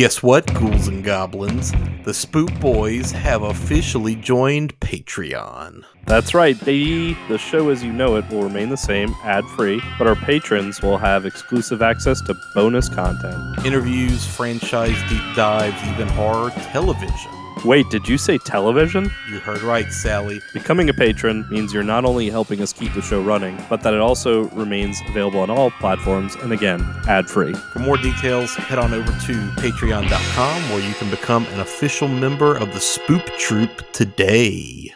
Guess what, ghouls and goblins? The Spook Boys have officially joined Patreon. That's right. They, the show as you know it will remain the same, ad free, but our patrons will have exclusive access to bonus content. Interviews, franchise deep dives, even horror television. Wait, did you say television? You heard right, Sally. Becoming a patron means you're not only helping us keep the show running, but that it also remains available on all platforms and again, ad free. For more details, head on over to patreon.com where you can become an official member of the Spoop Troop today.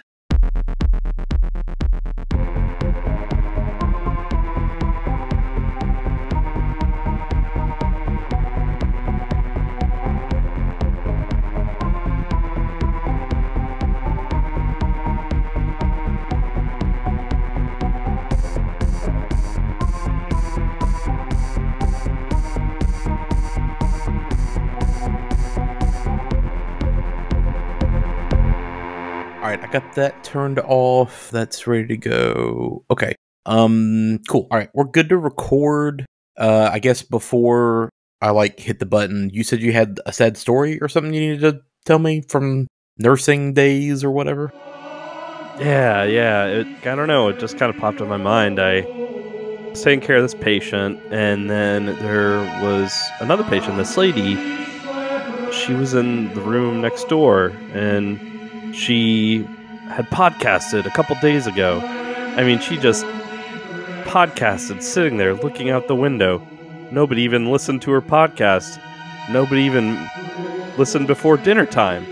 Got that turned off. That's ready to go. Okay. Um cool. All right, we're good to record. Uh I guess before I like hit the button, you said you had a sad story or something you needed to tell me from nursing days or whatever. Yeah, yeah. It, I don't know. It just kind of popped in my mind. I was taking care of this patient, and then there was another patient, this lady. She was in the room next door, and she had podcasted a couple days ago. I mean, she just podcasted sitting there looking out the window. Nobody even listened to her podcast. Nobody even listened before dinner time.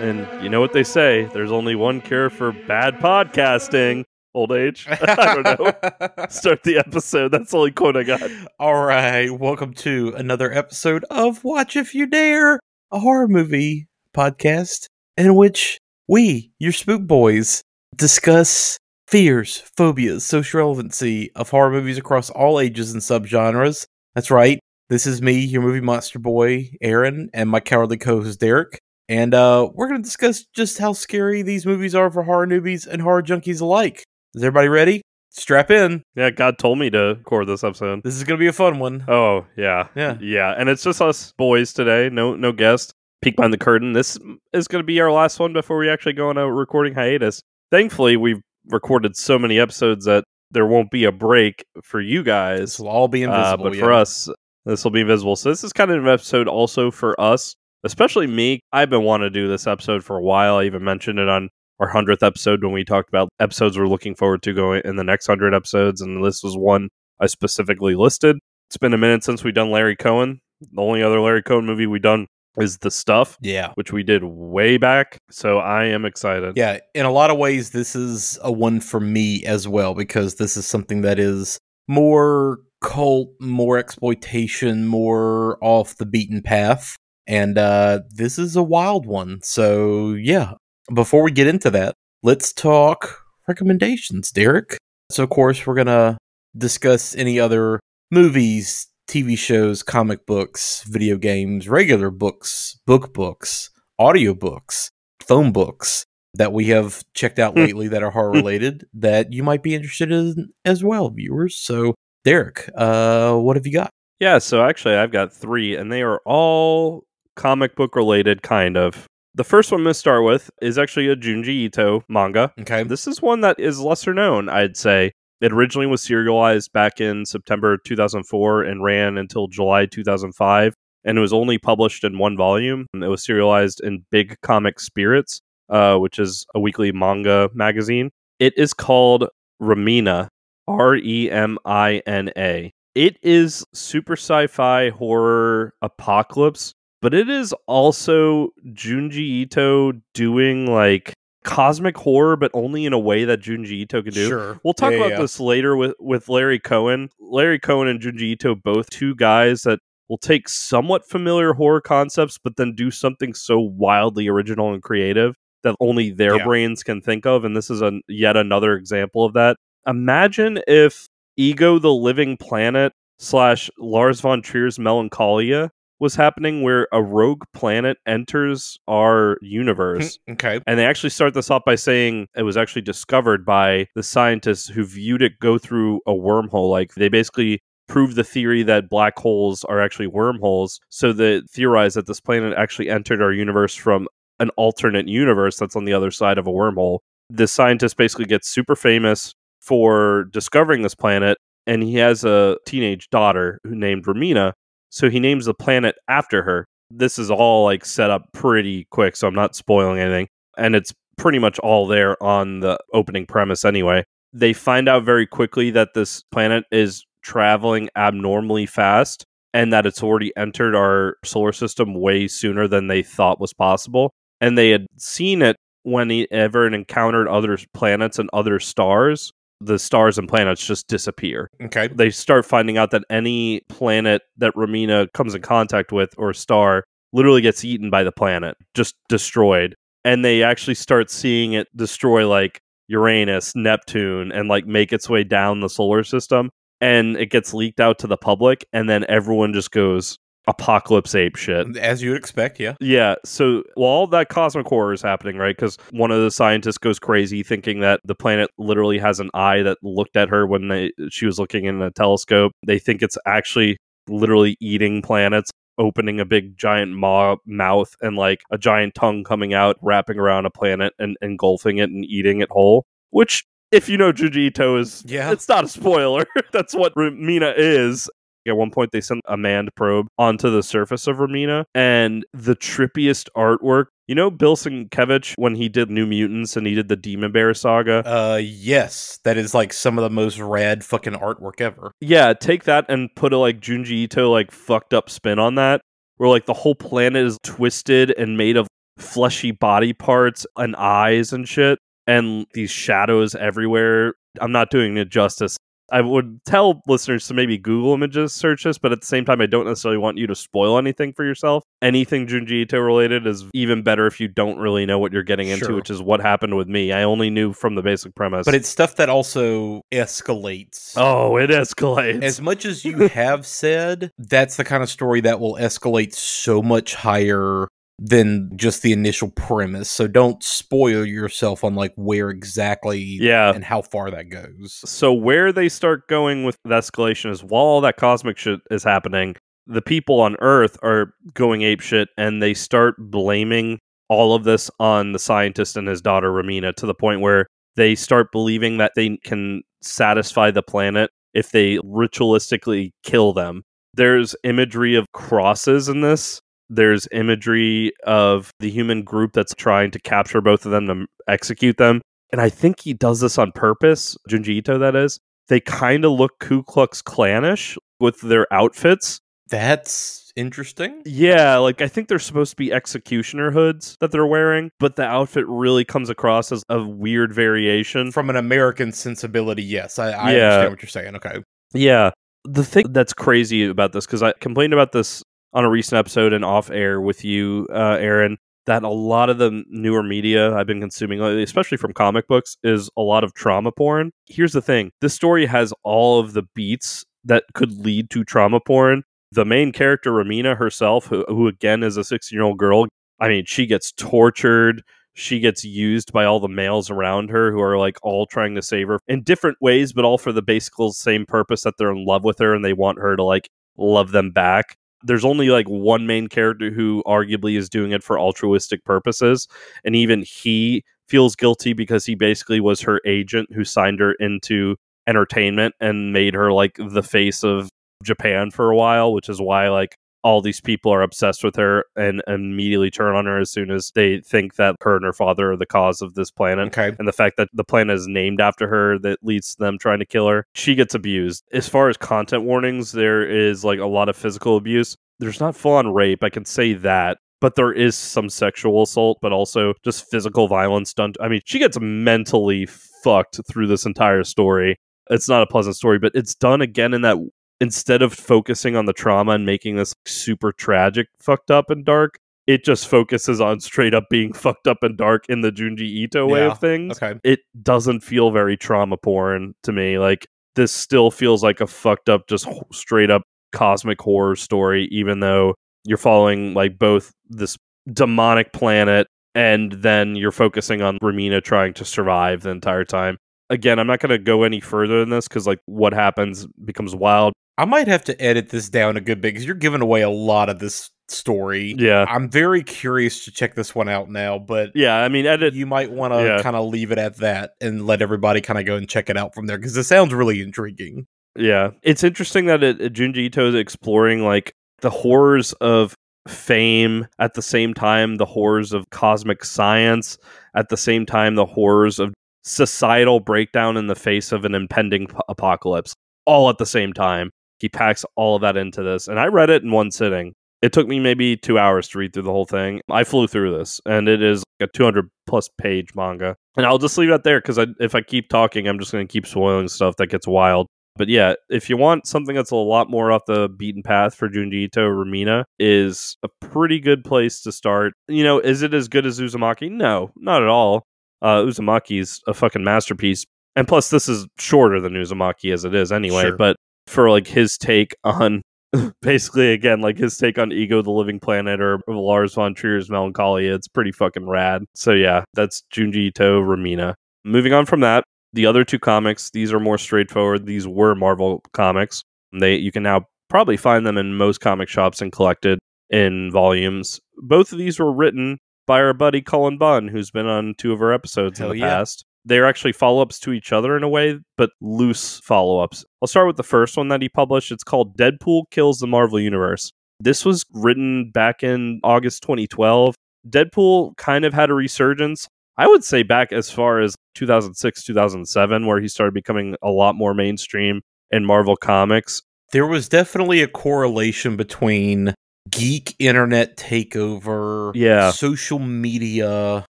And you know what they say there's only one cure for bad podcasting old age. I don't know. Start the episode. That's the only quote I got. All right, welcome to another episode of Watch If You Dare, a horror movie podcast in which we, your spook boys, discuss fears, phobias, social relevancy of horror movies across all ages and subgenres. That's right. This is me, your movie monster boy, Aaron, and my cowardly co-host Derek. And uh, we're going to discuss just how scary these movies are for horror newbies and horror junkies alike. Is everybody ready? Strap in. Yeah, God told me to record this episode. This is going to be a fun one. Oh, yeah. Yeah. Yeah. And it's just us boys today. No no guest. Peek behind the curtain. This is going to be our last one before we actually go on a recording hiatus. Thankfully, we've recorded so many episodes that there won't be a break for you guys. This will all be Uh, invisible. but yeah. for us, this will be invisible. So this is kind of an episode also for us, especially me. I've been wanting to do this episode for a while. I even mentioned it on our hundredth episode when we talked about episodes we're looking forward to going in the next hundred episodes, and this was one I specifically listed. It's been a minute since we've done Larry Cohen. The only other Larry Cohen movie we've done is The Stuff, Yeah. which we did way back. So I am excited. Yeah, in a lot of ways, this is a one for me as well because this is something that is more cult, more exploitation, more off the beaten path. And uh, this is a wild one. So, yeah, before we get into that, let's talk recommendations, Derek. So, of course, we're going to discuss any other movies, TV shows, comic books, video games, regular books, book books, audiobooks, phone books that we have checked out Hmm. lately that are horror related that you might be interested in as well, viewers. So, Derek, uh, what have you got? Yeah, so actually, I've got three, and they are all comic book related, kind of. The first one I'm going to start with is actually a Junji Ito manga. Okay. This is one that is lesser known, I'd say. It originally was serialized back in September 2004 and ran until July 2005, and it was only published in one volume. It was serialized in Big Comic Spirits, uh, which is a weekly manga magazine. It is called Remina, R E M I N A. It is super sci fi horror apocalypse, but it is also Junji Ito doing like cosmic horror, but only in a way that Junji Ito can do. Sure. We'll talk Yeah, about yeah. this later with, with Larry Cohen. Larry Cohen and Junji Ito, both two guys that will take somewhat familiar horror concepts, but then do something so wildly original and creative that only their Yeah. brains can think of. And this is a, yet another example of that. Imagine if Ego the Living Planet slash Lars von Trier's Melancholia was happening where a rogue planet enters our universe. Hmm, okay. And they actually start this off by saying it was actually discovered by the scientists who viewed it go through a wormhole. Like they basically prove the theory that black holes are actually wormholes. So they theorize that this planet actually entered our universe from an alternate universe that's on the other side of a wormhole. This scientist basically gets super famous for discovering this planet, and he has a teenage daughter who named Remina. So he names the planet after her. This is all like set up pretty quick, so I'm not spoiling anything. And it's pretty much all there on the opening premise anyway. They find out very quickly that this planet is traveling abnormally fast and that it's already entered our solar system way sooner than they thought was possible. And they had seen it whenever it encountered other planets and other stars. The stars and planets just disappear. Okay. They start finding out that any planet that Remina comes in contact with or star literally gets eaten by the planet, just destroyed. And they actually start seeing it destroy like Uranus, Neptune, and like make its way down the solar system and it gets leaked out to the public and then everyone just goes apocalypse ape shit. As you would expect, yeah. Yeah, so while all that cosmic horror is happening, right? Because one of the scientists goes crazy thinking that the planet literally has an eye that looked at her when they, she was looking in a telescope. They think it's actually literally eating planets, opening a big giant maw mouth and like a giant tongue coming out, wrapping around a planet and engulfing it and eating it whole. Which if you know Junji Ito is Yeah. it's not a spoiler. That's what Remina is. At one point, they sent a manned probe onto the surface of Remina, and the trippiest artwork. You know, Bill Sienkiewicz when he did New Mutants and he did the Demon Bear saga. Uh, yes, that is like some of the most rad fucking artwork ever. yeah, take that and put a like Junji Ito like fucked up spin on that, where like the whole planet is twisted and made of fleshy body parts and eyes and shit, and these shadows everywhere. I'm not doing it justice. I would tell listeners to maybe Google images search this, but at the same time, I don't necessarily want you to spoil anything for yourself. Anything Junji Ito related is even better if you don't really know what you're getting into, Sure. which is what happened with me. I only knew from the basic premise. But it's stuff that also escalates. oh, it escalates. As much as you have said, that's the kind of story that will escalate so much higher than just the initial premise. So don't spoil yourself on like where exactly yeah. and how far that goes. So where they start going with the escalation is while all that cosmic shit is happening, the people on Earth are going ape shit and they start blaming all of this on the scientist and his daughter Remina to the point where they start believing that they can satisfy the planet if they ritualistically kill them. There's imagery of crosses in this. There's imagery of the human group that's trying to capture both of them to execute them. And I think he does this on purpose, Junji Ito, that is. They kind of look Ku Klux Klanish with their outfits. That's interesting. Yeah, like I think they're supposed to be executioner hoods that they're wearing, but the outfit really comes across as a weird variation. From an American sensibility, yes. I, I Yeah. understand what you're saying. Okay. Yeah. The thing that's crazy about this, because I complained about this on a recent episode and off air with you, uh, Aaron, that a lot of the newer media I've been consuming lately, especially from comic books, is a lot of trauma porn. Here's the thing this story has all of the beats that could lead to trauma porn. The main character, Remina herself, who, who again is a 16 year old girl, I mean, she gets tortured. She gets used by all the males around her who are like all trying to save her in different ways, but all for the basically same purpose that they're in love with her and they want her to like love them back. There's only like one main character who arguably is doing it for altruistic purposes. And even he feels guilty because he basically was her agent who signed her into entertainment and made her like the face of Japan for a while, which is why like all these people are obsessed with her and immediately turn on her as soon as they think that her and her father are the cause of this planet. Okay. And the fact that the planet is named after her that leads to them trying to kill her, she gets abused. As far as content warnings, there is like a lot of physical abuse. There's not full on rape, I can say that. But there is some sexual assault, but also just physical violence done. I mean, she gets mentally fucked through this entire story. It's not a pleasant story, but it's done again in that instead of focusing on the trauma and making this super tragic, fucked up, and dark, it just focuses on straight up being fucked up and dark in the Junji Ito way Yeah, of things. Okay. It doesn't feel very trauma porn to me. Like, this still feels like a fucked up, just straight up cosmic horror story, even though you're following like both this demonic planet and then you're focusing on Remina trying to survive the entire time. Again, I'm not going to go any further than this because like what happens becomes wild. I might have to edit this down a good bit because you're giving away a lot of this story. Yeah. I'm very curious to check this one out now, but Yeah, I mean, edit. you might want to Yeah. kind of leave it at that and let everybody kind of go and check it out from there because it sounds really intriguing. Yeah, it's interesting that it, it- Junji Ito is exploring like the horrors of fame at the same time the horrors of cosmic science at the same time the horrors of societal breakdown in the face of an impending p- apocalypse all at the same time he packs all of that into this and i read it in one sitting it took me maybe two hours to read through the whole thing i flew through this and it is a 200 plus page manga and i'll just leave it there because if i keep talking i'm just going to keep spoiling stuff that gets wild but yeah, if you want something that's a lot more off the beaten path for Junji Ito, Remina is a pretty good place to start. You know, is it as good as Uzumaki? No, not at all. Uh, Uzumaki's a fucking masterpiece. And plus, this is shorter than Uzumaki as it is anyway. Sure. But for like his take on basically, again, like his take on Ego the Living Planet or Lars von Trier's Melancholia, it's pretty fucking rad. So yeah, that's Junji Ito, Remina. Moving on from that, the other two comics, these are more straightforward. These were Marvel comics. They you can now probably find them in most comic shops and collected in volumes. Both of these were written by our buddy Cullen Bunn, who's been on two of our episodes Hell in the yeah. past. They're actually follow ups to each other in a way, but loose follow ups. I'll start with the first one that he published. It's called Deadpool Kills the Marvel Universe. This was written back in August 2012. Deadpool kind of had a resurgence. I would say back as far as 2006, 2007, where he started becoming a lot more mainstream in Marvel Comics. There was definitely a correlation between geek internet takeover, Yeah. social media,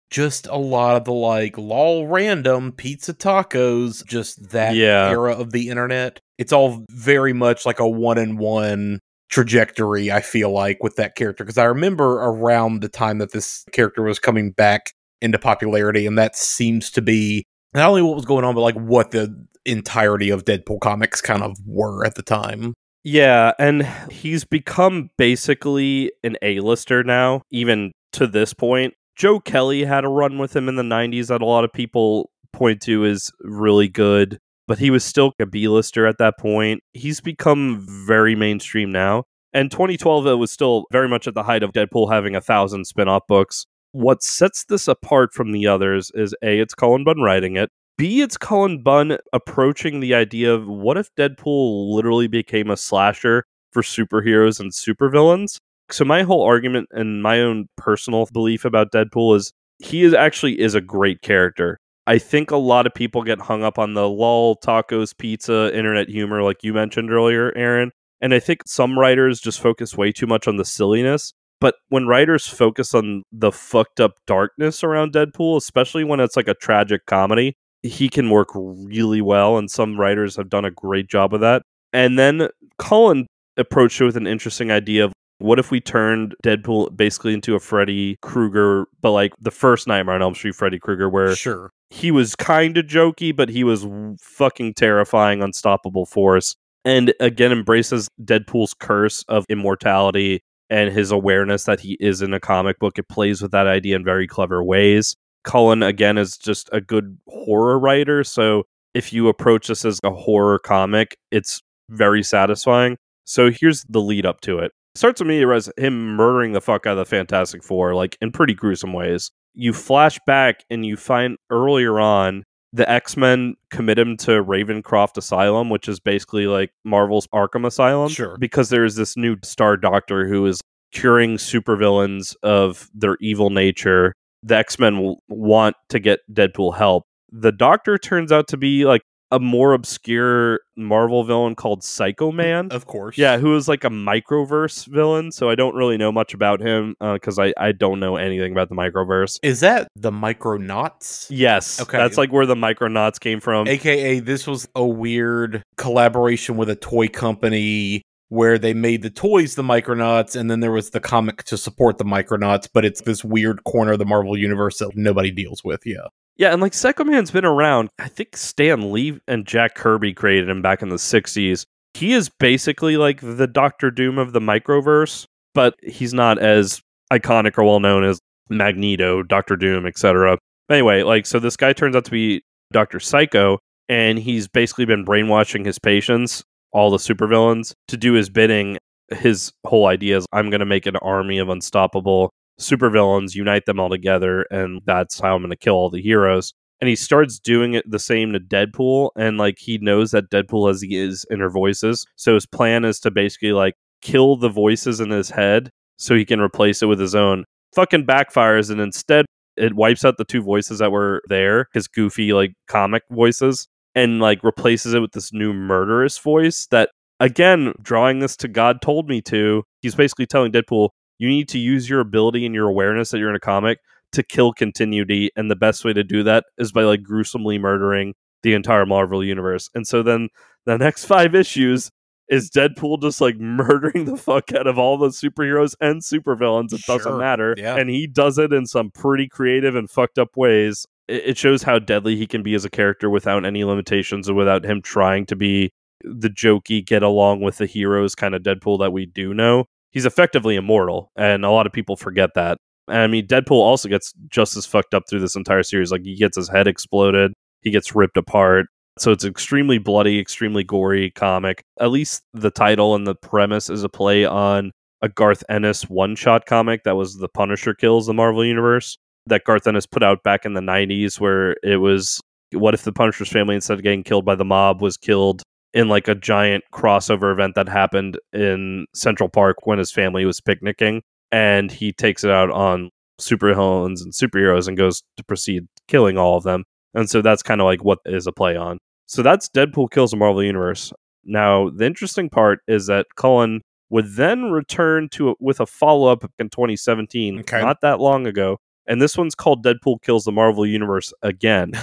just a lot of the like lol random pizza tacos, just that Yeah. era of the internet. It's all very much like a one in one trajectory, I feel like, with that character. Because I remember around the time that this character was coming back into popularity, and that seems to be not only what was going on, but like what the entirety of Deadpool comics kind of were at the time. Yeah, and he's become basically an A-lister now, even to this point. Joe Kelly had a run with him in the 90s that a lot of people point to as really good, but he was still a B-lister at that point. He's become very mainstream now. And 2012 it was still very much at the height of Deadpool having a thousand spin-off books. What sets this apart from the others is A, it's Cullen Bunn writing it. B, it's Cullen Bunn approaching the idea of what if Deadpool literally became a slasher for superheroes and supervillains? So my whole argument and my own personal belief about Deadpool is he is actually is a great character. I think a lot of people get hung up on the lol tacos pizza internet humor like you mentioned earlier, Aaron. And I think some writers just focus way too much on the silliness. But when writers focus on the fucked up darkness around Deadpool, especially when it's like a tragic comedy, he can work really well. And some writers have done a great job of that. And then Cullen approached it with an interesting idea of what if we turned Deadpool basically into a Freddy Krueger, but like the first Nightmare on Elm Street Freddy Krueger, where Sure. he was kind of jokey, but he was fucking terrifying, unstoppable force. And again, embraces Deadpool's curse of immortality and his awareness that he is in a comic book. It plays with that idea in very clever ways. Cullen, again, is just a good horror writer. So if you approach this as a horror comic, it's very satisfying. So here's the lead up to it. It starts with me as him murdering the fuck out of the Fantastic Four, like in pretty gruesome ways. You flash back and you find earlier on the X Men commit him to Ravencroft Asylum, which is basically like Marvel's Arkham Asylum. Sure. Because there is this new Star Doctor who is curing supervillains of their evil nature. The X Men will want to get Deadpool help. The Doctor turns out to be like a more obscure Marvel villain called Psycho Man. Of course. Yeah, who is like a microverse villain. So I don't really know much about him uh, because I, I don't know anything about the microverse. Is that the Micronauts? Yes. Okay. That's like where the Micronauts came from. AKA, this was a weird collaboration with a toy company where they made the toys the Micronauts, and then there was the comic to support the Micronauts, but it's this weird corner of the Marvel universe that nobody deals with. Yeah. Yeah, and like Psycho Man's been around. I think Stan Lee and Jack Kirby created him back in the 60s. He is basically like the Doctor Doom of the microverse, but he's not as iconic or well known as Magneto, Doctor Doom, etc. Anyway, like so this guy turns out to be Dr. Psycho and he's basically been brainwashing his patients all the supervillains to do his bidding. His whole idea is I'm going to make an army of unstoppable supervillains, unite them all together, and that's how I'm going to kill all the heroes. And he starts doing it the same to Deadpool, and like he knows that Deadpool has his inner voices. So his plan is to basically like kill the voices in his head so he can replace it with his own. Fucking backfires, and instead it wipes out the two voices that were there, his goofy like comic voices, and like replaces it with this new murderous voice that again, drawing this to God told me to, he's basically telling Deadpool, you need to use your ability and your awareness that you're in a comic to kill continuity and the best way to do that is by like gruesomely murdering the entire Marvel universe. And so then the next 5 issues is Deadpool just like murdering the fuck out of all the superheroes and supervillains. It sure. doesn't matter. Yeah. And he does it in some pretty creative and fucked up ways. It shows how deadly he can be as a character without any limitations and without him trying to be the jokey, get along with the heroes kind of Deadpool that we do know he's effectively immortal, and a lot of people forget that. And I mean, Deadpool also gets just as fucked up through this entire series. Like he gets his head exploded, he gets ripped apart. So it's extremely bloody, extremely gory comic. At least the title and the premise is a play on a Garth Ennis one-shot comic that was The Punisher Kills the Marvel Universe that Garth Ennis put out back in the 90s where it was what if the Punisher's family instead of getting killed by the mob was killed in like a giant crossover event that happened in Central Park when his family was picnicking, and he takes it out on supervillains and superheroes and goes to proceed killing all of them. And so that's kind of like what is a play on. So that's Deadpool kills the Marvel Universe. Now, the interesting part is that Cullen would then return to it with a follow up in 2017, okay. not that long ago. And this one's called Deadpool Kills the Marvel Universe again.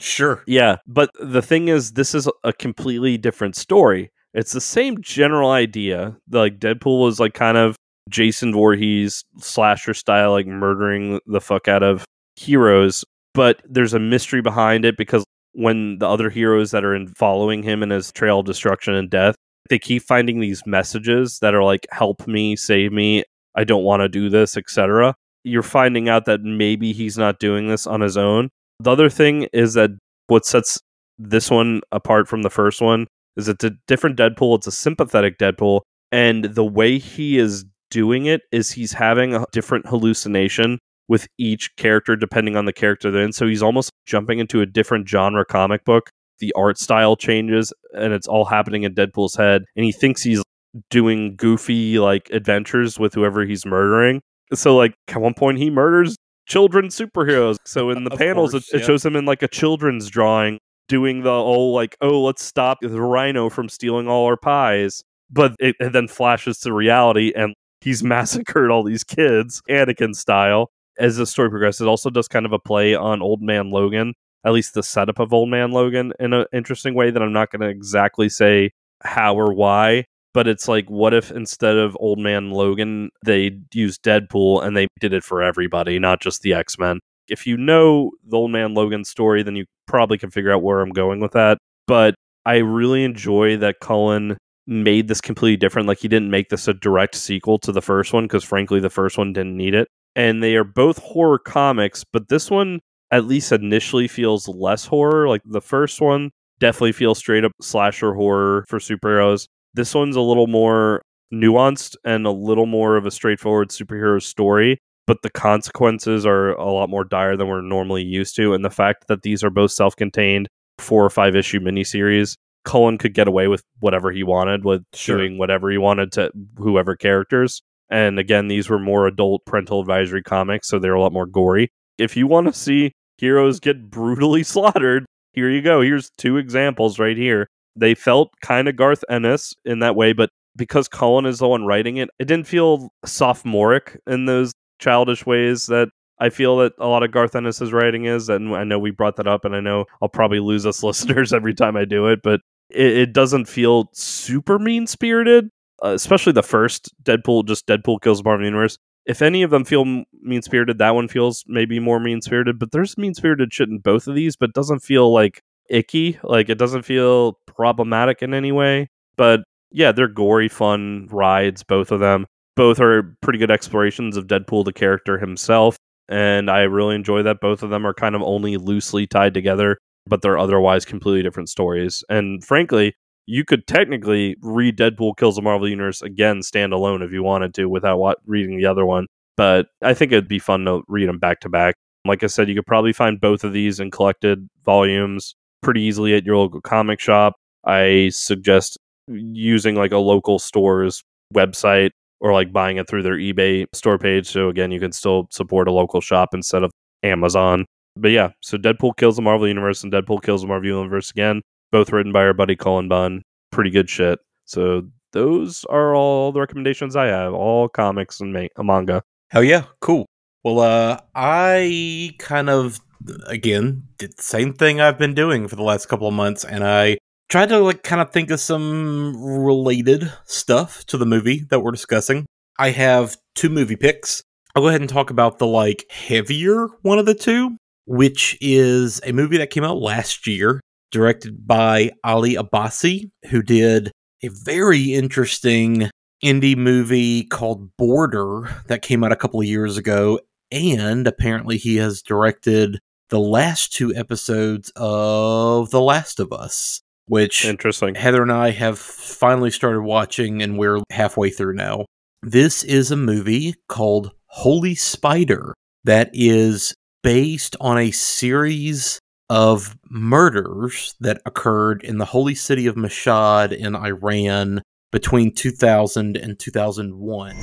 Sure. Yeah, but the thing is, this is a completely different story. It's the same general idea. Like Deadpool was like kind of Jason Voorhees slasher style, like murdering the fuck out of heroes. But there's a mystery behind it because when the other heroes that are in following him in his trail of destruction and death, they keep finding these messages that are like, "Help me, save me, I don't want to do this," etc. You're finding out that maybe he's not doing this on his own the other thing is that what sets this one apart from the first one is it's a different Deadpool. It's a sympathetic Deadpool. And the way he is doing it is he's having a different hallucination with each character depending on the character they're in. So he's almost jumping into a different genre comic book. The art style changes and it's all happening in Deadpool's head. And he thinks he's doing goofy like adventures with whoever he's murdering. So like at one point he murders children superheroes. So in the panels, course, it, it shows him in like a children's drawing doing the whole like, oh, let's stop the rhino from stealing all our pies. But it, it then flashes to reality and he's massacred all these kids, Anakin style. As the story progresses, it also does kind of a play on Old Man Logan, at least the setup of Old Man Logan in an interesting way that I'm not going to exactly say how or why but it's like what if instead of old man logan they used deadpool and they did it for everybody not just the x-men? If you know the old man logan story then you probably can figure out where i'm going with that but i really enjoy that cullen made this completely different like he didn't make this a direct sequel to the first one because frankly the first one didn't need it and they are both horror comics but this one at least initially feels less horror like the first one definitely feels straight up slasher horror for superheroes this one's a little more nuanced and a little more of a straightforward superhero story, but the consequences are a lot more dire than we're normally used to. And the fact that these are both self contained four or five issue miniseries, Cullen could get away with whatever he wanted, with sure. doing whatever he wanted to whoever characters. And again, these were more adult parental advisory comics, so they're a lot more gory. If you want to see heroes get brutally slaughtered, here you go. Here's two examples right here they felt kind of Garth Ennis in that way, but because Cullen is the one writing it, it didn't feel sophomoric in those childish ways that I feel that a lot of Garth Ennis's writing is. And I know we brought that up, and I know I'll probably lose us listeners every time I do it, but it, it doesn't feel super mean spirited, uh, especially the first Deadpool, just Deadpool kills the Marvel Universe. If any of them feel mean spirited, that one feels maybe more mean spirited, but there's mean spirited shit in both of these, but doesn't feel like icky. Like it doesn't feel problematic in any way. But yeah, they're gory, fun rides, both of them. Both are pretty good explorations of Deadpool, the character himself. And I really enjoy that both of them are kind of only loosely tied together, but they're otherwise completely different stories. And frankly, you could technically read Deadpool Kills the Marvel Universe again standalone if you wanted to without what, reading the other one. But I think it'd be fun to read them back to back. Like I said, you could probably find both of these in collected volumes pretty easily at your local comic shop. I suggest using like a local store's website or like buying it through their eBay store page. So again, you can still support a local shop instead of Amazon. But yeah, so Deadpool kills the Marvel Universe and Deadpool kills the Marvel Universe again, both written by our buddy Cullen Bunn. Pretty good shit. So those are all the recommendations I have, all comics and ma- manga. Hell yeah, cool. Well, uh, I kind of again did the same thing I've been doing for the last couple of months, and I tried to like kind of think of some related stuff to the movie that we're discussing. I have two movie picks. I'll go ahead and talk about the like heavier one of the two, which is a movie that came out last year, directed by Ali Abbasi, who did a very interesting indie movie called Border that came out a couple of years ago. And apparently, he has directed the last two episodes of The Last of Us, which Interesting. Heather and I have finally started watching, and we're halfway through now. This is a movie called Holy Spider that is based on a series of murders that occurred in the holy city of Mashhad in Iran between 2000 and 2001.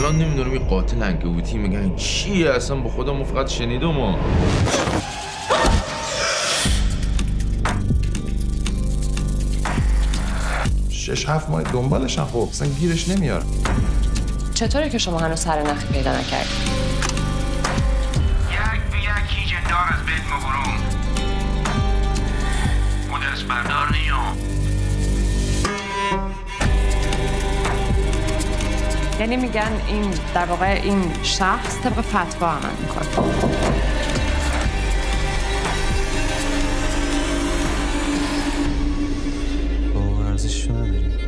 الان نمی‌دونم این قاتل انکبوتی میگن چیه؟ اصلا به خدا ما فقط شنیدم و شش هفت ماه دنبالشن. خب اصلا گیرش نمیار چطوره که شما هنوز سر نخی پیدا نکردید یک به یک هیچ دار از مبروم دست بردار نیو. یعنی میگن این در واقع این شخص طبق فتوا عمل می‌کنه. بابا ارزششو نداری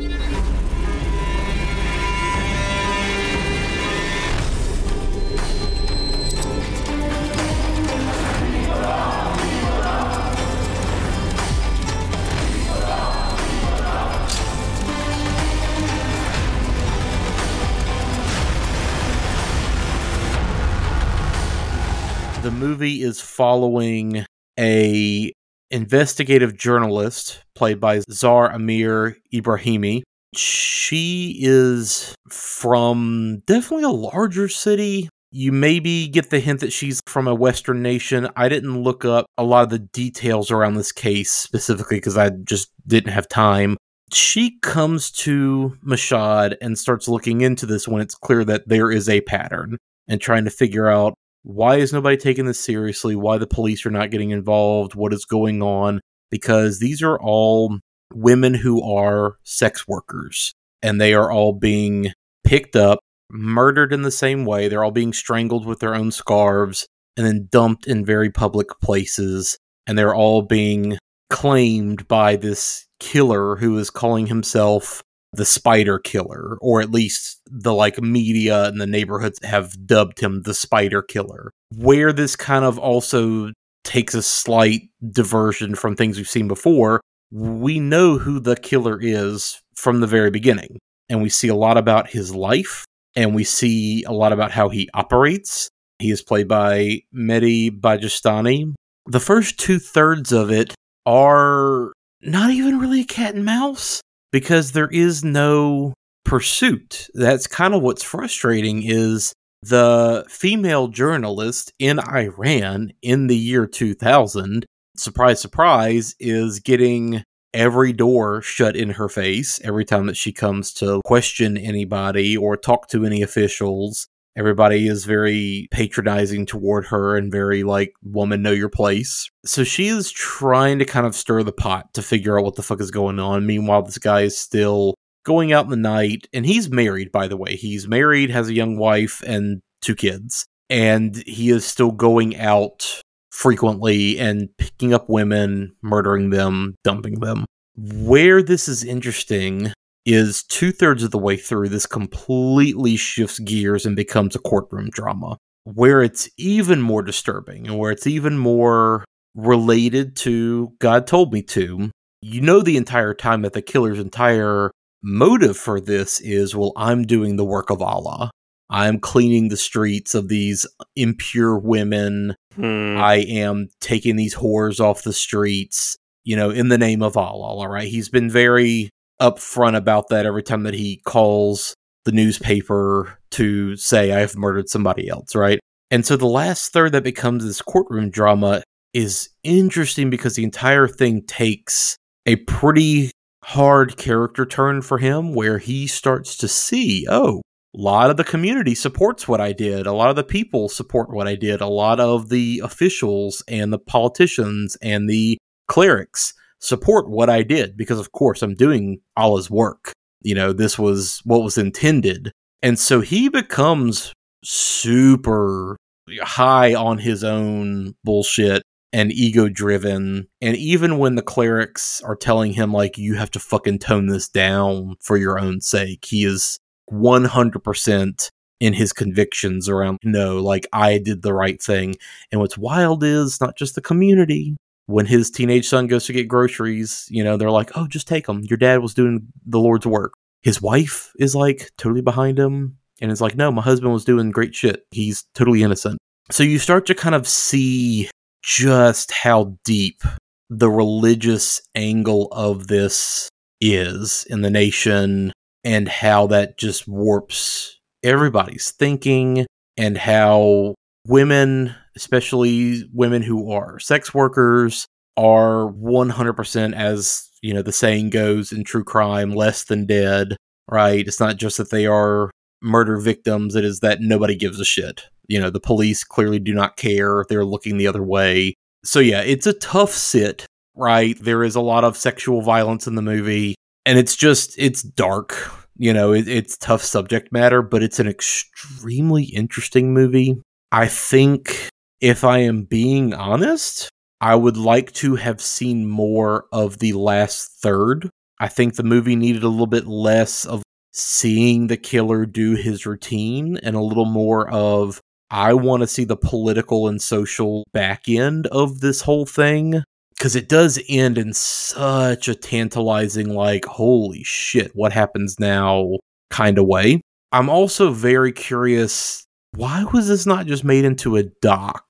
the movie is following a investigative journalist played by Zar Amir Ebrahimi. She is from definitely a larger city. You maybe get the hint that she's from a Western nation. I didn't look up a lot of the details around this case specifically because I just didn't have time. She comes to Mashhad and starts looking into this when it's clear that there is a pattern and trying to figure out why is nobody taking this seriously? Why the police are not getting involved? What is going on? Because these are all women who are sex workers and they are all being picked up, murdered in the same way. They're all being strangled with their own scarves and then dumped in very public places. And they're all being claimed by this killer who is calling himself the spider killer or at least the like media and the neighborhoods have dubbed him the spider killer. Where this kind of also takes a slight diversion from things we've seen before we know who the killer is from the very beginning and we see a lot about his life and we see a lot about how he operates. He is played by Mehdi Bajestani. The first two thirds of it are not even really a cat and mouse because there is no pursuit. That's kind of what's frustrating is the female journalist in Iran in the year 2000, surprise surprise, is getting every door shut in her face every time that she comes to question anybody or talk to any officials. Everybody is very patronizing toward her and very like, woman, know your place. So she is trying to kind of stir the pot to figure out what the fuck is going on. Meanwhile, this guy is still going out in the night, and he's married, by the way. He's married, has a young wife, and two kids. And he is still going out frequently and picking up women, murdering them, dumping them. Where this is interesting is two thirds of the way through, this completely shifts gears and becomes a courtroom drama where it's even more disturbing and where it's even more related to God Told Me to you know the entire time that the killer's entire motive for this is well, I'm doing the work of Allah. I'm cleaning the streets of these impure women. Hmm. I am taking these whores off the streets, you know, in the name of Allah. All right. He's been very upfront about that every time that he calls the newspaper to say, I have murdered somebody else, right? And so the last third that becomes this courtroom drama is interesting because the entire thing takes a pretty hard character turn for him where he starts to see, oh, a lot of the community supports what I did. A lot of the people support what I did. A lot of the officials and the politicians and the clerics support what I did because, of course, I'm doing Allah's work. You know, this was what was intended. And so he becomes super high on his own bullshit and ego driven. And even when the clerics are telling him, like, you have to fucking tone this down for your own sake, he is 100% in his convictions around, no, like, I did the right thing. And what's wild is not just the community. When his teenage son goes to get groceries, you know, they're like, oh, just take them. Your dad was doing the Lord's work. His wife is like totally behind him and is like, no, my husband was doing great shit. He's totally innocent. So you start to kind of see just how deep the religious angle of this is in the nation and how that just warps everybody's thinking and how women, especially women who are sex workers, are 100% as, you know, the saying goes in true crime, less than dead, right? It's not just that they are murder victims, it is that nobody gives a shit. You know, the police clearly do not care. They're looking the other way. So, yeah, it's a tough sit, right? There is a lot of sexual violence in the movie, and it's just, it's dark. You know, it, it's tough subject matter, but it's an extremely interesting movie. I think, if I am being honest, I would like to have seen more of the last third. I think the movie needed a little bit less of seeing the killer do his routine and a little more of I want to see the political and social back end of this whole thing because it does end in such a tantalizing, like, holy shit, what happens now kind of way. I'm also very curious why was this not just made into a doc?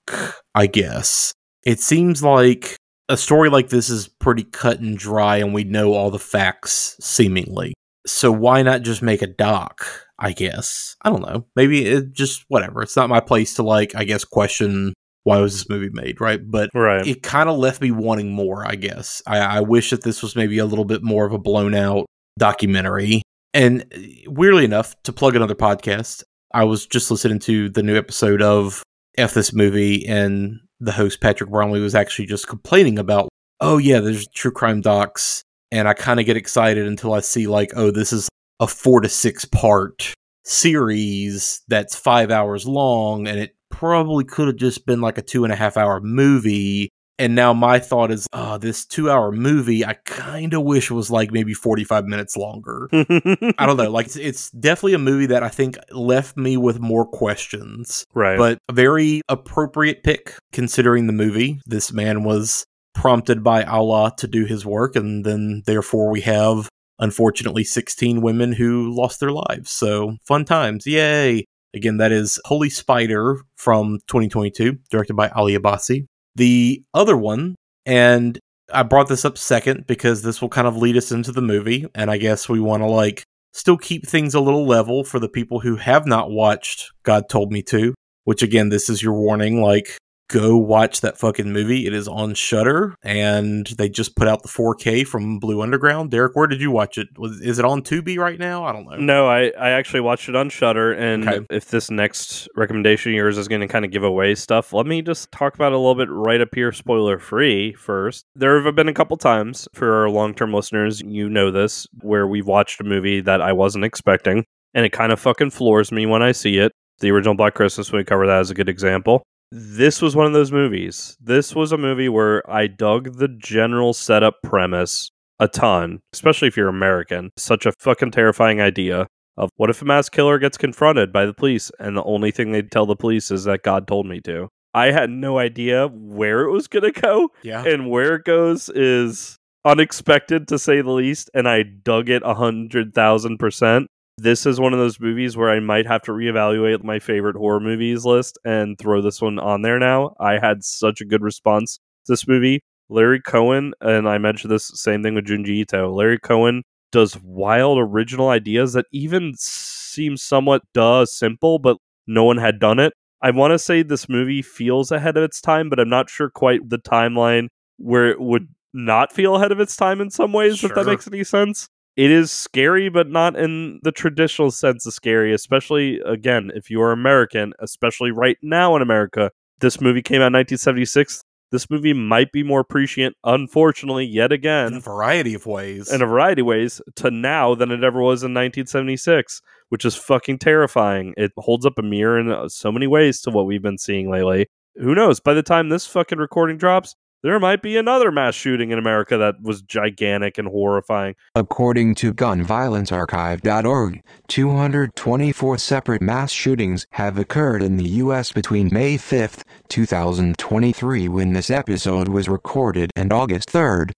I guess. It seems like a story like this is pretty cut and dry and we know all the facts seemingly. So why not just make a doc? I guess. I don't know. Maybe it just whatever. It's not my place to like, I guess, question why was this movie made, right? But Right. it kind of left me wanting more, I guess. I, I wish that this was maybe a little bit more of a blown out documentary. And weirdly enough, to plug another podcast, I was just listening to the new episode of F This Movie, and the host, Patrick Bromley, was actually just complaining about, oh, yeah, there's true crime docs. And I kind of get excited until I see, like, oh, this is a four to six part series that's five hours long, and it probably could have just been like a two and a half hour movie. And now my thought is, oh, this two hour movie, I kind of wish it was like maybe 45 minutes longer. I don't know. Like, it's, it's definitely a movie that I think left me with more questions, right. but a very appropriate pick considering the movie. This man was prompted by Allah to do his work, and then therefore we have, unfortunately, 16 women who lost their lives. So, fun times. Yay. Again, that is Holy Spider from 2022, directed by Ali Abbasi. The other one, and I brought this up second because this will kind of lead us into the movie, and I guess we want to like still keep things a little level for the people who have not watched God Told Me To, which again, this is your warning like go watch that fucking movie. It is on Shudder and they just put out the 4K from Blue Underground. Derek, where did you watch it? Was is it on Tubi right now? I don't know. No, I, I actually watched it on Shudder, and Okay. if this next recommendation of yours is going to kind of give away stuff, let me just talk about it a little bit right up here, spoiler free. First, there have been a couple times for our long term listeners, you know this, where we've watched a movie that I wasn't expecting, and it kind of fucking floors me when I see it. The original Black Christmas, we cover that as a good example. This was one of those movies. This was a movie where I dug the general setup premise a ton, especially if you're American. Such a fucking terrifying idea of what if a mass killer gets confronted by the police and the only thing they tell the police is that God told me to. I had no idea where it was going to go Yeah. and where it goes is unexpected to say the least, and I dug it a hundred thousand percent. This is one of those movies where I might have to reevaluate my favorite horror movies list and throw this one on there now. I had such a good response to this movie. Larry Cohen, and I mentioned this same thing with Junji Ito. Larry Cohen does wild original ideas that even seem somewhat duh simple, but no one had done it. I want to say this movie feels ahead of its time, but I'm not sure quite the timeline where it would not feel ahead of its time in some ways, if that makes any sense. It is scary, but not in the traditional sense of scary, especially, again, if you are American, especially right now in America. This movie came out in 1976. This movie might be more prescient, unfortunately, yet again. in a variety of ways. in a variety of ways to now than it ever was in 1976, which is fucking terrifying. It holds up a mirror in uh, so many ways to what we've been seeing lately. Who knows? By the time this fucking recording drops, there might be another mass shooting in America that was gigantic and horrifying. According to GunViolenceArchive.org, 224 separate mass shootings have occurred in the U.S. between May 5, 2023, when this episode was recorded, and August 3rd.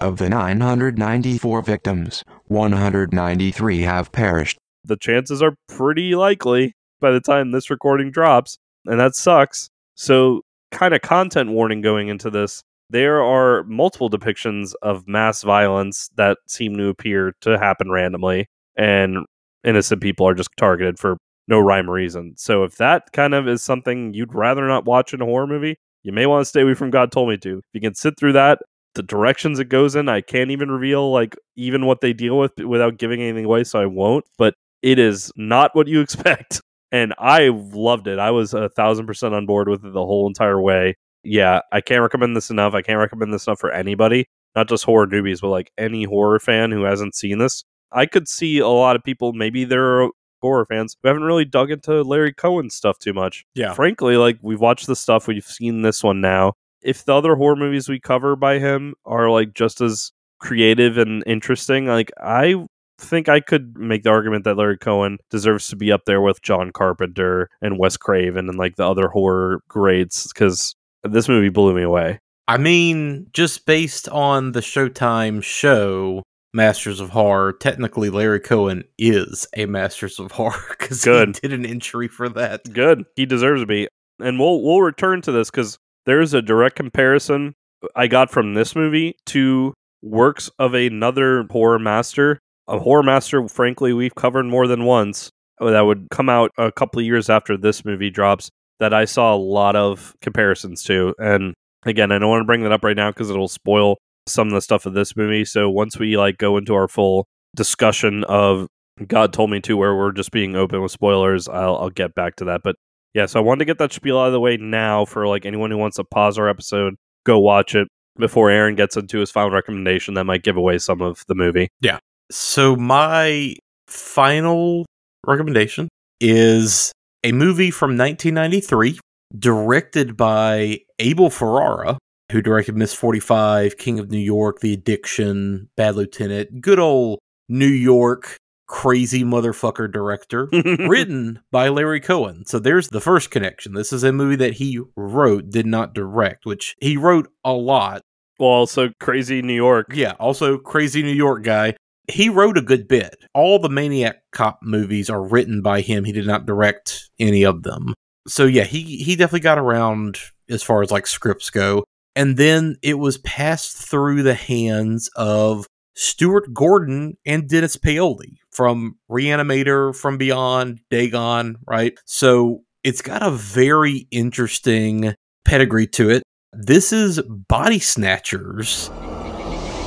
Of the 994 victims, 193 have perished. The chances are pretty likely by the time this recording drops, and that sucks. So, kind of content warning going into this. There are multiple depictions of mass violence that seem to appear to happen randomly, and innocent people are just targeted for no rhyme or reason. So, if that kind of is something you'd rather not watch in a horror movie, you may want to stay away from God Told Me To. If you can sit through that, the directions it goes in, I can't even reveal like even what they deal with without giving anything away, so I won't. But it is not what you expect. And I loved it. I was a thousand percent on board with it the whole entire way. Yeah, I can't recommend this enough. I can't recommend this enough for anybody, not just horror newbies, but like any horror fan who hasn't seen this. I could see a lot of people, maybe they're horror fans, who haven't really dug into Larry Cohen stuff too much. Yeah. Frankly, like we've watched the stuff, we've seen this one now. If the other horror movies we cover by him are like just as creative and interesting, like I think I could make the argument that Larry Cohen deserves to be up there with John Carpenter and Wes Craven and like the other horror greats because this movie blew me away. I mean, just based on the Showtime show, Masters of Horror, technically Larry Cohen is a Masters of Horror because he did an entry for that. Good. He deserves to be. And we'll we'll return to this because there's a direct comparison I got from this movie to works of another horror master. A horror master, frankly, we've covered more than once. uh, That would come out a couple of years after this movie drops. That I saw a lot of comparisons to. And again, I don't want to bring that up right now because it'll spoil some of the stuff of this movie. So once we like go into our full discussion of God told me to, where we're just being open with spoilers, I'll, I'll get back to that. But yeah, so I wanted to get that spiel out of the way now for like anyone who wants to pause our episode, go watch it before Aaron gets into his final recommendation that might give away some of the movie. Yeah. So, my final recommendation is a movie from 1993 directed by Abel Ferrara, who directed Miss 45, King of New York, The Addiction, Bad Lieutenant, good old New York crazy motherfucker director. written by Larry Cohen. So there's the first connection. This is a movie that he wrote, did not direct, which he wrote a lot. well, also crazy New York. Yeah, also crazy New York guy. He wrote a good bit. All the Maniac Cop movies are written by him. He did not direct any of them. So yeah, he he definitely got around as far as like scripts go. And then it was passed through the hands of Stuart Gordon and Dennis Paoli from Reanimator, From Beyond, Dagon, right? So it's got a very interesting pedigree to it. This is Body Snatchers.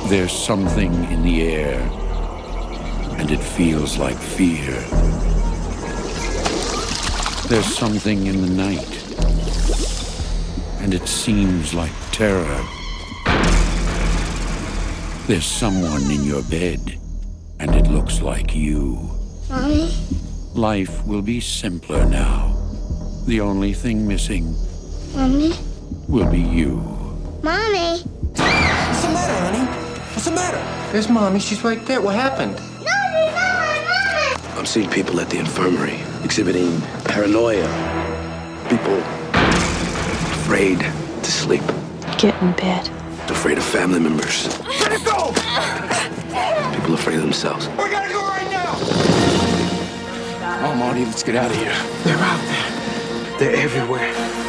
There's something in the air, and it feels like fear. There's something in the night, and it seems like terror. There's someone in your bed, and it looks like you. Mommy? Life will be simpler now. The only thing missing Mommy? will be you. Mommy? What's the matter, honey? What's the matter? There's mommy. She's right there. What happened? I'm seeing people at the infirmary exhibiting paranoia. People afraid to sleep, Get in bed. afraid of family members. Let it go! people afraid of themselves. We gotta go right now! Come on, Marty, let's get out of here. They're out there. They're everywhere.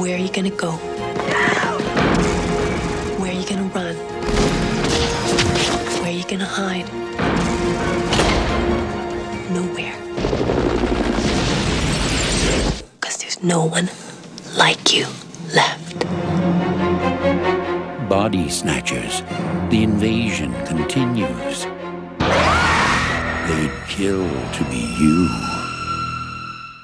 Where are you gonna go? Where are you gonna run? Where are you gonna hide? Nowhere. Because there's no one like you left. Body snatchers. The invasion continues. They'd kill to be you.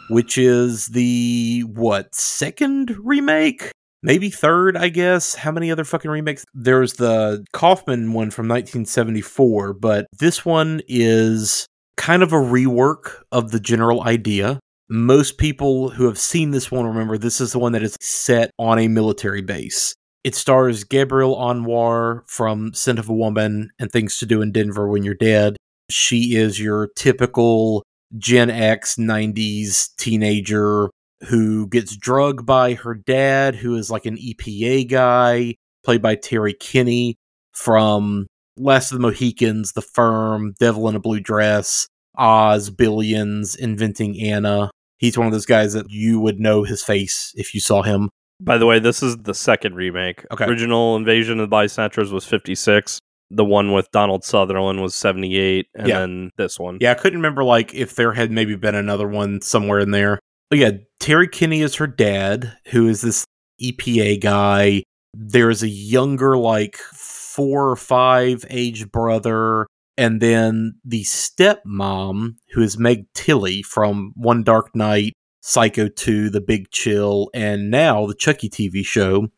Which is the what second remake? Maybe third i guess? How many other fucking remakes? There's the kaufman one from 1974 but this one is kind of a rework of the general idea. Most people who have seen this one remember this is the one that is set on a military base. It stars gabrielle anwar from scent of a woman and things to do in denver when you're dead. She is your typical Gen X 90s teenager who gets drugged by her dad, who is like an EPA guy, played by Terry Kinney from Last of the Mohicans, The Firm, Devil in a Blue Dress, Oz, Billions, Inventing Anna. He's one of those guys that you would know his face if you saw him. By the way, this is the second remake. Okay. Original Invasion of the Body Snatchers was 56. The one with Donald Sutherland was 78. And Yeah. then this one. Yeah, I couldn't remember like if there had maybe been another one somewhere in there. But yeah, Terry Kinney is her dad, who is this EPA guy. There's a younger, like four or five age brother, and then the stepmom, who is Meg Tilly from One Dark Night, Psycho 2, The Big Chill, and now the Chucky TV show.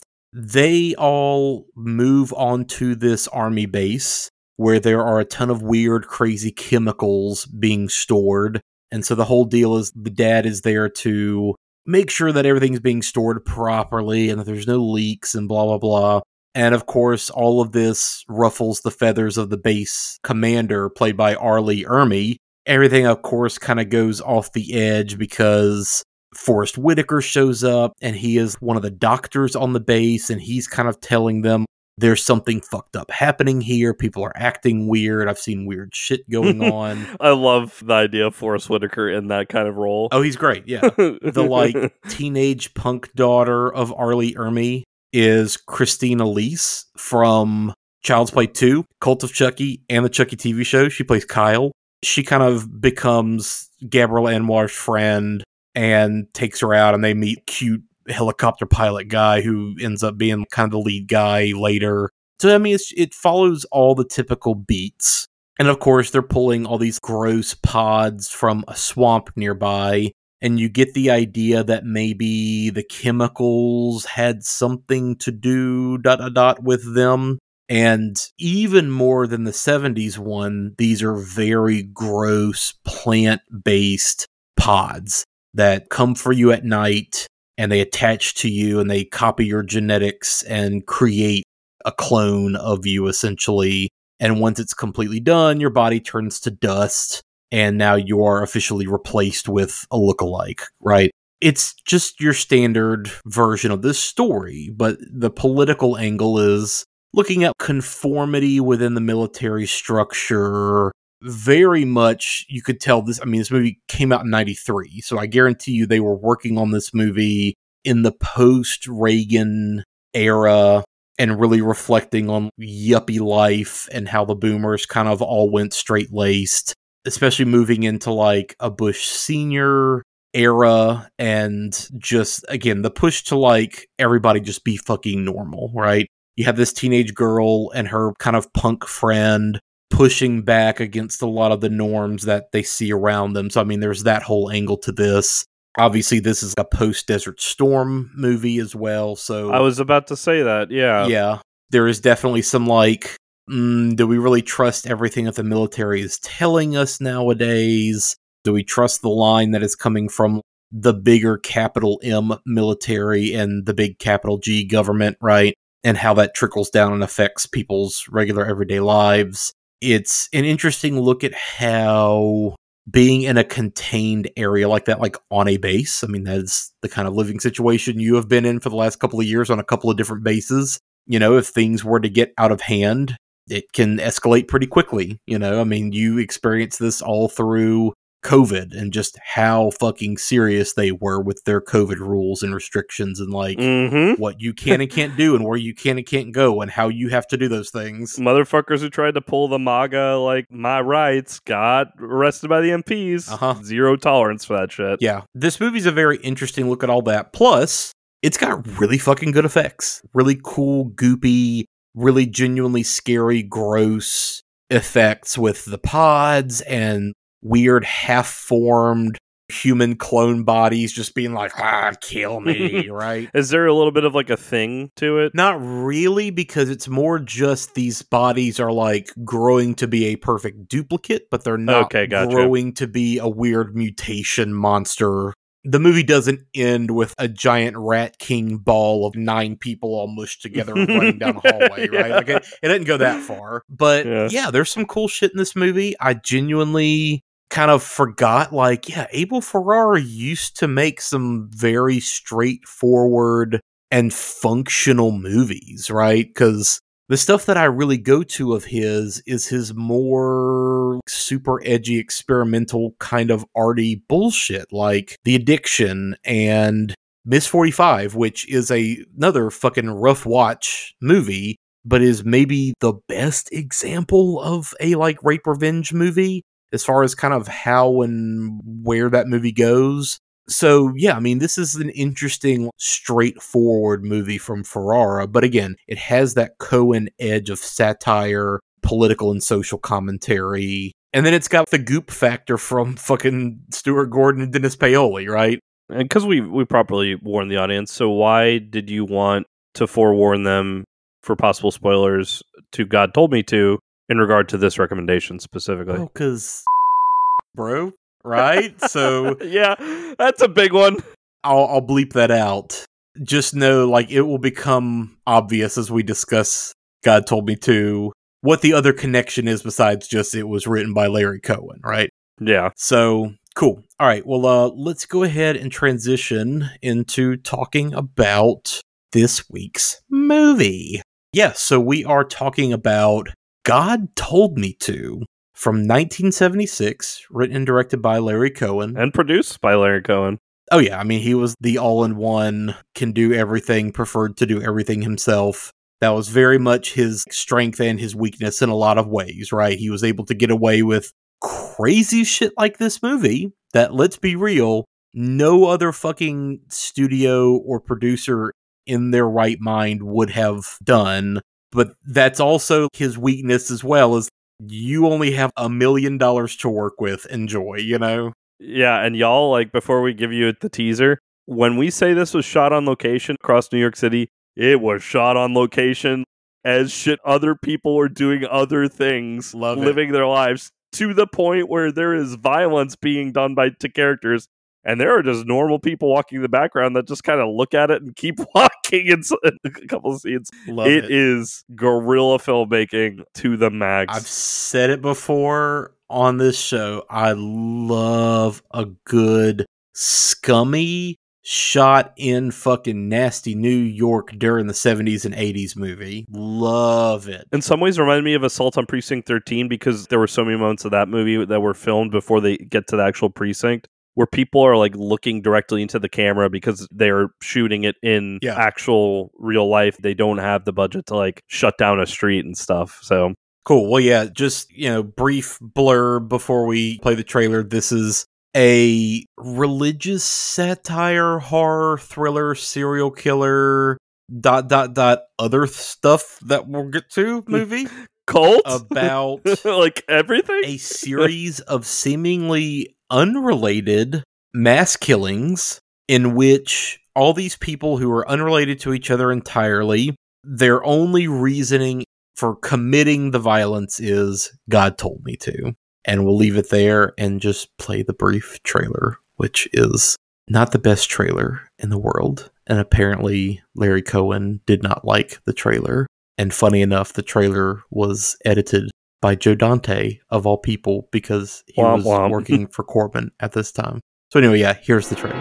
They all move onto this army base where there are a ton of weird, crazy chemicals being stored. And so the whole deal is the dad is there to make sure that everything's being stored properly and that there's no leaks and blah, blah, blah. And of course, all of this ruffles the feathers of the base commander, played by R. Lee Ermey. Everything, of course, kind of goes off the edge because Forest Whitaker shows up and he is one of the doctors on the base and he's kind of telling them there's something fucked up happening here. People are acting weird. I've seen weird shit going on. I love the idea of Forest Whitaker in that kind of role. Oh, he's great. Yeah. the like teenage punk daughter of R. Lee Ermey is Christine Elise from Child's Play 2, Cult of Chucky, and the Chucky TV show. She plays Kyle. She kind of becomes Gabrielle Anwar's friend and takes her out, and they meet cute helicopter pilot guy who ends up being kind of the lead guy later. So I mean, it follows all the typical beats, and of course they're pulling all these gross pods from a swamp nearby, and you get the idea that maybe the chemicals had something to do dot dot dot with them. And even more than the 70s one, these are very gross plant based pods that come for you at night and they attach to you and they copy your genetics and create a clone of you essentially. And once it's completely done, your body turns to dust and now you are officially replaced with a lookalike, right? It's just your standard version of this story, but the political angle is looking at conformity within the military structure. Very much, you could tell this. I mean, this movie came out in 93, so I guarantee you they were working on this movie in the post Reagan era and really reflecting on yuppie life and how the boomers kind of all went straight laced, especially moving into like a Bush senior era and just again the push to like everybody just be fucking normal, right? You have this teenage girl and her kind of punk friend pushing back against a lot of the norms that they see around them. So I mean there's that whole angle to this. Obviously this is a post Desert Storm movie as well, so I was about to say that. Yeah. yeah, there is definitely some like, mm, do we really trust everything that the military is telling us nowadays? Do we trust the line that is coming from the bigger capital M military and the big capital G government, right? And how that trickles down and affects people's regular everyday lives. It's an interesting look at how being in a contained area like that, like on a base, I mean, that's the kind of living situation you have been in for the last couple of years on a couple of different bases. You know, if things were to get out of hand, it can escalate pretty quickly. You know, I mean, you experience this all through COVID and just how fucking serious they were with their COVID rules and restrictions and like mm-hmm. what you can and can't do and where you can and can't go and how you have to do those things. Motherfuckers who tried to pull the MAGA, like my rights, got arrested by the MPs. Uh-huh. Zero tolerance for that shit. Yeah. This movie's a very interesting look at all that. Plus, it's got really fucking good effects. Really cool, goopy, really genuinely scary, gross effects with the pods and weird half formed human clone bodies just being like, ah, kill me, right? Is there a little bit of like a thing to it? Not really, because it's more just these bodies are like growing to be a perfect duplicate, but they're not Okay, gotcha. growing to be a weird mutation monster. The movie doesn't end with a giant rat king ball of nine people all mushed together running down the hallway, right? Like it, it doesn't go that far. But Yeah. yeah, there's some cool shit in this movie. I genuinely kind of forgot like yeah abel ferrara used to make some very straightforward and functional movies right? Because the stuff that i really go to of his is his more super edgy experimental kind of arty bullshit like the addiction and miss 45 which is a another fucking rough watch movie but is maybe the best example of a like rape revenge movie as far as kind of how and where that movie goes. So, yeah, I mean, this is an interesting, straightforward movie from Ferrara, but again, it has that Cohen edge of satire, political and social commentary. And then it's got the goop factor from fucking Stuart Gordon and Dennis Paoli, right? And because we we properly warned the audience, so why did you want to forewarn them for possible spoilers to God told me to in regard to this recommendation specifically? Oh, because, bro, right? so, yeah, that's a big one. I'll, I'll bleep that out. Just know, like, it will become obvious as we discuss God Told Me To what the other connection is besides just it was written by Larry Cohen, right? Yeah. So, cool. All right. Well, uh, let's go ahead and transition into talking about this week's movie. Yes. so we are talking about God Told Me To from 1976, written and directed by Larry Cohen. And produced by Larry Cohen. Oh yeah, I mean he was the all-in-one, can do everything, preferred to do everything himself. That was very much his strength and his weakness in a lot of ways, right? He was able to get away with crazy shit like this movie that let's be real, no other fucking studio or producer in their right mind would have done. But that's also his weakness as well is you only have a million dollars to work with. Enjoy, you know? Yeah, and y'all, like, before we give you the teaser, when we say this was shot on location across New York City, it was shot on location as shit other people were doing other things, Love it. living their lives to the point where there is violence being done by to characters. And there are just normal people walking in the background that just kind of look at it and keep walking in a couple of scenes. Love it it. is guerrilla filmmaking to the max. I've said it before on this show. I love a good scummy shot in fucking nasty New York during the 70s and 80s movie. Love it. in some ways reminded me of Assault on Precinct 13 because there were so many moments of that movie that were filmed before they get to the actual precinct where people are like looking directly into the camera because they're shooting it in Yeah. actual real life. They don't have the budget to like shut down a street and stuff. So Cool. Well, yeah, just, you know, brief blurb before we play the trailer. This is a religious satire, horror, thriller, serial killer, dot, dot, dot, other stuff that we'll get to movie cult about like everything. a series of seemingly unrelated mass killings in which all these people who are unrelated to each other entirely, their only reasoning for committing the violence is God told me to. And we'll leave it there and just play the brief trailer, which is not the best trailer in the world. And apparently, Larry Cohen did not like the trailer. And funny enough, the trailer was edited by Joe Dante, of all people, because he Womp was womp. working for Corman at this time. So, anyway, yeah, here's the trailer.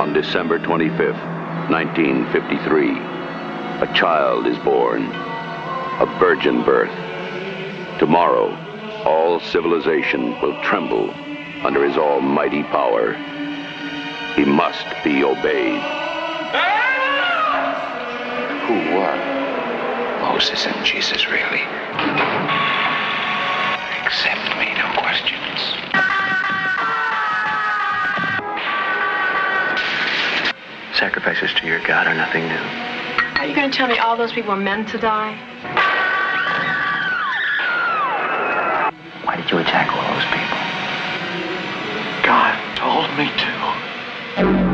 On December 25th, 1953, a child is born, a virgin birth. Tomorrow, all civilization will tremble under his almighty power. He must be obeyed. Who were Moses and Jesus really? Accept me, no questions. Sacrifices to your God are nothing new. Are you going to tell me all those people were meant to die? Why did you attack all those people? God told me to.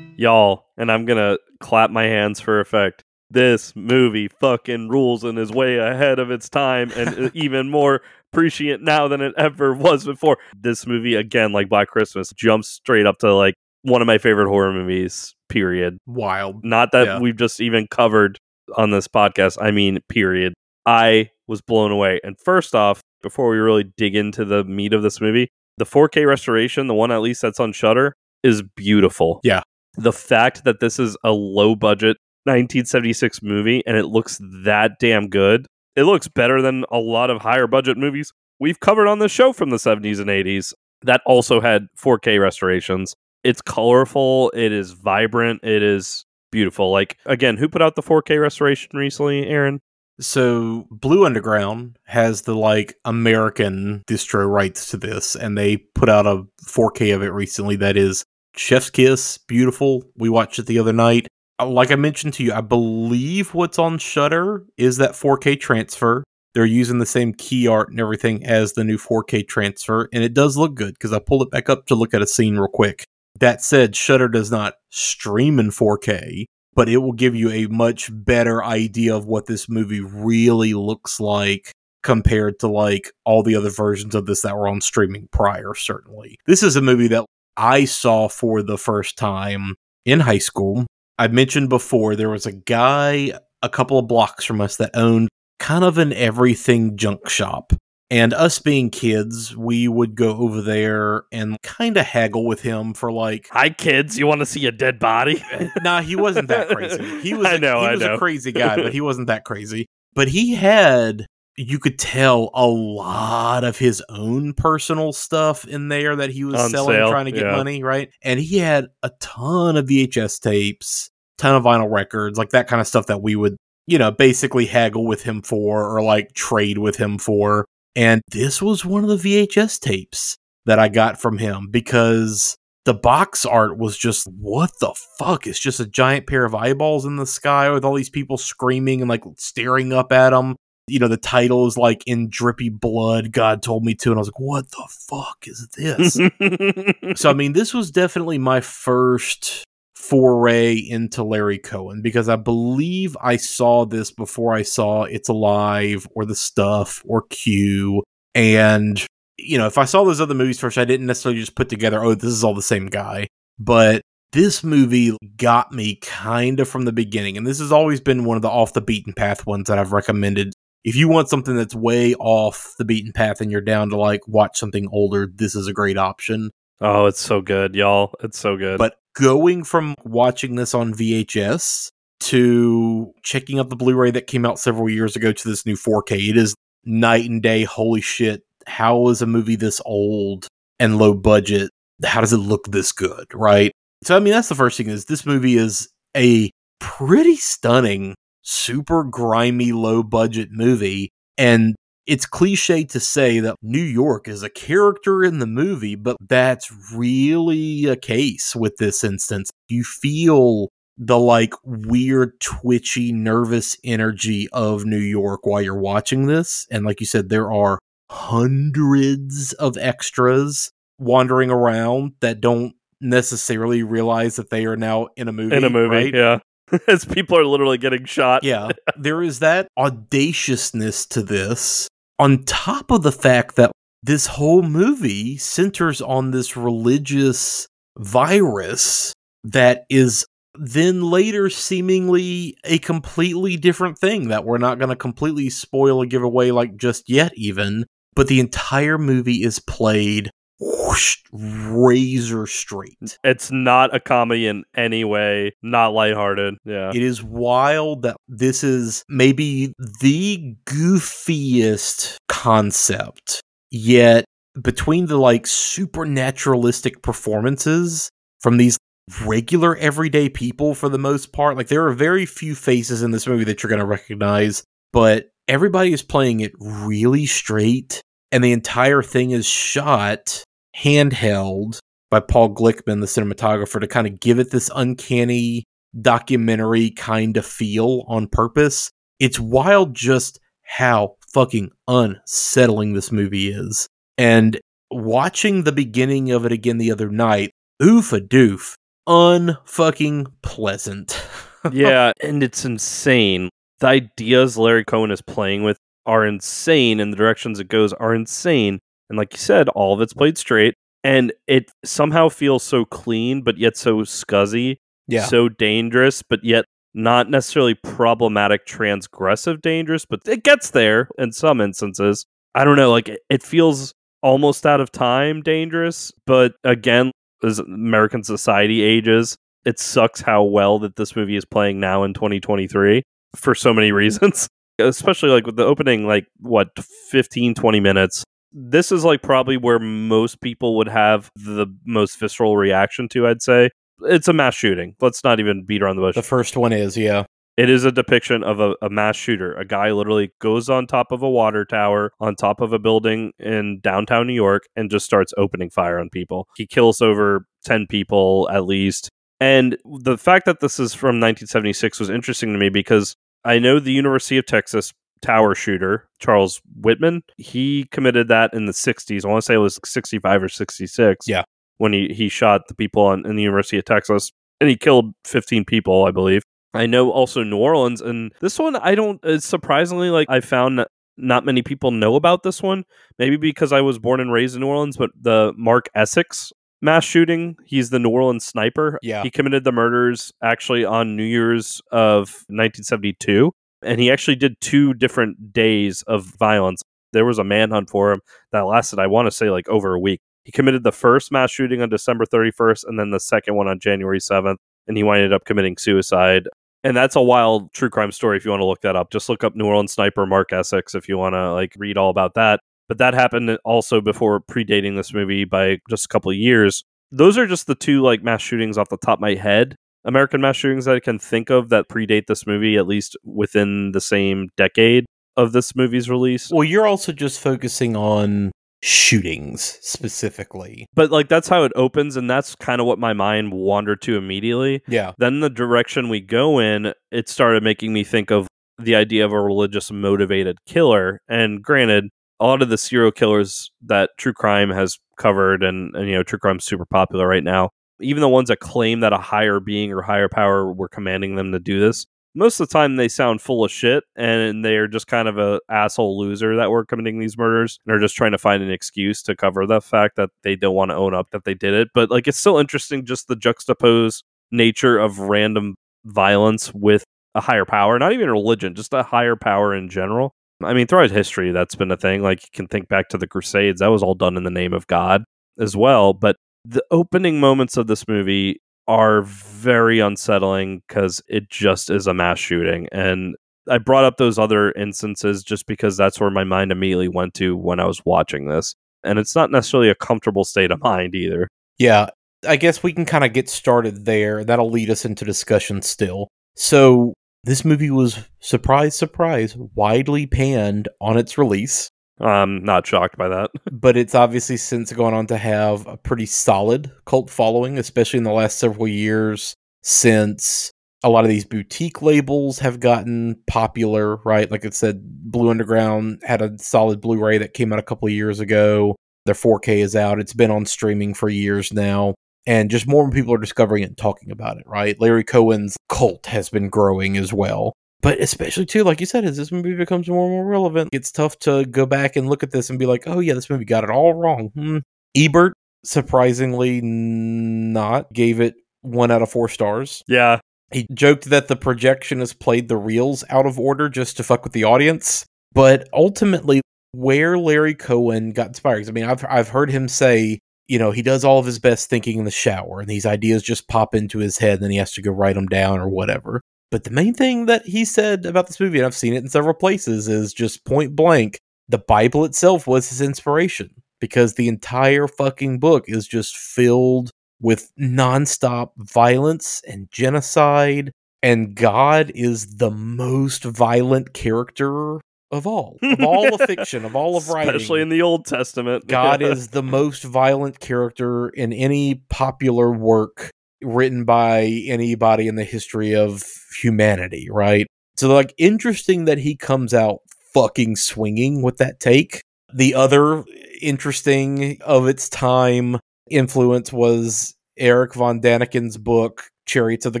Y'all, and I'm gonna clap my hands for effect. This movie fucking rules and is way ahead of its time and even more prescient now than it ever was before. This movie, again, like Black Christmas, jumps straight up to like one of my favorite horror movies, period. Wild. Not that Yeah. we've just even covered on this podcast. I mean, period. I was blown away. And first off, before we really dig into the meat of this movie, the 4K restoration, the one at least that's on Shudder, is beautiful. Yeah. The fact that this is a low budget 1976 movie and it looks that damn good. It looks better than a lot of higher budget movies we've covered on the show from the 70s and 80s that also had 4K restorations. It's colorful, it is vibrant, it is beautiful. Like again, who put out the 4K restoration recently, Aaron? So Blue Underground has the like American distro rights to this, and they put out a 4K of it recently. That is Chef's Kiss, beautiful. We watched it the other night. Uh, Like I mentioned to you, I believe what's on Shudder is that 4K transfer. They're using the same key art and everything as the new 4K transfer, and it does look good because I pulled it back up to look at a scene real quick. That said, Shudder does not stream in 4K, but it will give you a much better idea of what this movie really looks like compared to like all the other versions of this that were on streaming prior certainly. This is a movie that I saw for the first time in high school. I mentioned before there was a guy a couple of blocks from us that owned kind of an everything junk shop. And us being kids, we would go over there and kind of haggle with him for like Hi kids, you want to see a dead body? nah, he wasn't that crazy. He was I a- know, he I was know. a crazy guy, but he wasn't that crazy. But he had you could tell a lot of his own personal stuff in there that he was On selling sale, trying to get yeah. money, right? And he had a ton of VHS tapes, ton of vinyl records, like that kind of stuff that we would, you know, basically haggle with him for or like trade with him for. And this was one of the VHS tapes that I got from him because the box art was just what the fuck? It's just a giant pair of eyeballs in the sky with all these people screaming and like staring up at him. You know, the title is like in drippy blood. God told me to, and I was like, "What the fuck is this?" so, I mean, this was definitely my first foray into Larry Cohen because I believe I saw this before I saw It's Alive or The Stuff or Q. And, you know, if I saw those other movies first, I didn't necessarily just put together, oh, this is all the same guy. But this movie got me kind of from the beginning. And this has always been one of the off the beaten path ones that I've recommended. If you want something that's way off the beaten path and you're down to like watch something older, this is a great option. oh, it's so good, y'all. It's so good. But going from watching this on VHS to checking out the Blu-ray that came out several years ago to this new 4K, it is night and day. Holy shit! How is a movie this old and low budget? How does it look this good? Right. So I mean, that's the first thing. Is this movie is a pretty stunning, super grimy, low budget movie, and it's cliche to say that New York is a character in the movie, but that's really a case with this instance. You feel the like weird, twitchy, nervous energy of New York while you're watching this. And like you said, there are hundreds of extras wandering around that don't necessarily realize that they are now in a movie. in a movie, right? yeah. As people are literally getting shot. Yeah, there is that audaciousness to this, on top of the fact that this whole movie centers on this religious virus that is then later seemingly a completely different thing that we're not going to completely spoil or give away like just yet even but the entire movie is played whoosh, razor straight It's not a comedy in any way, not lighthearted. Yeah. it is wild that this is maybe the goofiest concept yet between the like supernaturalistic performances from these regular everyday people for the most part like there are very few faces in this movie that you're going to recognize but everybody is playing it really straight and the entire thing is shot handheld by Paul Glickman the cinematographer to kind of give it this uncanny documentary kind of feel on purpose it's wild just how fucking unsettling this movie is and watching the beginning of it again the other night oof a doof unfucking pleasant yeah, and it's insane. The ideas Larry Cohen is playing with are insane, and the directions it goes are insane. And like you said, all of it's played straight, and it somehow feels so clean, but yet so scuzzy, Yeah. so dangerous, but yet not necessarily problematic, transgressive dangerous, but it gets there in some instances. I don't know, like it, it feels almost out of time dangerous, but again, as American society ages, it sucks how well that this movie is playing now in 2023 for so many reasons especially like with the opening like what 15 20 minutes this is like probably where most people would have the most visceral reaction to i'd say it's a mass shooting let's not even beat around the bush the first one is yeah it is a depiction of a, a mass shooter. A guy literally goes on top of a water tower, on top of a building in downtown New York, and just starts opening fire on people. He kills over 10 people at least. And the fact that this is from 1976 was interesting to me because I know the University of Texas tower shooter, Charles Whitman, he committed that in the 60s. I want to say it was 65 or 66. Yeah. When he, he shot the people on, in the University of Texas. And he killed 15 people, I believe. I know also New Orleans, and this one I don't. It's surprisingly like I found not many people know about this one. Maybe because I was born and raised in New Orleans, but the Mark Essex mass shooting. He's the New Orleans sniper. Yeah. he committed the murders actually on New Year's of 1972, and he actually did two different days of violence. There was a manhunt for him that lasted, I want to say, like over a week. He committed the first mass shooting on December 31st, and then the second one on January 7th and he ended up committing suicide. And that's a wild true crime story if you want to look that up. Just look up New Orleans sniper Mark Essex if you want to like read all about that. But that happened also before predating this movie by just a couple of years. Those are just the two like mass shootings off the top of my head. American mass shootings that I can think of that predate this movie at least within the same decade of this movie's release. Well, you're also just focusing on shootings specifically. But like that's how it opens and that's kind of what my mind wandered to immediately. Yeah. Then the direction we go in, it started making me think of the idea of a religious motivated killer. And granted, a lot of the serial killers that true crime has covered and, and you know, true crime's super popular right now. Even the ones that claim that a higher being or higher power were commanding them to do this, most of the time they sound full of shit and they're just kind of a asshole loser that were committing these murders and are just trying to find an excuse to cover the fact that they don't want to own up that they did it. But like it's still interesting just the juxtapose nature of random violence with a higher power not even religion just a higher power in general. I mean throughout history that's been a thing like you can think back to the crusades that was all done in the name of god as well but the opening moments of this movie are very unsettling because it just is a mass shooting. And I brought up those other instances just because that's where my mind immediately went to when I was watching this. And it's not necessarily a comfortable state of mind either. Yeah. I guess we can kind of get started there. That'll lead us into discussion still. So, this movie was, surprise, surprise, widely panned on its release. I'm not shocked by that. but it's obviously since gone on to have a pretty solid cult following, especially in the last several years since a lot of these boutique labels have gotten popular, right? Like I said, Blue Underground had a solid Blu ray that came out a couple of years ago. Their 4K is out. It's been on streaming for years now. And just more people are discovering it and talking about it, right? Larry Cohen's cult has been growing as well. But especially too, like you said, as this movie becomes more and more relevant, it's tough to go back and look at this and be like, "Oh yeah, this movie got it all wrong." Hmm. Ebert, surprisingly, not gave it one out of four stars. Yeah, he joked that the projectionist played the reels out of order just to fuck with the audience. But ultimately, where Larry Cohen got inspired, I mean, I've I've heard him say, you know, he does all of his best thinking in the shower, and these ideas just pop into his head, and then he has to go write them down or whatever. But the main thing that he said about this movie, and I've seen it in several places, is just point blank: the Bible itself was his inspiration because the entire fucking book is just filled with nonstop violence and genocide. And God is the most violent character of all, of all of fiction, of all of writing. Especially in the Old Testament. God is the most violent character in any popular work written by anybody in the history of humanity, right? So, like, interesting that he comes out fucking swinging with that take. The other interesting of its time influence was Erich von Däniken's book Chariots of the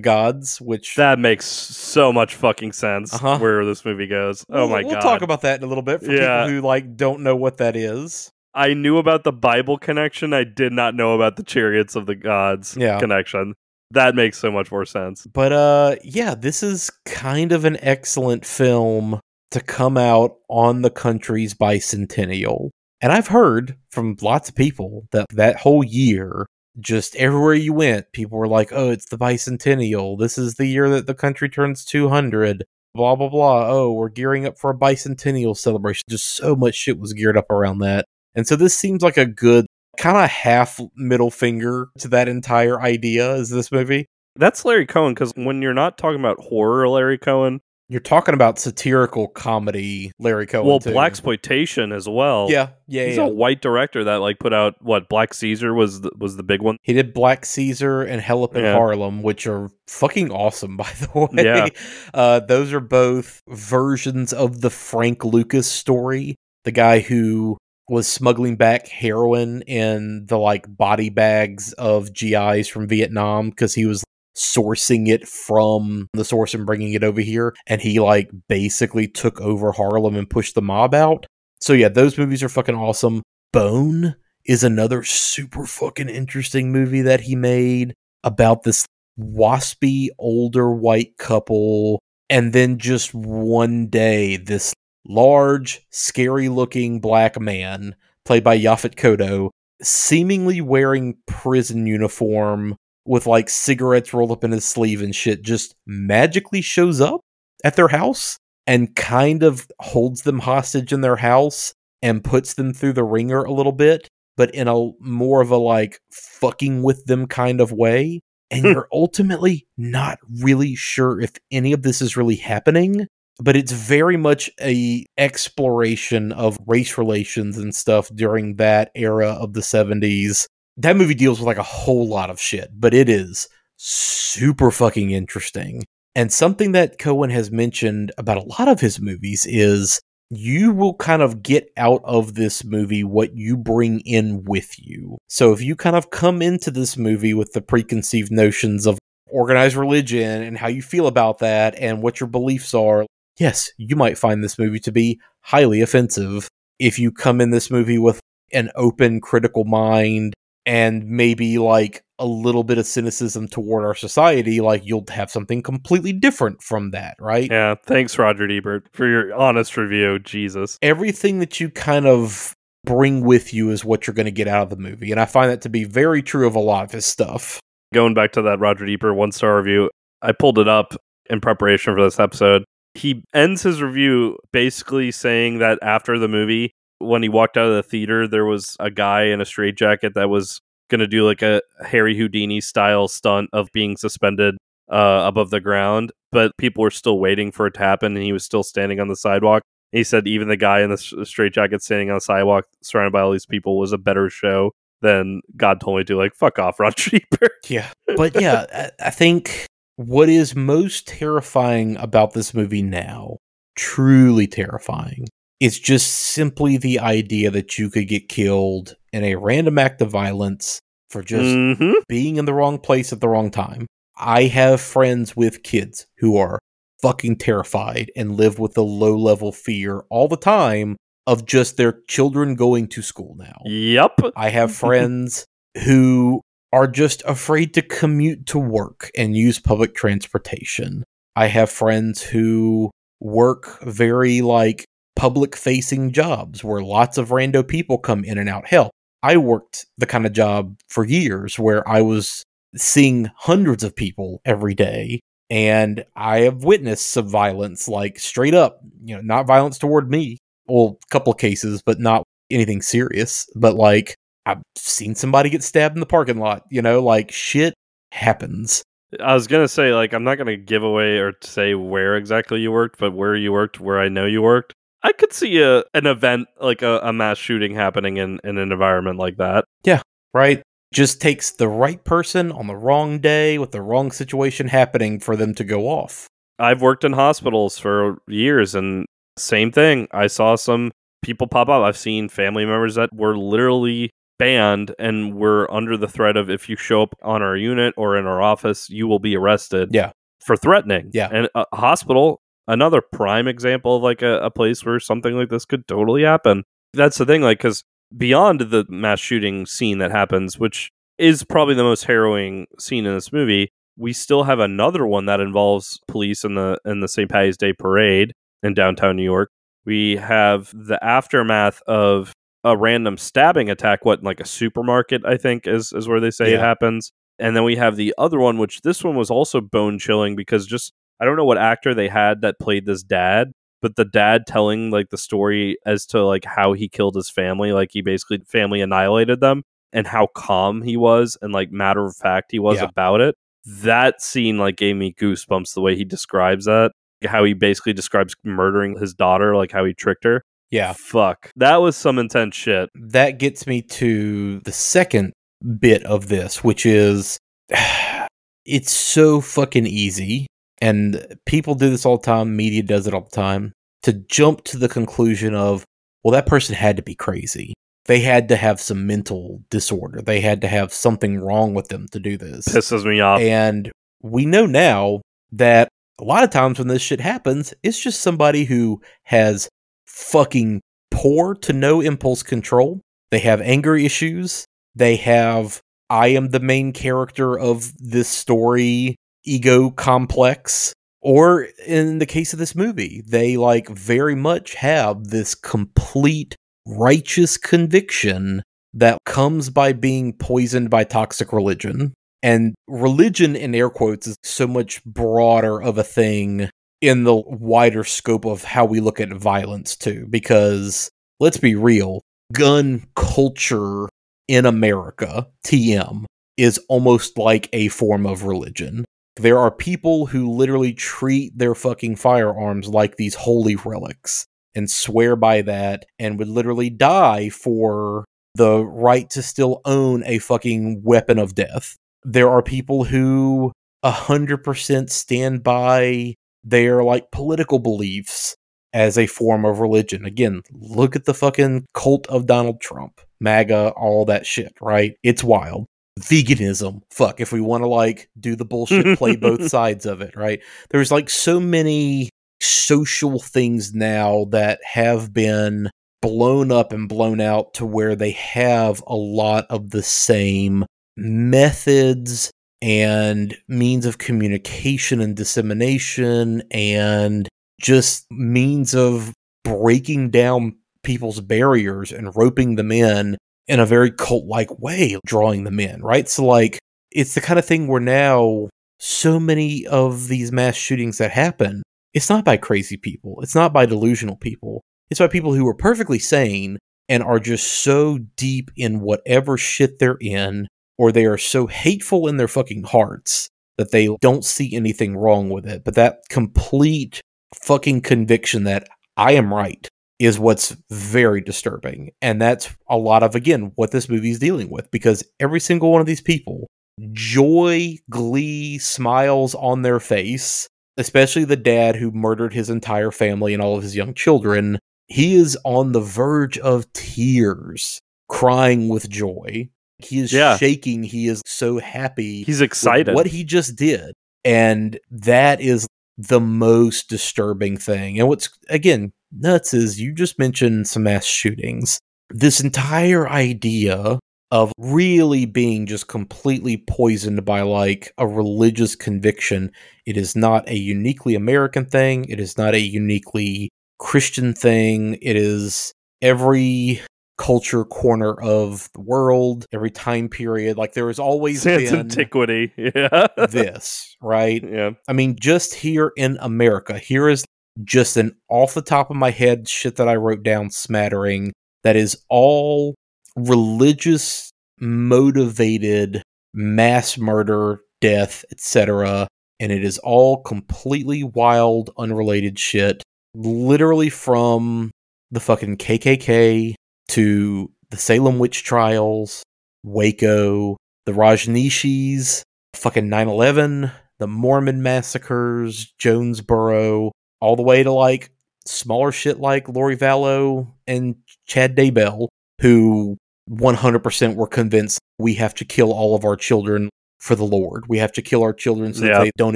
Gods, which that makes so much fucking sense uh-huh. where this movie goes. Oh we'll, my we'll god. We'll talk about that in a little bit for yeah. people who like don't know what that is. I knew about the Bible connection. I did not know about the Chariots of the Gods yeah. connection. That makes so much more sense. But uh yeah, this is kind of an excellent film to come out on the country's bicentennial. And I've heard from lots of people that that whole year just everywhere you went, people were like, "Oh, it's the bicentennial. This is the year that the country turns 200." Blah blah blah. Oh, we're gearing up for a bicentennial celebration. Just so much shit was geared up around that, and so this seems like a good kind of half middle finger to that entire idea. Is this movie? That's Larry Cohen because when you're not talking about horror, Larry Cohen, you're talking about satirical comedy, Larry Cohen. Well, black exploitation as well. Yeah, yeah. He's yeah. a white director that like put out what Black Caesar was the, was the big one. He did Black Caesar and Hell Up in yeah. Harlem, which are fucking awesome, by the way. Yeah, uh, those are both versions of the Frank Lucas story, the guy who was smuggling back heroin in the like body bags of GIs from Vietnam because he was sourcing it from the source and bringing it over here. And he like basically took over Harlem and pushed the mob out. So yeah, those movies are fucking awesome. Bone is another super fucking interesting movie that he made about this waspy older white couple. And then just one day, this large, scary looking black man, played by Yaphet Kotto, seemingly wearing prison uniform with like cigarettes rolled up in his sleeve and shit just magically shows up at their house and kind of holds them hostage in their house and puts them through the ringer a little bit, but in a more of a like fucking with them kind of way. And hmm. you're ultimately not really sure if any of this is really happening, but it's very much a exploration of race relations and stuff during that era of the 70s that movie deals with like a whole lot of shit, but it is super fucking interesting. And something that Cohen has mentioned about a lot of his movies is you will kind of get out of this movie what you bring in with you. So if you kind of come into this movie with the preconceived notions of organized religion and how you feel about that and what your beliefs are, yes, you might find this movie to be highly offensive. If you come in this movie with an open critical mind and maybe like a little bit of cynicism toward our society, like you'll have something completely different from that, right? Yeah. Thanks, Roger Ebert, for your honest review. Jesus. Everything that you kind of bring with you is what you're going to get out of the movie. And I find that to be very true of a lot of his stuff. Going back to that Roger Ebert one star review, I pulled it up in preparation for this episode. He ends his review basically saying that after the movie, when he walked out of the theater, there was a guy in a straitjacket that was going to do like a Harry Houdini style stunt of being suspended uh, above the ground, but people were still waiting for it to happen, and he was still standing on the sidewalk. He said even the guy in the straitjacket standing on the sidewalk, surrounded by all these people, was a better show than God told me to. Like, fuck off, Roger Ebert. Yeah, but yeah, I think what is most terrifying about this movie now, truly terrifying, it's just simply the idea that you could get killed in a random act of violence for just mm-hmm. being in the wrong place at the wrong time. I have friends with kids who are fucking terrified and live with a low level fear all the time of just their children going to school now. Yep. I have friends who are just afraid to commute to work and use public transportation. I have friends who work very like public facing jobs where lots of rando people come in and out. Hell, I worked the kind of job for years where I was seeing hundreds of people every day and I have witnessed some violence like straight up, you know, not violence toward me. Well, a couple cases, but not anything serious. But like I've seen somebody get stabbed in the parking lot, you know, like shit happens. I was gonna say, like, I'm not gonna give away or say where exactly you worked, but where you worked, where I know you worked, I could see a an event like a, a mass shooting happening in, in an environment like that. Yeah, right. Just takes the right person on the wrong day with the wrong situation happening for them to go off. I've worked in hospitals for years, and same thing. I saw some people pop up. I've seen family members that were literally banned and we're under the threat of if you show up on our unit or in our office, you will be arrested. Yeah. For threatening. Yeah. And a hospital, another prime example of like a, a place where something like this could totally happen. That's the thing, like, because beyond the mass shooting scene that happens, which is probably the most harrowing scene in this movie, we still have another one that involves police in the in the St. Patty's Day parade in downtown New York. We have the aftermath of a random stabbing attack, what like a supermarket, I think is is where they say it happens. And then we have the other one, which this one was also bone chilling because just I don't know what actor they had that played this dad, but the dad telling like the story as to like how he killed his family, like he basically family annihilated them, and how calm he was and like matter of fact he was Yeah. about it. That scene like gave me goosebumps the way he describes that. How he basically describes murdering his daughter, like how he tricked her. Yeah. Fuck. That was some intense shit. That gets me to the second bit of this, which is it's so fucking easy. And people do this all the time, media does it all the time, to jump to the conclusion of, well, that person had to be crazy. They had to have some mental disorder. They had to have something wrong with them to do this. Pisses me off. And we know now that a lot of times when this shit happens, it's just somebody who has fucking poor to no impulse control. They have anger issues. They have, I am the main character of this story, ego complex. Or in the case of this movie, they like very much have this complete righteous conviction that comes by being poisoned by toxic religion. And religion, in air quotes, is so much broader of a thing in the wider scope of how we look at violence, too. Because let's be real, gun culture in America, TM, is almost like a form of religion. There are people who literally treat their fucking firearms like these holy relics and swear by that and would literally die for the right to still own a fucking weapon of death. There are people who 100% stand by their like political beliefs as a form of religion. Again, look at the fucking cult of Donald Trump, MAGA, all that shit, right? It's wild. Veganism, fuck, if we want to like do the bullshit, play both sides of it, right? There's like so many social things now that have been blown up and blown out to where they have a lot of the same methods and means of communication and dissemination and just means of breaking down people's barriers and roping them in in a very cult like way, drawing them in, right? So, like, it's the kind of thing where now so many of these mass shootings that happen, it's not by crazy people, it's not by delusional people, it's by people who are perfectly sane and are just so deep in whatever shit they're in, or they are so hateful in their fucking hearts that they don't see anything wrong with it. But that complete fucking conviction that I am right is what's very disturbing. And that's a lot of, again, what this movie is dealing with because every single one of these people, joy, glee, smiles on their face, especially the dad who murdered his entire family and all of his young children. He is on the verge of tears, crying with joy. He is Yeah. shaking. He is so happy. He's excited. What he just did. And that is the most disturbing thing. And what's, again, nuts is you just mentioned some mass shootings. This entire idea of really being just completely poisoned by like a religious conviction. It is not a uniquely American thing. It is not a uniquely Christian thing. It is every culture corner of the world, every time period. Like there has always Since been antiquity. Yeah. this, right? Yeah. I mean, just here in America, here is just an off the top of my head shit that I wrote down smattering that is all religious motivated mass murder, death, etc. And it is all completely wild, unrelated shit. Literally from the fucking KKK to the Salem witch trials, Waco, the Rajneeshis, fucking 9 11, the Mormon massacres, Jonesboro, all the way to like smaller shit like Lori Vallow and Chad Daybell, who 100% were convinced we have to kill all of our children for the Lord. We have to kill our children so Yeah. that they don't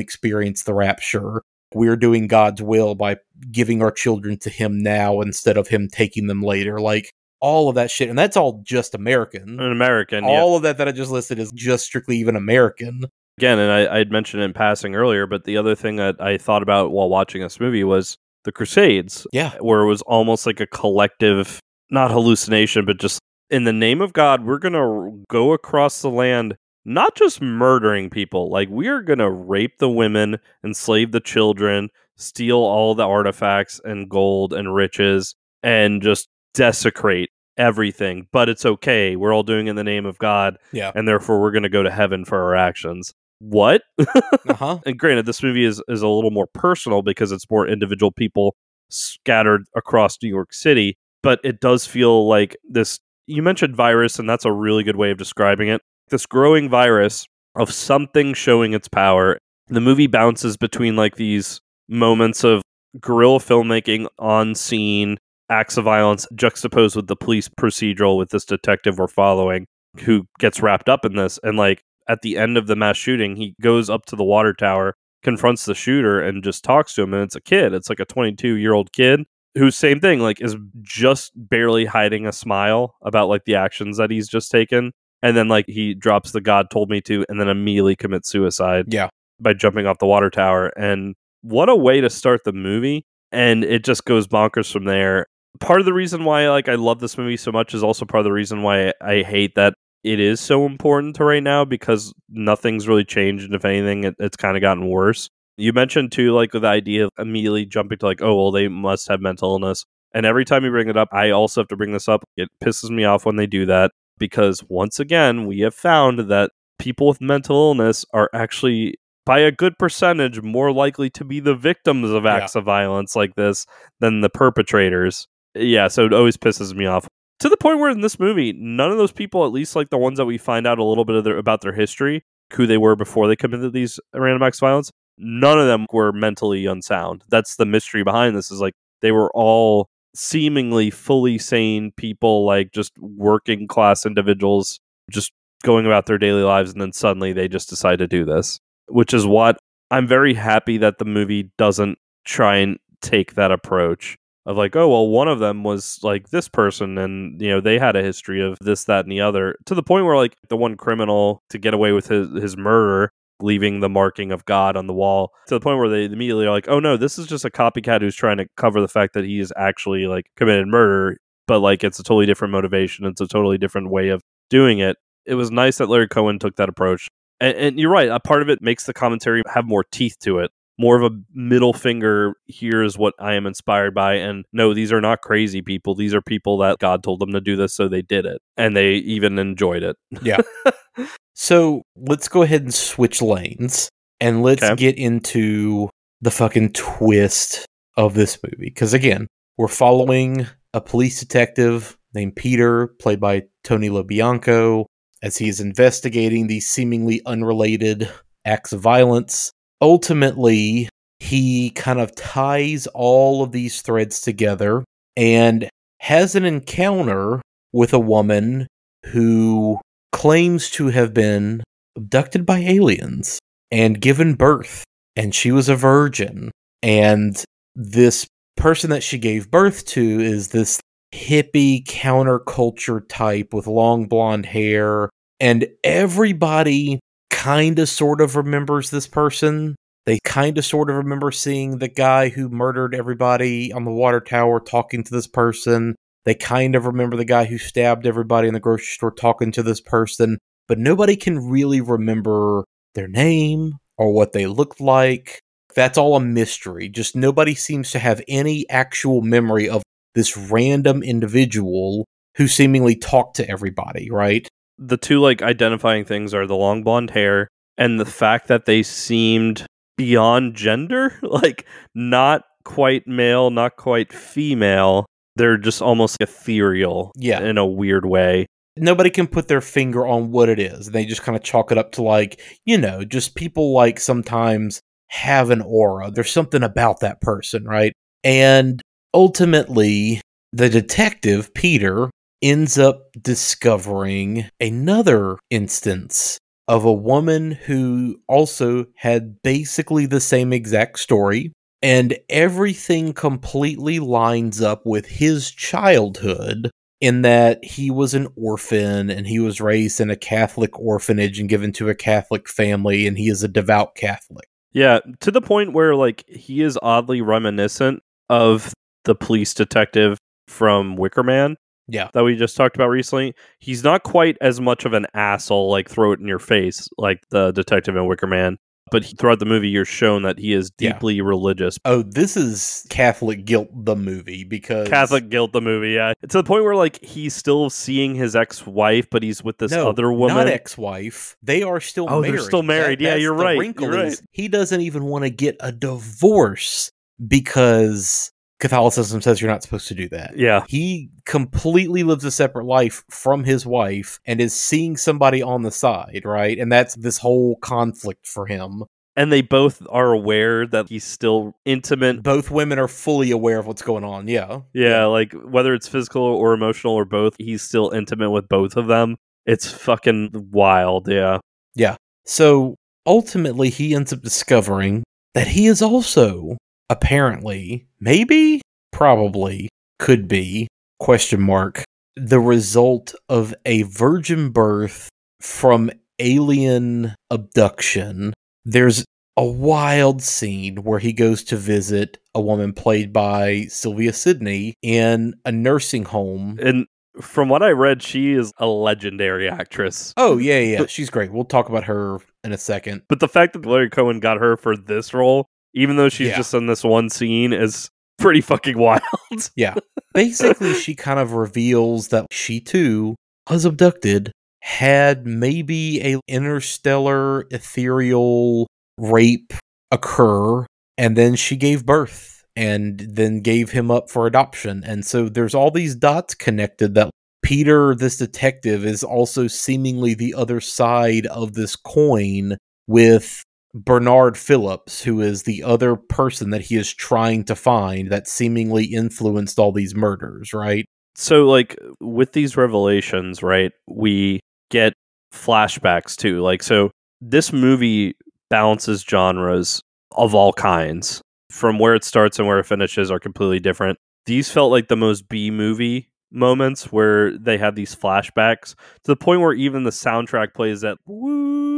experience the rapture. We're doing God's will by giving our children to Him now instead of Him taking them later. Like all of that shit. And that's all just American. An American. yeah. all of that that I just listed is just strictly even American. again, and I, I'd mentioned it in passing earlier, but the other thing that I thought about while watching this movie was the Crusades. Yeah. Where it was almost like a collective, not hallucination, but just in the name of God, we're going to go across the land, not just murdering people, like we are going to rape the women, enslave the children, steal all the artifacts and gold and riches, and just desecrate everything. But it's okay. We're all doing in the name of God Yeah. and therefore we're going to go to heaven for our actions. What? Uh-huh. and granted, this movie is is a little more personal because it's more individual people scattered across New York City, but it does feel like this. You mentioned virus, and that's a really good way of describing it. This growing virus of something showing its power. The movie bounces between like these moments of guerrilla filmmaking on scene, acts of violence juxtaposed with the police procedural with this detective we're following who gets wrapped up in this. And like at the end of the mass shooting he goes up to the water tower confronts the shooter and just talks to him. And it's a kid. It's like a 22 year old kid who's same thing like is just barely hiding a smile about like the actions that he's just taken. And then like he drops the god told me to and then immediately commits suicide Yeah. by jumping off the water tower. And what a way to start the movie. And it just goes bonkers from there part of the reason why like I love this movie so much is also part of the reason why I hate that it is so important to right now because nothing's really changed and if anything it, it's kind of gotten worse. You mentioned too like the idea of immediately jumping to like oh well they must have mental illness. And every time you bring it up i also have to bring this up. It pisses me off when they do that because once again we have found that people with mental illness are actually by a good percentage more likely to be the victims of acts of violence like this than the perpetrators yeah so it always pisses me off. To the point where in this movie none of those people at least like the ones that we find out a little bit their, about their history who they were before they committed these random acts of violence none of them were mentally unsound. That's the mystery behind this is like they were all seemingly fully sane people like just working class individuals just going about their daily lives and then suddenly they just decide to do this which is what i'm very happy that the movie doesn't try and take that approach of like oh well one of them was like this person and you know they had a history of this that and the other to the point where like the one criminal to get away with his his murder leaving the marking of god on the wall to the point where they immediately are like oh no this is just a copycat who's trying to cover the fact that he is actually like committed murder but like it's a totally different motivation it's a totally different way of doing it. It was nice that larry cohen took that approach. And, and you're right a part of it makes the commentary have more teeth to it more of a middle finger here is what i am inspired by and no these are not crazy people these are people that god told them to do this so they did it and they even enjoyed it Yeah. so let's go ahead and switch lanes and let's Okay. get into the fucking twist of this movie. Because again, we're following a police detective named Peter, played by Tony LoBianco, as he is investigating these seemingly unrelated acts of violence. Ultimately, he kind of ties all of these threads together and has an encounter with a woman who claims to have been abducted by aliens and given birth and she was a virgin. And this person that she gave birth to is this hippie counterculture type with long blonde hair. And everybody kind of sort of remembers this person. They kind of sort of remember seeing the guy who murdered everybody on the water tower talking to this person. They kind of remember the guy who stabbed everybody in the grocery store talking to this person, but nobody can really remember their name or what they looked like. That's all a mystery. Just nobody seems to have any actual memory of this random individual who seemingly talked to everybody, right? The two like identifying things are the long blonde hair and the fact that they seemed beyond gender, like not quite male, not quite female. They're just almost ethereal yeah. in a weird way. Nobody can put their finger on what it is. They just kind of chalk it up to like, you know, just people like sometimes have an aura. There's something about that person, right? And ultimately, the detective, Peter, ends up discovering another instance of a woman who also had basically the same exact story. And everything completely lines up with his childhood in that he was an orphan and he was raised in a Catholic orphanage and given to a Catholic family, and he is a devout Catholic. Yeah, to the point where like he is oddly reminiscent of the police detective from Wicker Man. Yeah. That we just talked about recently. He's not quite as much of an asshole, like throw it in your face, like the detective in Wicker Man. But throughout the movie, you're shown that he is deeply yeah. religious. Oh, this is Catholic Guilt, the movie, because. Catholic Guilt, the movie, yeah. To the point where, like, he's still seeing his ex wife, but he's with this no, other woman. Not ex wife. They are still oh, married. they're still married. That, yeah, you're right. Wrinkle you're right. He doesn't even want to get a divorce because Catholicism says you're not supposed to do that. Yeah. He completely lives a separate life from his wife and is seeing somebody on the side, right? And that's this whole conflict for him. And they both are aware that he's still intimate. Both women are fully aware of what's going on. Yeah. Yeah. Like whether it's physical or emotional or both, he's still intimate with both of them. It's fucking wild. Yeah. Yeah. So ultimately, he ends up discovering that he is also apparently, maybe, probably, could be, question mark, the result of a virgin birth from alien abduction. There's a wild scene where he goes to visit a woman played by Sylvia Sidney in a nursing home. And from what I read, she is a legendary actress. Oh, yeah, yeah. She's great. We'll talk about her in a second. But the fact that Larry Cohen got her for this role even though she's yeah. just in this one scene, is pretty fucking wild. yeah. Basically, she kind of reveals that she too was abducted, had maybe a interstellar ethereal rape occur, and then she gave birth and then gave him up for adoption. And so there's all these dots connected that Peter, this detective, is also seemingly the other side of this coin with Bernard Phillips, who is the other person that he is trying to find that seemingly influenced all these murders, right? So, like, with these revelations, right, we get flashbacks too. Like, so this movie balances genres of all kinds. From where it starts and where it finishes are completely different. These felt like the most B movie moments where they had these flashbacks to the point where even the soundtrack plays that woo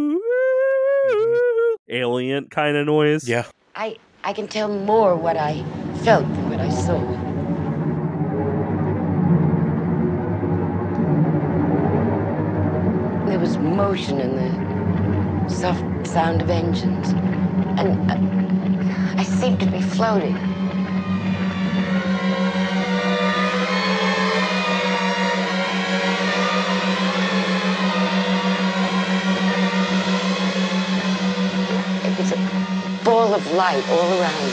alien kind of noise. Yeah. I I can tell more what I felt than what I saw. There was motion in the soft sound of engines, and uh, I seemed to be floating. Of light all around me.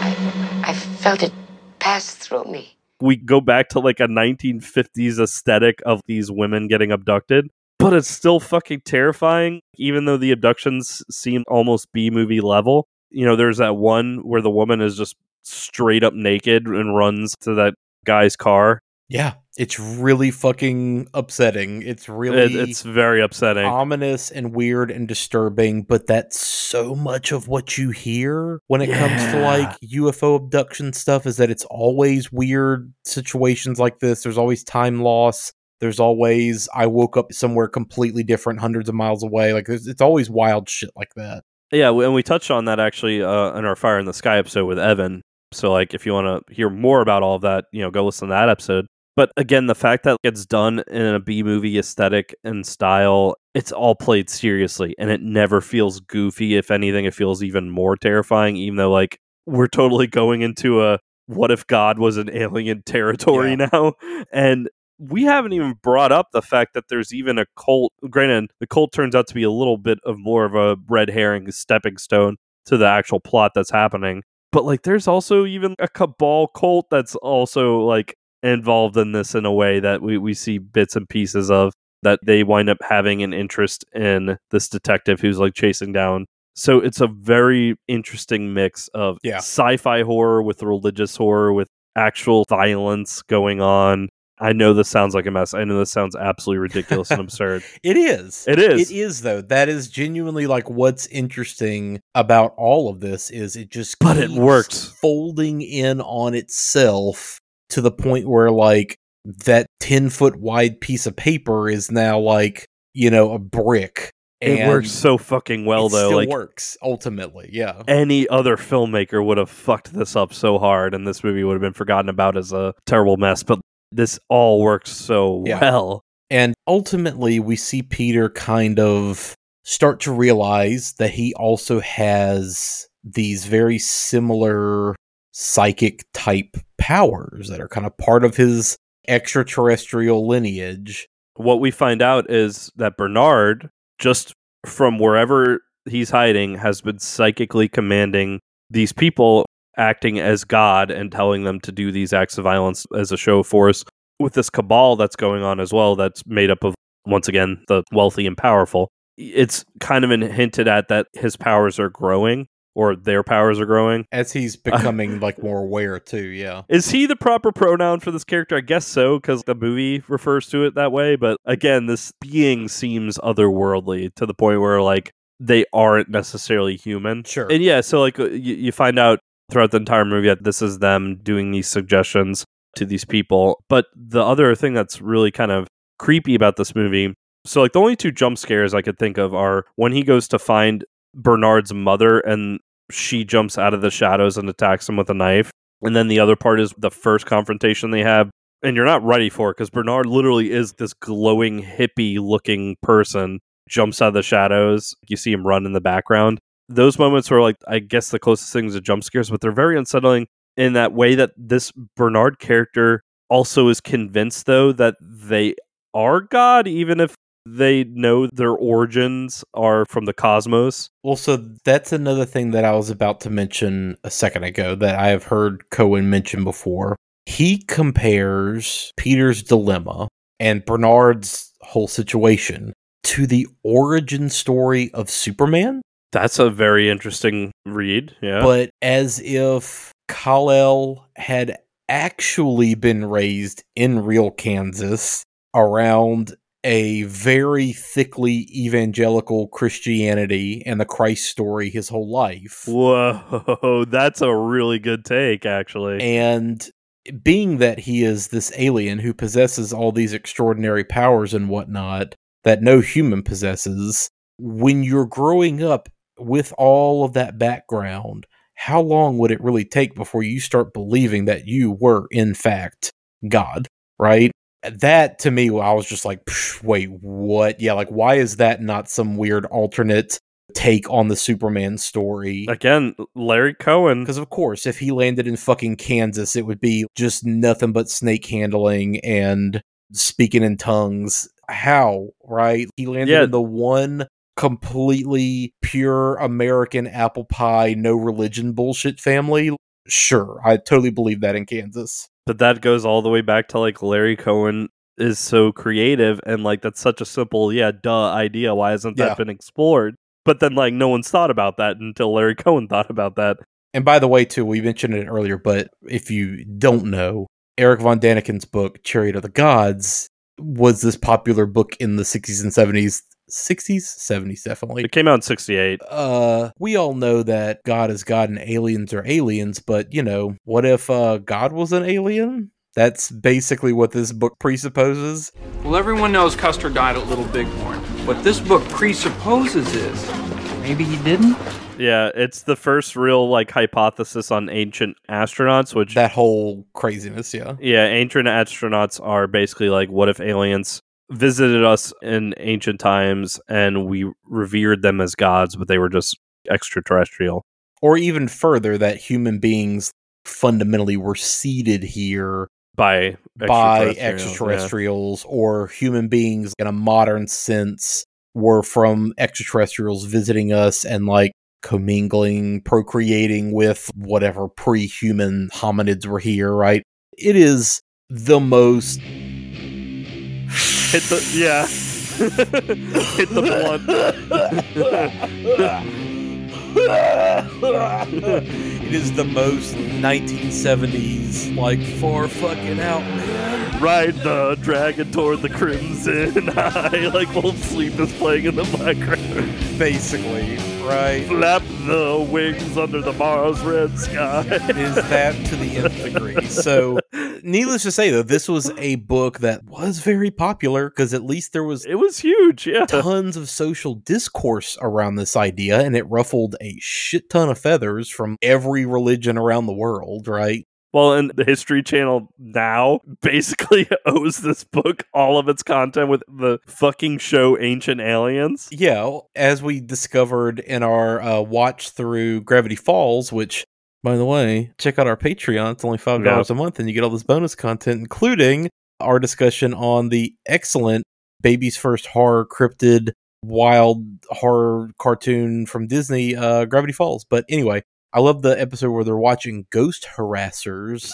I, I, I felt it pass through me. We go back to like a 1950s aesthetic of these women getting abducted, but it's still fucking terrifying, even though the abductions seem almost B movie level. You know, there's that one where the woman is just straight up naked and runs to that guy's car Yeah, it's really fucking upsetting. It's really It, it's very upsetting. ominous and weird and disturbing, but that's so much of what you hear when it comes to like UFO abduction stuff is that it's always weird situations like this. There's always time loss. There's always I woke up somewhere completely different, hundreds of miles away. Like there's, it's always wild shit like that. Yeah, and we touched on that actually uh, in our Fire in the Sky episode with Evan. So, like, if you want to hear more about all of that, you know, go listen to that episode. But again, the fact that it's done in a B movie aesthetic and style, it's all played seriously, and it never feels goofy. If anything, it feels even more terrifying. Even though, like, we're totally going into a what if God was an alien territory now, and we haven't even brought up the fact that there's even a cult. Granted, the cult turns out to be a little bit of more of a red herring stepping stone to the actual plot that's happening. But like, there's also even a cabal cult that's also like involved in this in a way that we, we see bits and pieces of that they wind up having an interest in this detective who's like chasing down. So it's a very interesting mix of Yeah. sci-fi horror with religious horror with actual violence going on. I know this sounds like a mess. I know this sounds absolutely ridiculous and absurd. It is. It is. It is though. That is genuinely like what's interesting about all of this is it just But it works. folding in on itself to the point where like that 10 foot wide piece of paper is now like, you know, a brick. It And works so fucking well it though. still like works ultimately. Yeah. any other filmmaker would have fucked this up so hard and this movie would have been forgotten about as a terrible mess. But this all works so Yeah. well. And ultimately, we see Peter kind of start to realize that he also has these very similar psychic type powers that are kind of part of his extraterrestrial lineage. What we find out is that Bernard, just from wherever he's hiding, has been psychically commanding these people acting as God and telling them to do these acts of violence as a show of force with this cabal that's going on as well that's made up of once again the wealthy and powerful it's kind of hinted at that his powers are growing or their powers are growing As he's becoming like more aware too, yeah. is he the proper pronoun for this character i guess so because the movie refers to it that way but again this being seems otherworldly to the point where like they aren't necessarily human Sure. and yeah so like uh, you, you find out throughout the entire movie that this is them doing these suggestions to these people but the other thing that's really kind of creepy about this movie so like the only two jump scares i could think of are when he goes to find bernard's mother and she jumps out of the shadows and attacks him with a knife. And then the other part is the first confrontation they have and you're not ready for it because bernard literally is this glowing hippie looking person jumps out of the shadows. You see him run in the background. Those moments were like I guess the closest things to jump scares, but they're very unsettling in that way that this Bernard character also is convinced though that they are God, even if they know their origins are from the cosmos. Well, so that's another thing that I was about to mention a second ago that I have heard Cohen mention before. He compares Peter's dilemma and Bernard's whole situation to the origin story of Superman, That's a very interesting read. Yeah. but as if Kal-El had actually been raised in real Kansas around a very thickly evangelical Christianity and the Christ story his whole life. Whoa, that's a really good take, actually. And being that he is this alien who possesses all these extraordinary powers and whatnot that no human possesses, when you're growing up with all of that background, how long would it really take before you start believing that you were, in fact, God, right? That to me, I was just like, wait, what? Yeah, like, why is that not some weird alternate take on the Superman story? Again, Larry Cohen. Because of course, if he landed in fucking Kansas, it would be just nothing but snake handling and speaking in tongues. How, right? He landed Yeah. in the one completely pure American apple pie, no religion bullshit family. Sure, I totally believe that in Kansas. But that goes all the way back to like Larry Cohen is so creative and like that's such a simple, yeah, duh idea. Why hasn't that Yeah. been explored? But then like no one's thought about that until Larry Cohen thought about that. And by the way, too, we mentioned it earlier, but if you don't know, Erich von Däniken's book, Chariot of the Gods, was this popular book in the 60s and 70s. 60s, 70s, definitely. It came out in 68. Uh, we all know that God is God and aliens are aliens, but you know, what if uh, God was an alien? That's basically what this book presupposes. Well, everyone knows Custer died at Little Bighorn. What this book presupposes is maybe he didn't. Yeah, it's the first real like hypothesis on ancient astronauts, which that whole craziness, yeah. Yeah, ancient astronauts are basically like what if aliens visited us in ancient times and we revered them as gods, but they were just extraterrestrial. Or even further, that human beings fundamentally were seeded here by by extraterrestrials, extraterrestrials or human beings in a modern sense were from extraterrestrials visiting us and like commingling, procreating with whatever pre human hominids were here, right? It is the most. Hit the. Yeah. Hit the blunt. it is the most 1970s, like, far fucking out, man. Ride the dragon toward the crimson high, like Wolf Sleep is playing in the background. Basically, right? Flap the wings under the Mars red sky. is that to the nth degree? So, needless to say, though, this was a book that was very popular because at least there was it was huge, yeah, tons of social discourse around this idea, and it ruffled a shit ton of feathers from every religion around the world, right? Well, and the History Channel now basically owes this book all of its content with the fucking show Ancient Aliens. Yeah, as we discovered in our uh, watch through Gravity Falls, which, by the way, check out our Patreon. It's only $5 Yeah. a month, and you get all this bonus content, including our discussion on the excellent Baby's First Horror Cryptid Wild Horror cartoon from Disney, uh, Gravity Falls. But anyway, I love the episode where they're watching Ghost Harassers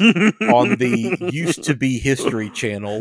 on the used to be History Channel.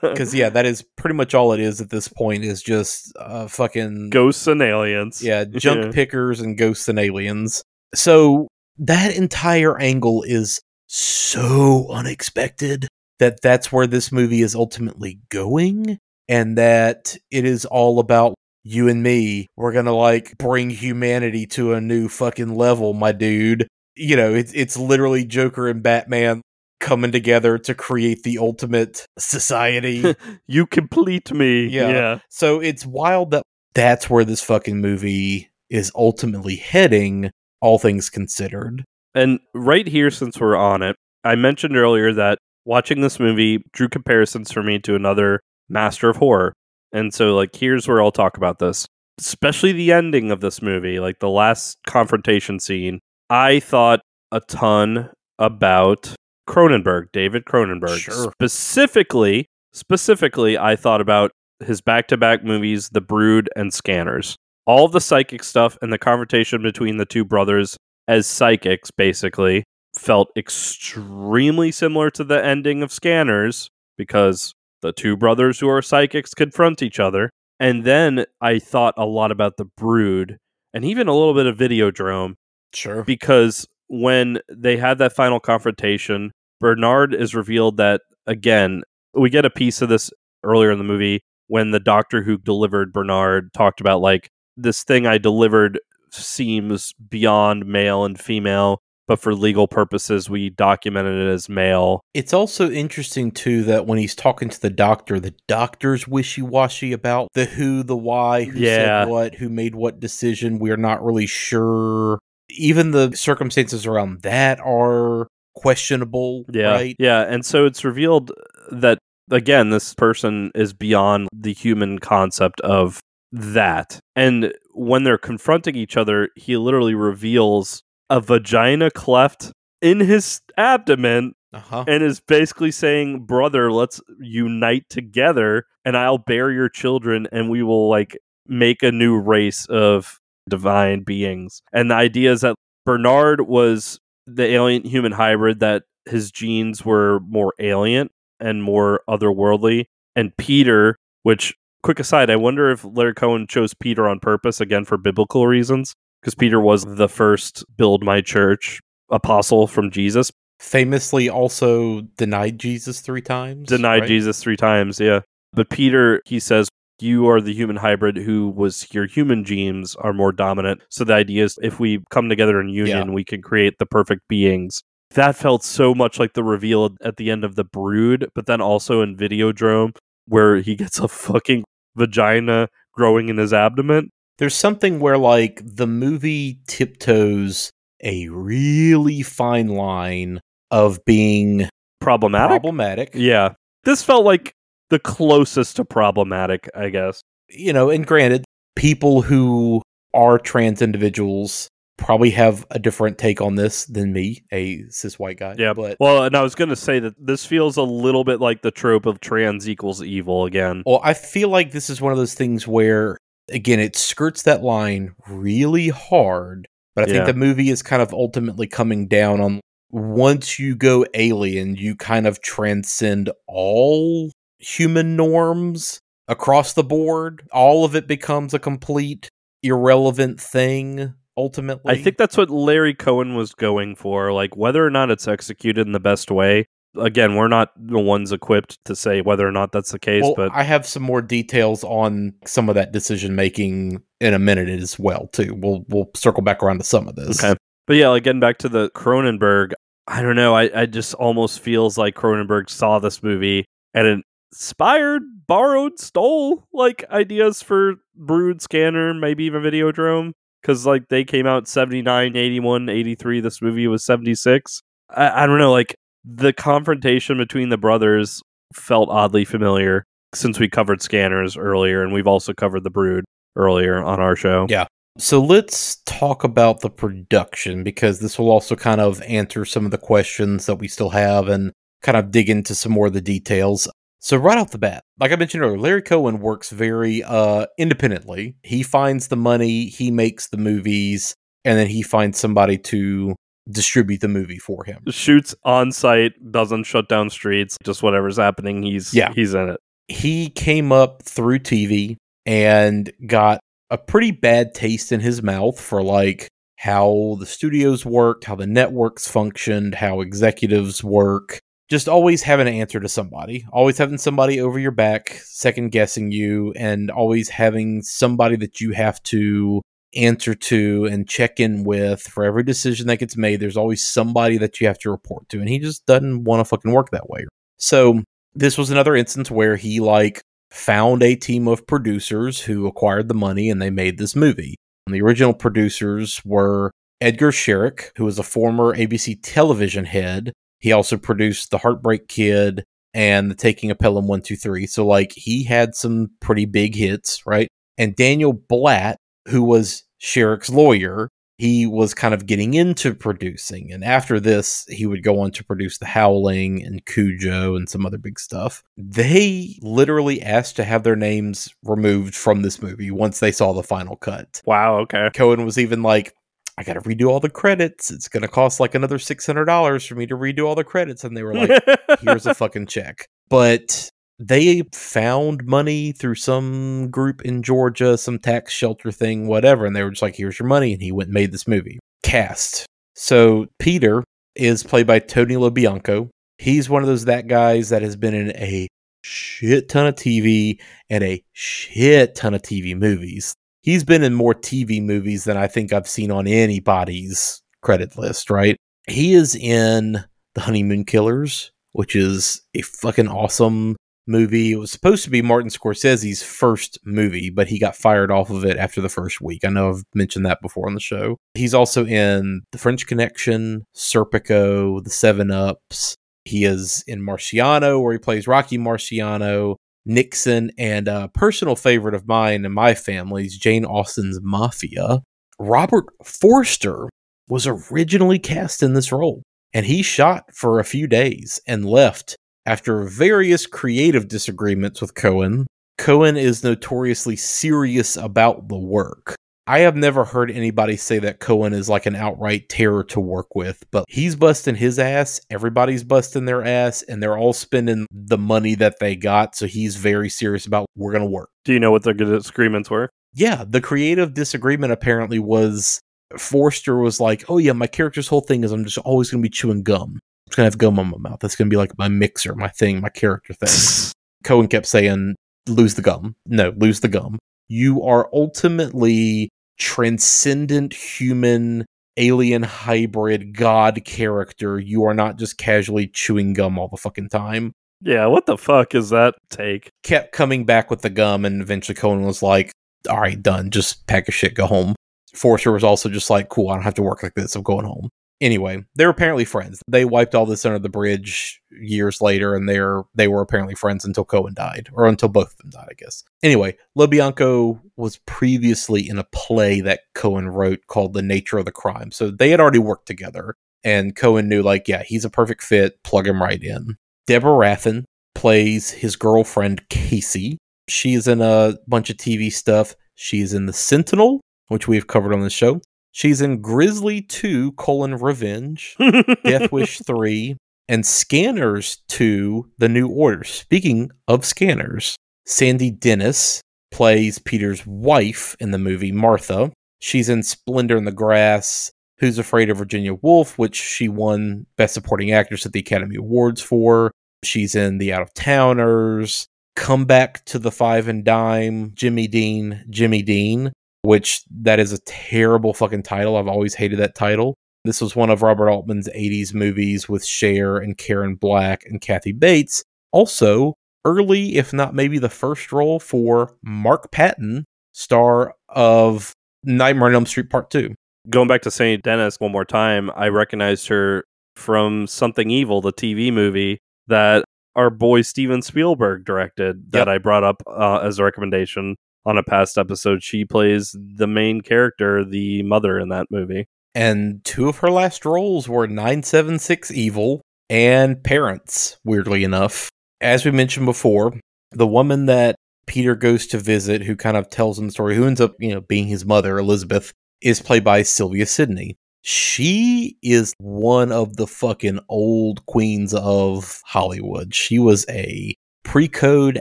Because yeah, that is pretty much all it is at this point. Is just uh, fucking Ghosts and aliens. yeah, junk Yeah. pickers and ghosts and aliens. So that entire angle is so unexpected that that's where this movie is ultimately going, and that it is all about you and me. We're gonna like bring humanity to a new fucking level, my dude. You know, it's it's literally Joker and Batman coming together to create the ultimate society. you complete me. Yeah. Yeah. So it's wild that that's where this fucking movie is ultimately heading, all things considered. And right here, since we're on it, I mentioned earlier that watching this movie drew comparisons for me to another master of horror. And so, like, here's where I'll talk about this, especially the ending of this movie, like the last confrontation scene. I thought a ton about Cronenberg, David Cronenberg. Sure. Specifically, specifically, I thought about his back-to-back movies, The Brood and Scanners. All the psychic stuff and the confrontation between the two brothers as psychics, basically, felt extremely similar to the ending of Scanners because the two brothers who are psychics confront each other. And then I thought a lot about The Brood and even a little bit of Videodrome Sure. because when they had that final confrontation, Bernard is revealed that again, we get a piece of this earlier in the movie when the doctor who delivered Bernard talked about like this thing I delivered seems beyond male and female, but for legal purposes we documented it as male. It's also interesting too that when he's talking to the doctor, the doctor's wishy washy about the who, the why, who Yeah. said what, who made what decision. We're not really sure. Even the circumstances around that are questionable, Yeah. right? Yeah, and so it's revealed that again this person is beyond the human concept of that. And when they're confronting each other, he literally reveals a vagina cleft in his abdomen Uh-huh. and is basically saying, "Brother, let's unite together and I'll bear your children and we will like make a new race of divine beings." And the idea is that Bernard was the alien human hybrid that his genes were more alien and more otherworldly and Peter, which quick aside, I wonder if Larry Cohen chose Peter on purpose again for biblical reasons because Peter was the first build my church apostle from Jesus famously also denied Jesus three times. Denied right? Jesus three times, yeah. But Peter, he says, you are the human hybrid who was your human genes are more dominant. So the idea is if we come together in union, Yeah. we can create the perfect beings. That felt so much like the reveal at the end of The Brood, but then also in Videodrome, where he gets a fucking vagina growing in his abdomen. There's something where like the movie tiptoes a really fine line of being Problematic? problematic. Yeah. This felt like the closest to problematic, I guess. You know, and granted, people who are trans individuals probably have a different take on this than me, a cis white guy. Yeah, but well, and I was going to say that this feels a little bit like the trope of trans equals evil again. Well, I feel like this is one of those things where, again, it skirts that line really hard. But I Yeah. think the movie is kind of ultimately coming down on once you go alien, you kind of transcend all human norms across the board. All of it becomes a complete irrelevant thing ultimately. I think that's what Larry Cohen was going for. Like whether or not it's executed in the best way. Again, we're not the ones equipped to say whether or not that's the case, well, but I have some more details on some of that decision making in a minute as well too. We'll we'll circle back around to some of this. okay. But yeah, like getting back to the Cronenberg, I don't know. I, I just almost feels like Cronenberg saw this movie and inspired, borrowed, stole like ideas for Brood Scanner, maybe even Videodrome. Because like they came out 79, 81, 83. This movie was 76. I, I don't know. Like the confrontation between the brothers felt oddly familiar since we covered Scanners earlier, and we've also covered the Brood earlier on our show. Yeah. So let's talk about the production because this will also kind of answer some of the questions that we still have and kind of dig into some more of the details. So right off the bat, like I mentioned earlier, Larry Cohen works very uh independently. He finds the money, he makes the movies, and then he finds somebody to distribute the movie for him. shoots on site, doesn't shut down streets, just whatever's happening, he's Yeah. he's in it. he came up through TV and got a pretty bad taste in his mouth for like how the studios worked, how the networks functioned, how executives work. Just always having an answer to somebody, always having somebody over your back, second guessing you, and always having somebody that you have to answer to and check in with for every decision that gets made. There's always somebody that you have to report to, and he just doesn't want to fucking work that way. So this was another instance where he like found a team of producers who acquired the money and they made this movie. And the original producers were Edgar Scherick, who was a former ABC television head. He also produced The Heartbreak Kid and The Taking of Pelham 123. So like he had some pretty big hits, right? And Daniel Blatt, who was Scherick's lawyer, he was kind of getting into producing. And after this, he would go on to produce The Howling and Cujo and some other big stuff. They literally asked to have their names removed from this movie once they saw the final cut. Wow, okay. Cohen was even like, I got to redo all the credits. It's going to cost like another $600 for me to redo all the credits. And they were like, here's a fucking check. But they found money through some group in Georgia, some tax shelter thing, whatever. And they were just like, here's your money. And he went and made this movie. Cast. So Peter is played by Tony LoBianco. He's one of those that guys that has been in a shit ton of TV and a shit ton of TV movies. He's been in more TV movies than I think I've seen on anybody's credit list, right? He is in The Honeymoon Killers, which is a fucking awesome movie. It was supposed to be Martin Scorsese's first movie, but he got fired off of it after the first week. I know I've mentioned that before on the show. He's also in The French Connection, Serpico, The Seven Ups. He is in Marciano, where he plays Rocky Marciano, Nixon, and a personal favorite of mine and my family's Jane Austen's Mafia. Robert Forster was originally cast in this role, and he shot for a few days and left after various creative disagreements with Cohen. Cohen is notoriously serious about the work. I have never heard anybody say that Cohen is like an outright terror to work with, but he's busting his ass, everybody's busting their ass, and they're all spending the money that they got. So he's very serious about we're going to work. Do you know what their disagreements were? Yeah, the creative disagreement apparently was Forster was like, "Oh yeah, my character's whole thing is I'm just always going to be chewing gum." just gonna have gum on my mouth. That's gonna be like my mixer, my thing, my character thing. Cohen kept saying, lose the gum. No, lose the gum. You are ultimately transcendent human alien hybrid god character. You are not just casually chewing gum all the fucking time. Yeah, what the fuck is that take? Kept coming back with the gum, and eventually Cohen was like, all right, done. Just pack your shit, go home. Forster was also just like, cool, I don't have to work like this. I'm going home. Anyway, they're apparently friends. They wiped all this under the bridge years later, and they're they were apparently friends until Cohen died, or until both of them died, I guess. Anyway, LoBianco was previously in a play that Cohen wrote called The Nature of the Crime. So they had already worked together, and Cohen knew, like, yeah, he's a perfect fit, plug him right in. Deborah Raffin plays his girlfriend Casey. She's in a bunch of TV stuff. She's in The Sentinel, which we've covered on the show. She's in Grizzly 2, colon Revenge, Death Wish 3, and Scanners 2, The New Order. Speaking of Scanners, Sandy Dennis plays Peter's wife in the movie Martha. She's in Splendor in the Grass, Who's Afraid of Virginia Woolf, which she won Best Supporting Actress at the Academy Awards for. She's in The Out of Towners, Come Back to the Five and Dime, Jimmy Dean, Jimmy Dean, which that is a terrible fucking title. I've always hated that title. This was one of Robert Altman's 80s movies with Cher and Karen Black and Kathy Bates. Also, early, if not maybe the first role for Mark Patton, star of Nightmare on Elm Street Part 2. Going back to Sandy Dennis one more time, I recognized her from Something Evil, the TV movie that our boy Steven Spielberg directed that Yep. I brought up uh, as a recommendation on a past episode. She plays the main character, the mother in that movie. And two of her last roles were 976 Evil and Parents, weirdly enough. As we mentioned before, the woman that Peter goes to visit, who kind of tells him the story, who ends up, you know, being his mother, Elizabeth, is played by Sylvia Sidney. She is one of the fucking old queens of Hollywood. She was a pre code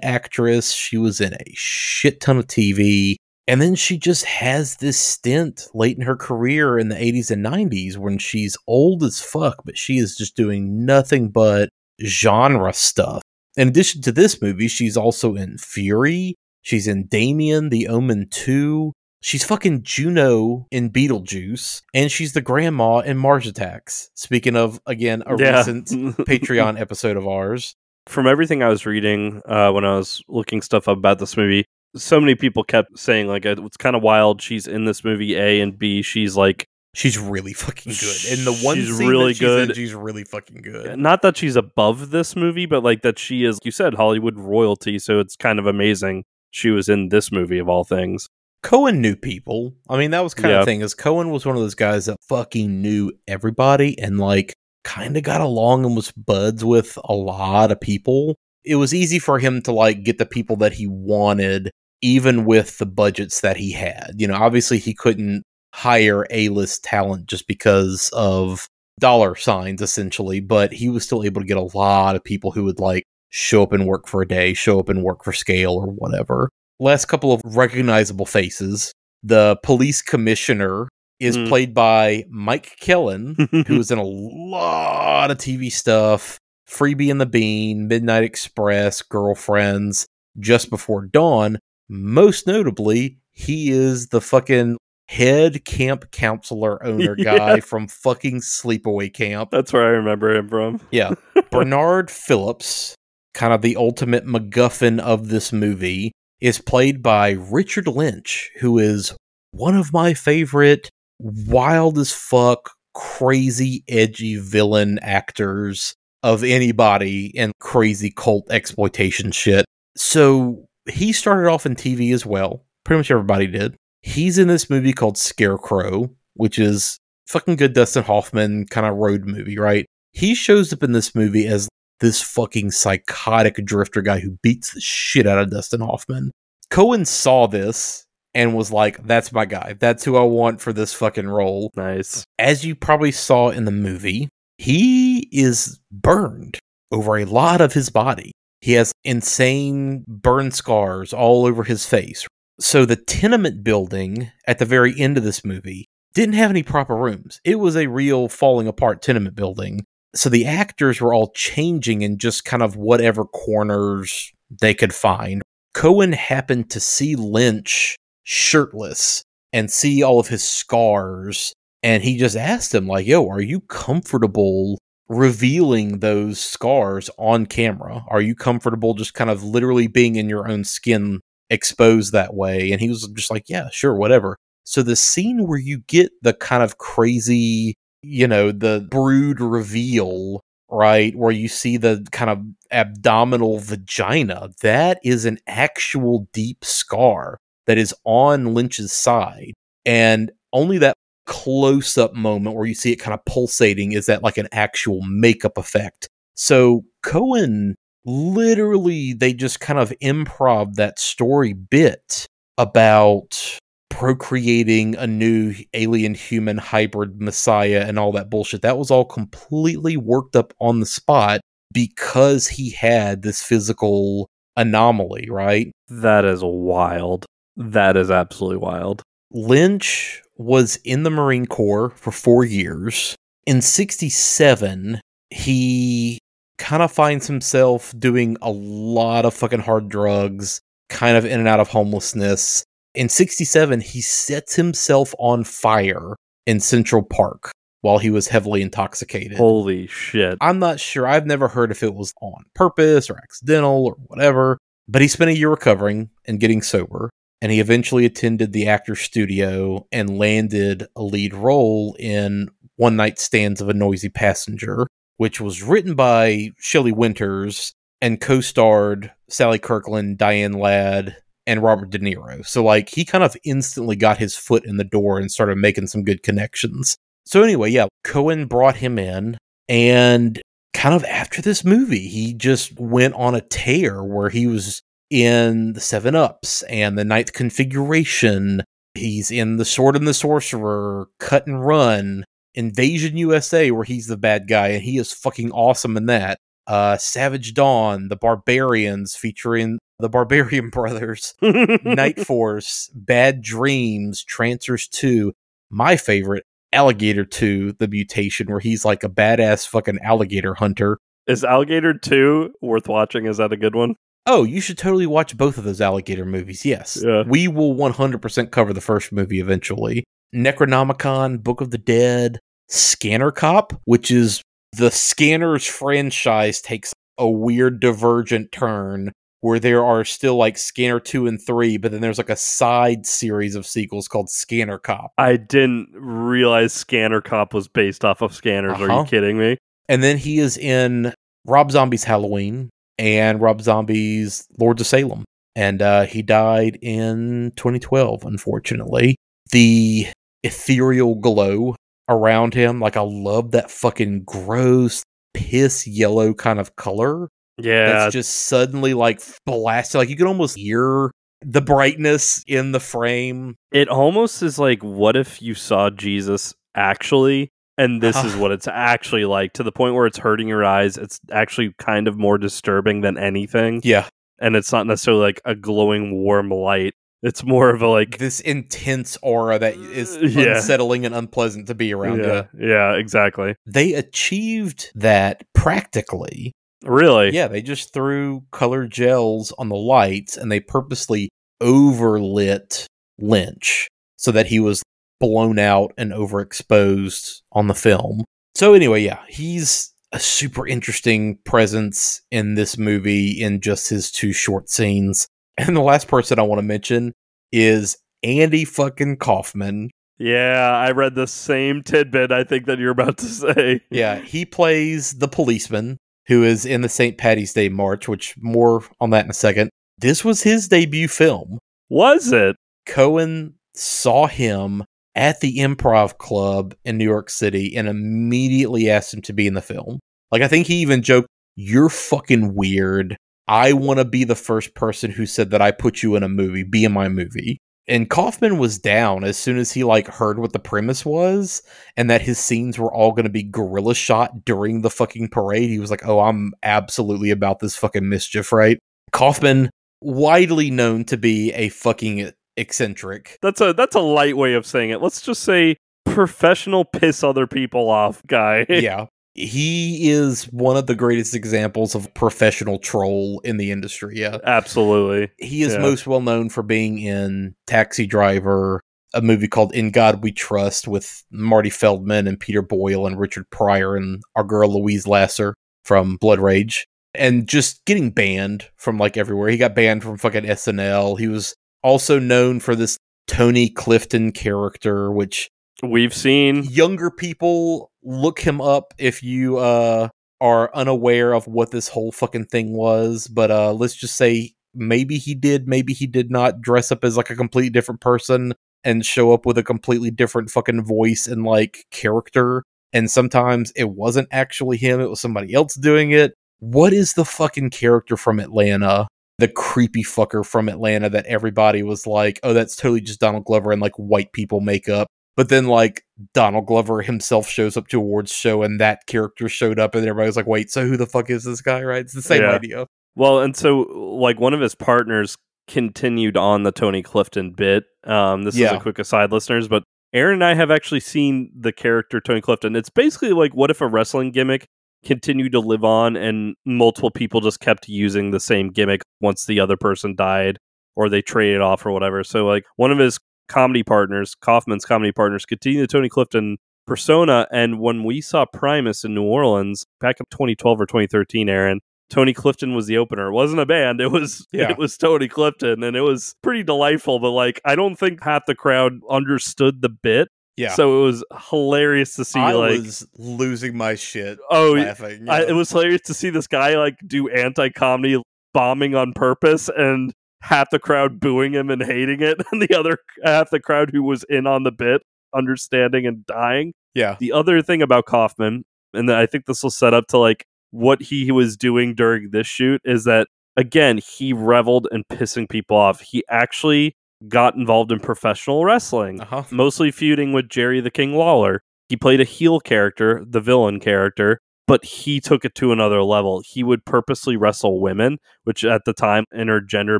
actress. She was in a shit ton of TV. And then she just has this stint late in her career in the 80s and 90s when she's old as fuck, but she is just doing nothing but genre stuff. In addition to this movie, she's also in Fury. She's in Damien, The Omen 2. She's fucking Juno in Beetlejuice. And she's the grandma in Mars Attacks. Speaking of, again, a Yeah. recent Patreon episode of ours. From everything I was reading uh, when I was looking stuff up about this movie, so many people kept saying like it's kind of wild. She's in this movie A and B. She's like She's really fucking good. In the one She's scene really she's in, good. she's really fucking good. not that she's above this movie, but like that she is. You said Hollywood royalty, so it's kind of amazing she was in this movie of all things. Cohen knew people. I mean, that was kind Yeah. of the thing is Cohen was one of those guys that fucking knew everybody and like kind of got along and was buds with a lot of people. It was easy for him to like get the people that he wanted even with the budgets that he had. You know, obviously he couldn't hire A-list talent just because of dollar signs essentially, but he was still able to get a lot of people who would like show up and work for a day, show up and work for scale or whatever. Last couple of recognizable faces. The police commissioner is Mm. played by Mike Kellin, who is in a lot of TV stuff. Freebie and the Bean, Midnight Express, Girlfriends, Just Before Dawn. Most notably, he is the fucking head camp counselor owner Yeah. guy from fucking Sleepaway Camp. That's where I remember him from. Yeah. Bernard Phillips, kind of the ultimate MacGuffin of this movie, is played by Richard Lynch, who is one of my favorite wild as fuck, crazy, edgy villain actors of anybody in crazy cult exploitation shit. So he started off in TV as well. Pretty much everybody did. He's in this movie called Scarecrow, which is fucking good Dustin Hoffman kind of road movie, right? He shows up in this movie as this fucking psychotic drifter guy who beats the shit out of Dustin Hoffman. Cohen saw this and was like, that's my guy. That's who I want for this fucking role. Nice. As you probably saw in the movie, he is burned over a lot of his body. He has insane burn scars all over his face. So the tenement building at the very end of this movie didn't have any proper rooms. It was a real falling apart tenement building. So the actors were all changing in just kind of whatever corners they could find. Cohen happened to see Lynch shirtless and see all of his scars. And he just asked him, like, yo, are you comfortable revealing those scars on camera? Are you comfortable just kind of literally being in your own skin exposed that way? And he was just like, yeah, sure, whatever. So the scene where you get the kind of crazy, you know, the brood reveal, right, where you see the kind of abdominal vagina, that is an actual deep scar that is on Lynch's side. And only that close up moment where you see it kind of pulsating is that like an actual makeup effect. So Cohen literally they just kind of improv that story bit about procreating a new alien human hybrid messiah and all that bullshit. That was all completely worked up on the spot because he had this physical anomaly, right? That is wild. That is absolutely wild. Lynch was in the Marine Corps for four years. In 67, he kind of finds himself doing a lot of fucking hard drugs, kind of in and out of homelessness. In 67, he sets himself on fire in Central Park while he was heavily intoxicated. Holy shit. I'm not sure. I've never heard if it was on purpose or accidental or whatever, but he spent a year recovering and getting sober and he eventually attended the actor studio and landed a lead role in One Night Stands of a Noisy Passenger, which was written by Shelley Winters and co-starred Sally Kirkland, Diane Ladd, and Robert De Niro. So like he kind of instantly got his foot in the door and started making some good connections. So anyway, yeah, Cohen brought him in and kind of after this movie, he just went on a tear where he was in the Seven Ups and the Ninth Configuration. He's in The Sword and the Sorcerer, Cut and Run, Invasion USA, where he's the bad guy, and he is fucking awesome in that. Uh, Savage Dawn, The Barbarians, featuring the Barbarian Brothers, Night Force, Bad Dreams, Trancers 2, my favorite, Alligator 2, The Mutation, where he's like a badass fucking alligator hunter. Is Alligator 2 worth watching? Is that a good one? Oh, you should totally watch both of those alligator movies. Yes. Yeah. We will 100% cover the first movie eventually. Necronomicon, Book of the Dead, Scanner Cop, which is the Scanners franchise takes a weird divergent turn where there are still like Scanner 2 and 3, but then there's like a side series of sequels called Scanner Cop. I didn't realize Scanner Cop was based off of Scanners. Uh-huh. Are you uh-huh. kidding me? And then he is in Rob Zombie's Halloween, and Rob Zombie's Lords of Salem. And uh, he died in 2012, unfortunately. The ethereal glow around him, like I love that fucking gross piss yellow kind of color. Yeah. That's just suddenly like blasted. Like you can almost hear the brightness in the frame. It almost is like, what if you saw Jesus actually and this is what it's actually like to the point where it's hurting your eyes. It's actually kind of more disturbing than anything. Yeah. And it's not necessarily like a glowing warm light. It's more of a like this intense aura that is uh, yeah. unsettling and unpleasant to be around. Yeah, yeah, exactly. They achieved that practically. Really? Yeah, they just threw color gels on the lights and they purposely overlit Lynch so that he was blown out and overexposed on the film. So anyway, yeah, he's a super interesting presence in this movie in just his two short scenes. And the last person I want to mention is Andy fucking Kaufman. Yeah, I read the same tidbit I think that you're about to say. yeah, he plays the policeman who is in the St. Patty's Day March, which more on that in a second. This was his debut film. Was it? Cohen saw him at the Improv Club in New York City and immediately asked him to be in the film. Like, I think he even joked, You're fucking weird. I want to be the first person who said that I put you in a movie, be in my movie. And Kaufman was down as soon as he like heard what the premise was and that his scenes were all going to be guerrilla shot during the fucking parade. He was like, "Oh, I'm absolutely about this fucking mischief, right?" Kaufman widely known to be a fucking eccentric. That's a that's a light way of saying it. Let's just say professional piss other people off guy. yeah. He is one of the greatest examples of professional troll in the industry. Yeah. Absolutely. He is Yeah. most well known for being in Taxi Driver, a movie called In God We Trust with Marty Feldman and Peter Boyle and Richard Pryor and our girl Louise Lasser from Blood Rage. And just getting banned from like everywhere. He got banned from fucking SNL. He was also known for this Tony Clifton character, which We've seen. younger people look him up if you uh are unaware of what this whole fucking thing was but uh let's just say maybe he did maybe he did not dress up as like a completely different person and show up with a completely different fucking voice and like character and sometimes it wasn't actually him it was somebody else doing it. What is the fucking character from Atlanta the creepy fucker from Atlanta that everybody was like oh that's totally just Donald Glover and like white people makeup but then like Donald Glover himself shows up to awards show and that character showed up and everybody was like, wait, so who the fuck is this guy? Right? It's the same Yeah. idea. Well, and so like one of his partners continued on the Tony Clifton bit. Um, this is a quick aside, listeners, but Aaron and I have actually seen the character Tony Clifton. It's basically like what if a wrestling gimmick continued to live on and multiple people just kept using the same gimmick once the other person died or they traded off or whatever. So like one of his comedy partners, Kaufman's comedy partners, continued the Tony Clifton persona. And when we saw Primus in New Orleans back in 2012 or 2013, Aaron, Tony Clifton was the opener. It wasn't a band. It was Yeah. it was Tony Clifton, and it was pretty delightful. But like, I don't think half the crowd understood the bit. Yeah. So it was hilarious to see. I like, was losing my shit oh, laughing. I, it was hilarious to see this guy like do anti-comedy bombing on purpose, and half the crowd booing him and hating it, and the other half the crowd who was in on the bit understanding and dying. yeah. The other thing about Kaufman, and I think this will set up to like what he was doing during this shoot, is that again, he reveled in pissing people off. He actually got involved in professional wrestling, Uh-huh. mostly feuding with Jerry the King Lawler. He played a heel character, the villain character, but he took it to another level. He would purposely wrestle women, which at the time intergender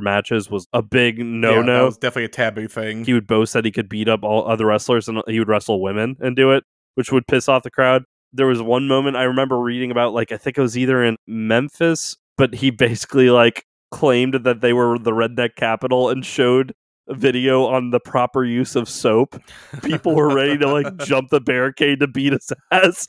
matches was a big no Yeah, no That was definitely a taboo thing. he would boast that he could beat up all other wrestlers and he would wrestle women and do it, which would piss off the crowd. There was one moment I remember reading about, like, I think it was either in Memphis, but he basically, like, claimed that they were the redneck capital and showed video on the proper use of soap. People were ready to, like, jump the barricade to beat his ass.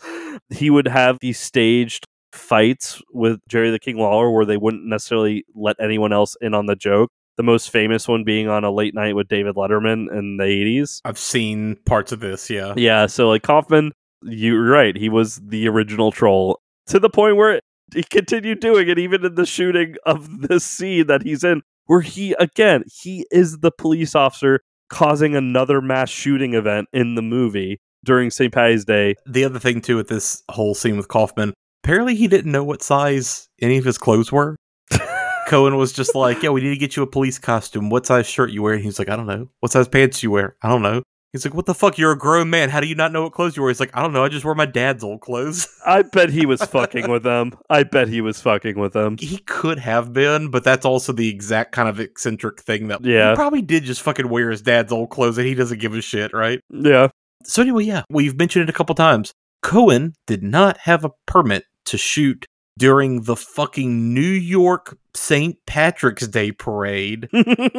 He would have these staged fights with Jerry the King Lawler where they wouldn't necessarily let anyone else in on the joke. The most famous one being on a late night with David Letterman in the 80s. I've seen parts of this, yeah. Yeah, so like Kaufman, you're right. He was the original troll to the point where he continued doing it even in the shooting of this scene that he's in, where he, again, he is the police officer causing another mass shooting event in the movie during St. Patty's Day. The other thing too with this whole scene with Kaufman, apparently he didn't know what size any of his clothes were. Cohen was just like, "Yeah, we need to get you a police costume. What size shirt you wear?" And he's like, "I don't know. What size pants you wear? I don't know." He's like, "What the fuck? You're a grown man. How do you not know what clothes you wear?" He's like, "I don't know. I just wear my dad's old clothes." I bet he was fucking with them. I bet he was fucking with them. he could have been, but that's also the exact kind of eccentric thing that Yeah. he probably did just fucking wear his dad's old clothes and he doesn't give a shit, right? Yeah. So anyway, yeah, we've mentioned it a couple times. Cohen did not have a permit to shoot during the fucking New York St. Patrick's Day parade,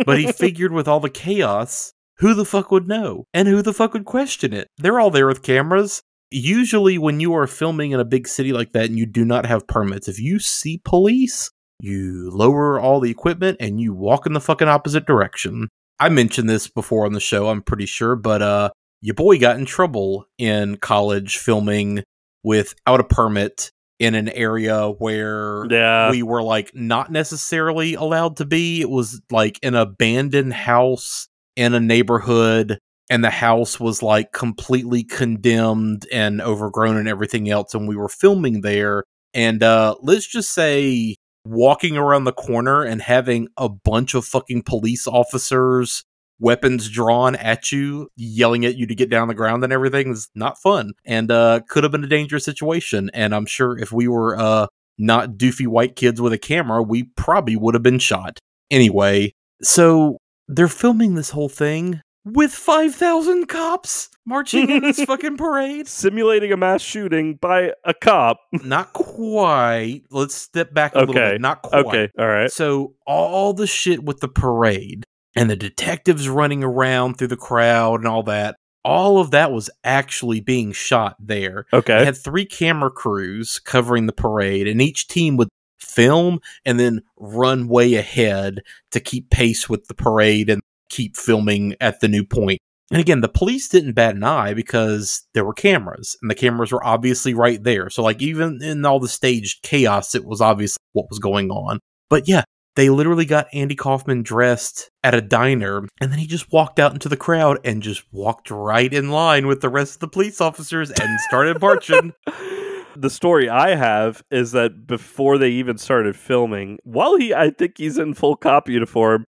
but he figured with all the chaos, who the fuck would know? And who the fuck would question it? They're all there with cameras. Usually, when you are filming in a big city like that and you do not have permits, if you see police, you lower all the equipment and you walk in the fucking opposite direction. I mentioned this before on the show, I'm pretty sure, but uh your boy got in trouble in college filming without a permit in an area where Yeah. we were like not necessarily allowed to be. It was like an abandoned house in a neighborhood and the house was like completely condemned and overgrown and everything else and we were filming there and uh let's just say walking around the corner and having a bunch of fucking police officers weapons drawn at you yelling at you to get down the ground and everything is not fun and uh could have been a dangerous situation and i'm sure if we were uh not doofy white kids with a camera we probably would have been shot. Anyway so they're filming this whole thing with 5,000 cops marching in this fucking parade. Simulating a mass shooting by a cop. Not quite. Let's step back a little bit. Not quite. Okay. All right. So all the shit with the parade and the detectives running around through the crowd and all that, all of that was actually being shot there. Okay. They had three camera crews covering the parade, and each team would film and then run way ahead to keep pace with the parade and keep filming at the new point. And again, the police didn't bat an eye because there were cameras, and the cameras were obviously right there. So, like, even in all the staged chaos, it was obvious what was going on. But yeah, they literally got Andy Kaufman dressed at a diner, and then he just walked out into the crowd and just walked right in line with the rest of the police officers and started marching. The story I have is that before they even started filming, while he, I think he's in full cop uniform,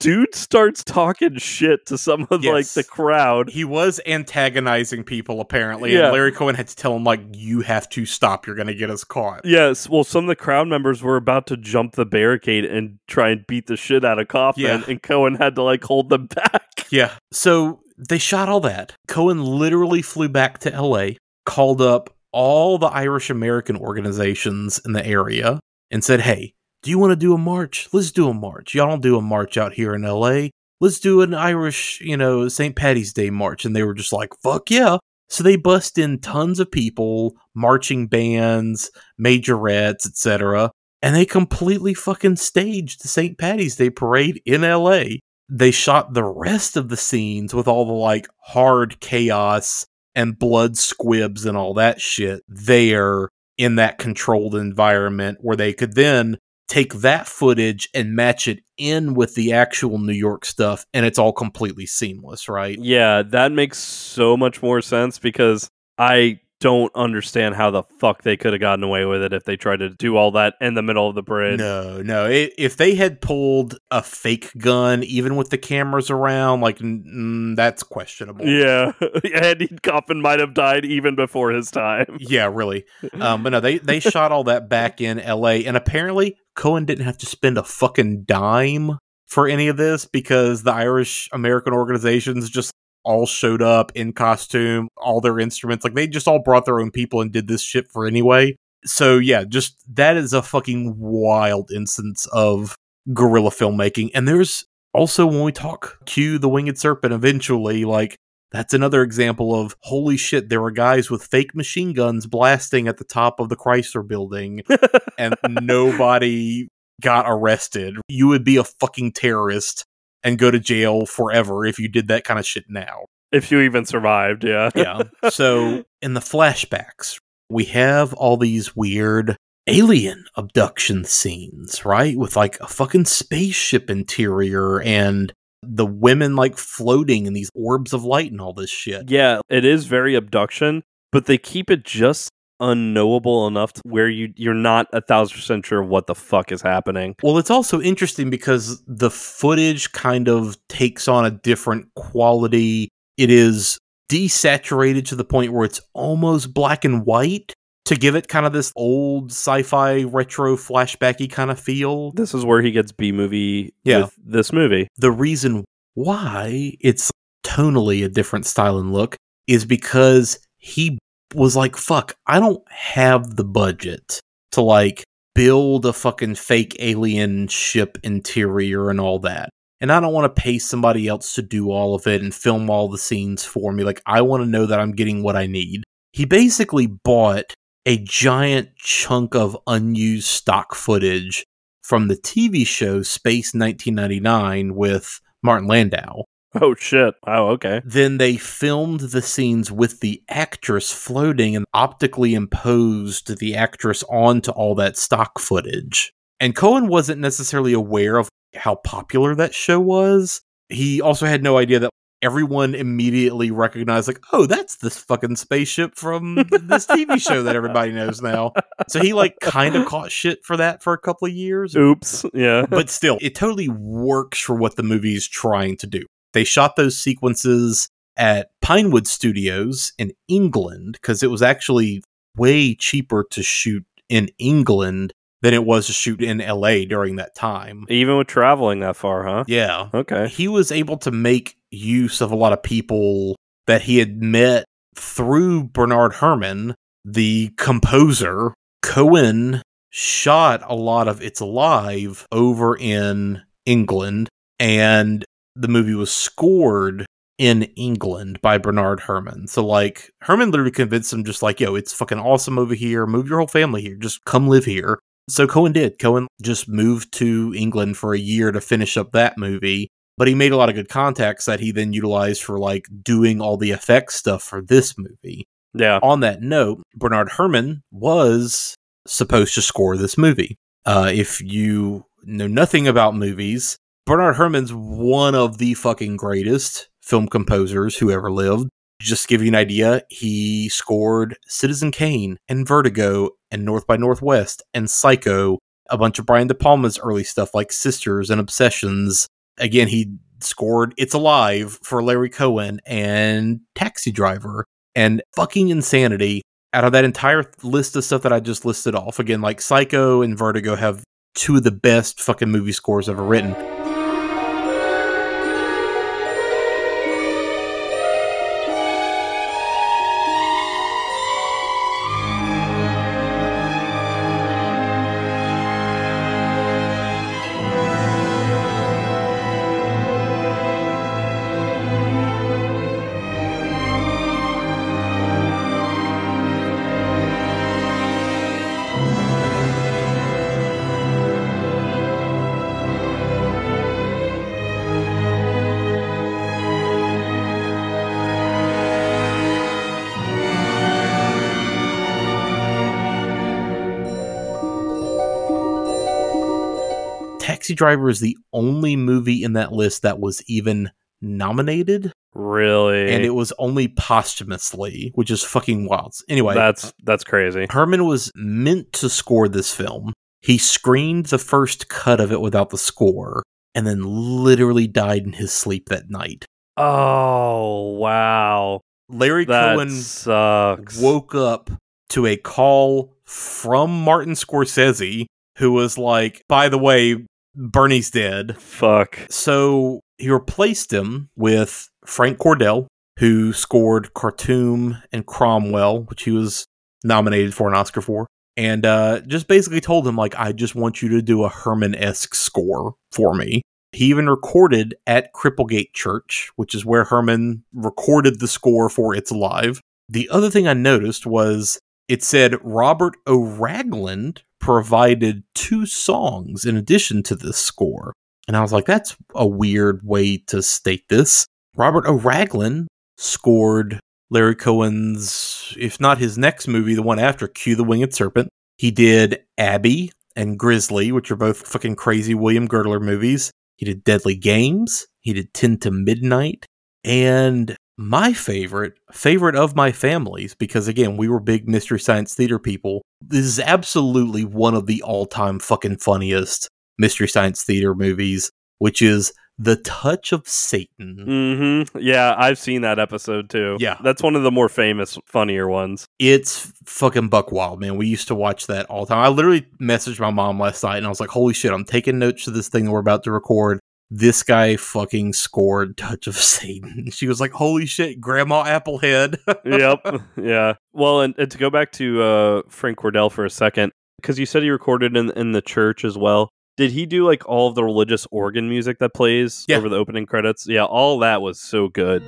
dude starts talking shit to some of like the crowd. He was antagonizing people apparently, Yeah. and Larry Cohen had to tell him like, "You have to stop. You're going to get us caught." Yes, well, some of the crowd members were about to jump the barricade and try and beat the shit out of Kaufman, Yeah. and Cohen had to like hold them back. Yeah. So they shot all that. Cohen literally flew back to LA, called up all the Irish American organizations in the area, and said, Hey, do you want to do a march? Let's do a march. Y'all don't do a march out here in LA. Let's do an Irish, you know, St. Patty's Day march. And they were just like, Fuck yeah. So they bust in tons of people, marching bands, majorettes, etc. And they completely fucking staged the St. Patty's Day parade in LA they shot the rest of the scenes with all the like hard chaos and blood squibs and all that shit there in that controlled environment where they could then take that footage and match it in with the actual New York stuff and it's all completely seamless, right? Yeah, that makes so much more sense because I don't understand how the fuck they could have gotten away with it if they tried to do all that in the middle of the bridge. No, no. i if they had pulled a fake gun, even with the cameras around, like mm, that's questionable. Yeah, Andy Kaufman might have died even before his time. Yeah, really. Um, but no, they they shot all that back in L.A. and apparently Cohen didn't have to spend a fucking dime for any of this because the Irish American organizations just all showed up in costume, all their instruments, like they just all brought their own people and did this shit for anyway. So yeah, just that is a fucking wild instance of guerrilla filmmaking. And there's also when we talk Q the Winged Serpent eventually, like that's another example of holy shit, there were guys with fake machine guns blasting at the top of the Chrysler building and nobody got arrested. You would be a fucking terrorist and go to jail forever if you did that kind of shit now. If you even survived, yeah. Yeah. So in the flashbacks, we have all these weird alien abduction scenes, right? With like a fucking spaceship interior and the women like floating in these orbs of light and all this shit. Yeah, it is very abduction, but they keep it just unknowable enough to where you you're not a thousand percent sure what the fuck is happening. Well, it's also interesting because the footage kind of takes on a different quality. It is desaturated to the point where it's almost black and white to give it kind of this old sci-fi retro flashbacky kind of feel. This is where he gets B movie Yeah. with this movie. The reason why it's tonally a different style and look is because he was like, fuck, I don't have the budget to like build a fucking fake alien ship interior and all that. And I don't want to pay somebody else to do all of it and film all the scenes for me. Like, I want to know that I'm getting what I need. He basically bought a giant chunk of unused stock footage from the TV show Space 1999 with Martin Landau. Oh shit. Oh, okay. Then they filmed the scenes with the actress floating and optically imposed the actress onto all that stock footage. And Cohen wasn't necessarily aware of how popular that show was. He also had no idea that everyone immediately recognized, like, oh, that's this fucking spaceship from this TV show that everybody knows now. So he, like, kind of caught shit for that for a couple of years. Oops. Yeah. But still, it totally works for what the movie's trying to do. They shot those sequences at Pinewood Studios in England because it was actually way cheaper to shoot in England than it was to shoot in LA during that time. Even with traveling that far, huh? Yeah. Okay. He was able to make use of a lot of people that he had met through Bernard Herrmann, the composer. Cohen shot a lot of It's Alive over in England, and the movie was scored in England by Bernard Herrmann. So like Herrmann literally convinced him just like, yo, it's fucking awesome over here. Move your whole family here. Just come live here. So Cohen did. Cohen just moved to England for a year to finish up that movie. But he made a lot of good contacts that he then utilized for like doing all the effects stuff for this movie. Yeah. On that note, Bernard Herrmann was supposed to score this movie. Uh, if you know nothing about movies, Bernard Herrmann's one of the fucking greatest film composers who ever lived. Just to give you an idea, he scored Citizen Kane and Vertigo and North by Northwest and Psycho, a bunch of Brian De Palma's early stuff like Sisters and Obsessions. Again, he scored It's Alive for Larry Cohen and Taxi Driver and fucking insanity. Out of that entire list of stuff that I just listed off, again, like Psycho and Vertigo have two of the best fucking movie scores ever written. Driver is the only movie in that list that was even nominated. Really? And it was only posthumously, which is fucking wild. Anyway, that's that's crazy. Herrmann was meant to score this film. He screened the first cut of it without the score and then literally died in his sleep that night. Oh, wow. Larry that Cohen sucks. woke up to a call from Martin Scorsese who was like, by the way, Bernie's dead. Fuck. So he replaced him with Frank Cordell, who scored Khartoum and Cromwell, which he was nominated for an Oscar for. And uh, just basically told him, like, I just want you to do a Herrmann esque score for me. He even recorded at Cripplegate Church, which is where Herrmann recorded the score for It's Alive. The other thing I noticed was it said Robert O. Ragland provided two songs in addition to this score. And I was like, that's a weird way to state this. Robert O. Ragland scored Larry Cohen's, if not his next movie, the one after Q the Winged Serpent. He did Abby and Grizzly, which are both fucking crazy William Girdler movies. He did Deadly Games. He did 10 to Midnight. And my favorite, favorite of my families, because again, we were big Mystery Science Theater people. This is absolutely one of the all time fucking funniest Mystery Science Theater movies, which is The Touch of Satan. Mm-hmm. Yeah, I've seen that episode too. Yeah. That's one of the more famous, funnier ones. It's fucking buck wild, man. We used to watch that all the time. I literally messaged my mom last night and I was like, holy shit, I'm taking notes to this thing that we're about to record this guy fucking scored Touch of Satan. She was like, holy shit, Grandma Applehead. yep. Yeah. Well, and, and, to go back to uh, Frank Cordell for a second, because you said he recorded in, in the church as well. Did he do like all of the religious organ music that plays yeah. over the opening credits? Yeah, all that was so good.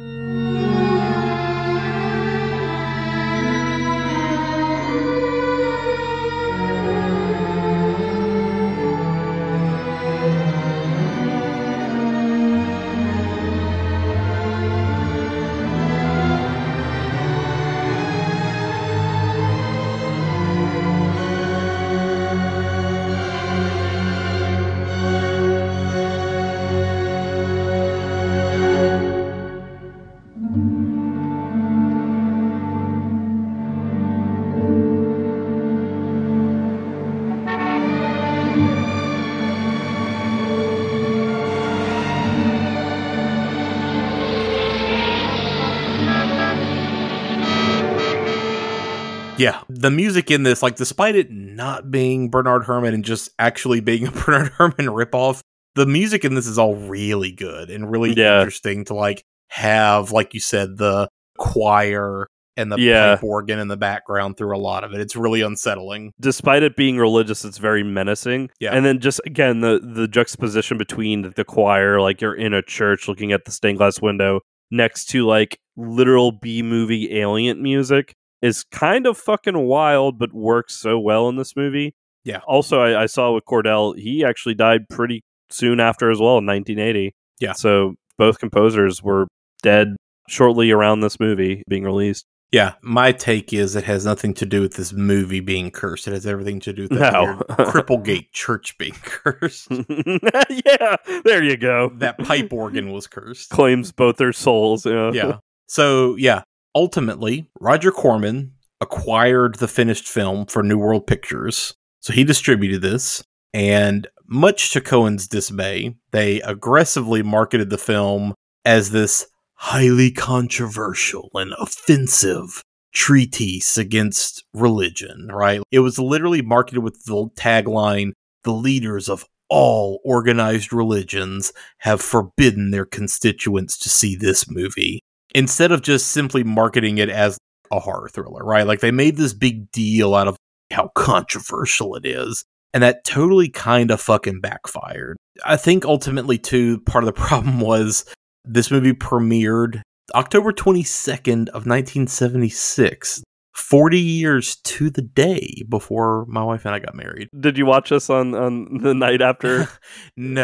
The music in this, like, despite it not being Bernard Herrmann and just actually being a Bernard Herrmann ripoff, the music in this is all really good and really Yeah. interesting to like. have, like you said, the choir and the Yeah. pipe organ in the background through a lot of it. It's really unsettling. Despite it being religious, it's very menacing. Yeah. And then just again the the juxtaposition between the choir, like you're in a church looking at the stained glass window, next to like literal B movie alien music is kind of fucking wild, but works so well in this movie. Yeah. Also, I, I saw with Cordell, he actually died pretty soon after as well in 1980. Yeah. So both composers were dead shortly around this movie being released. Yeah, my take is it has nothing to do with this movie being cursed. It has everything to do with that No. Cripplegate church being cursed. yeah, there you go. that pipe organ was cursed. Claims both their souls. Yeah. yeah. So yeah, ultimately, Roger Corman acquired the finished film for New World Pictures. So he distributed this, and much to Cohen's dismay, they aggressively marketed the film as this highly controversial and offensive treatise against religion, right? It was literally marketed with the tagline the leaders of all organized religions have forbidden their constituents to see this movie instead of just simply marketing it as a horror thriller, right? Like they made this big deal out of how controversial it is. And that totally kind of fucking backfired. I think ultimately, too, part of the problem was this movie premiered October 22nd of 1976, 40 years to the day before my wife and I got married. Did you watch us on, on the night after? No.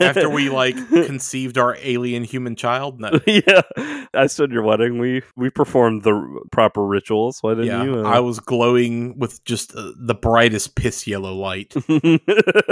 After we like conceived our alien human child? No. yeah, I stood your wedding. We we performed the proper rituals. Why didn't Yeah, you? uh, I was glowing with just uh, the brightest piss yellow light.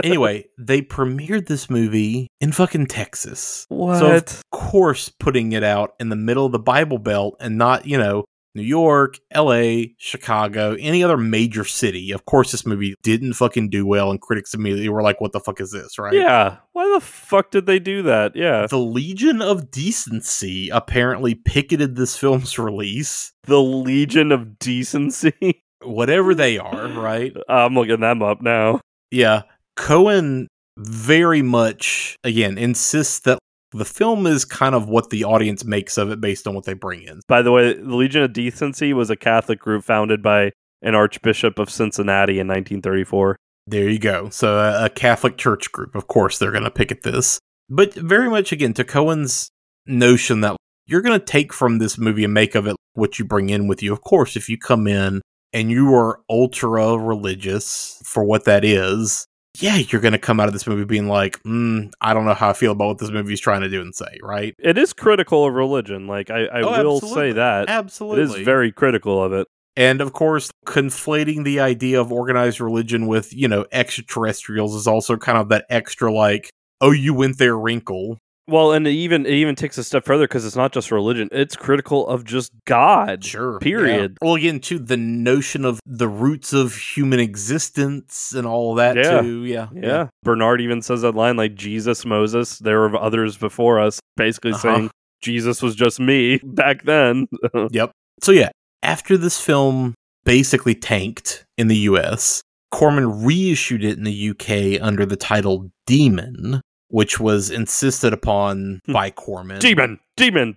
anyway, they premiered this movie in fucking Texas. So What? of course, putting it out in the middle of the Bible Belt and not, you know, New York, L.A., Chicago, any other major city. Of course, this movie didn't fucking do well, and critics immediately were like, "What the fuck is this?" Right? Yeah. Why the fuck did they do that? Yeah. The Legion of Decency apparently picketed this film's release. The Legion of Decency. Whatever they are, right? I'm looking them up now. Yeah. Cohen very much, again, insists that the film is kind of what the audience makes of it based on what they bring in. By the way, the Legion of Decency was a Catholic group founded by an Archbishop of Cincinnati in 1934. There you go. So, a, a Catholic church group, of course, they're going to pick at this. But very much, again, to Cohen's notion that you're going to take from this movie and make of it what you bring in with you. Of course, if you come in and you are ultra religious for what that is, yeah, you're going to come out of this movie being like, mm, I don't know how I feel about what this movie's trying to do and say, right? It is critical of religion. Like, I, I Oh, will absolutely. say that. Absolutely. It is very critical of it. And of course, conflating the idea of organized religion with, you know, extraterrestrials is also kind of that extra, like, oh, you went there wrinkle. Well, and it even it even takes a step further because it's not just religion; it's critical of just God. Sure. Period. Yeah. Well, again, too, the notion of the roots of human existence and all that, Yeah. too. Yeah. Yeah. Bernard even says that line like Jesus, Moses, there were others before us, basically Uh-huh. saying Jesus was just me back then. Yep. So, yeah, after this film basically tanked in the US, Corman reissued it in the UK under the title Demon, which was insisted upon by Corman. demon, demon.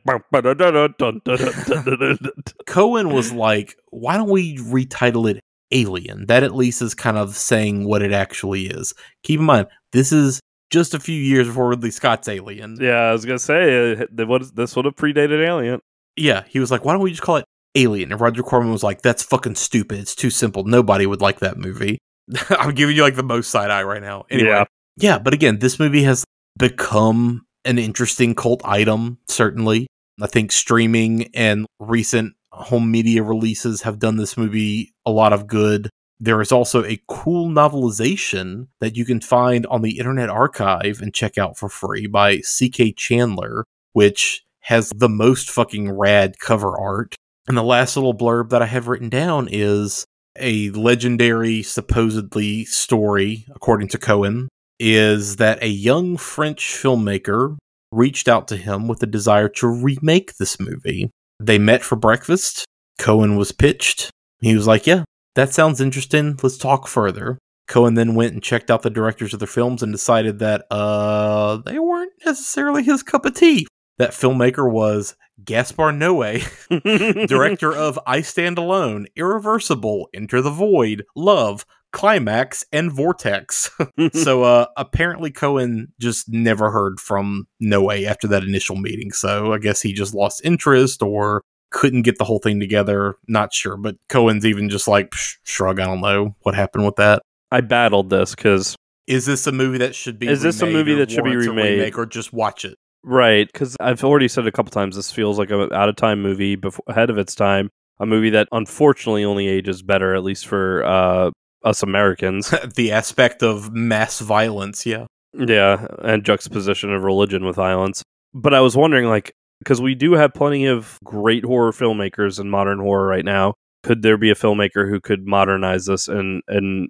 Cohen was like, why don't we retitle it Alien? That at least is kind of saying what it actually is. Keep in mind, this is just a few years before Ridley Scott's Alien. yeah, I was gonna say uh, this would have predated Alien. Yeah, he was like, why don't we just call it Alien? And Roger Corman was like, that's fucking stupid. It's too simple. Nobody would like that movie. I'm giving you like the most side eye right now. Anyway, Yeah. Yeah, but again, this movie has become an interesting cult item, certainly. I think streaming and recent home media releases have done this movie a lot of good. There is also a cool novelization that you can find on the Internet Archive and check out for free by C.K. Chandler, which has the most fucking rad cover art. And the last little blurb that I have written down is a legendary, supposedly, story, according to Cohen, is that a young French filmmaker reached out to him with a desire to remake this movie. They met for breakfast. Cohen was pitched. He was like, Yeah, that sounds interesting. Let's talk further. Cohen then went and checked out the directors of their films and decided that uh they weren't necessarily his cup of tea. that filmmaker was Gaspar Noé, director of I Stand Alone, Irreversible, Enter the Void, Love, Climax, and Vortex. so uh, apparently Cohen just never heard from Noé after that initial meeting. So I guess he just lost interest or couldn't get the whole thing together. Not sure, but Cohen's even just like shrug. I don't know what happened with that. I battled this because is this a movie that should be? Is this a movie that should be remade, or just watch it? Right, because I've already said a couple times. This feels like an out of time movie, before, ahead of its time. A movie that unfortunately only ages better, at least for uh, us Americans. the aspect of mass violence, yeah, yeah, and juxtaposition of religion with violence. But I was wondering, like, because we do have plenty of great horror filmmakers in modern horror right now. Could there be a filmmaker who could modernize this and and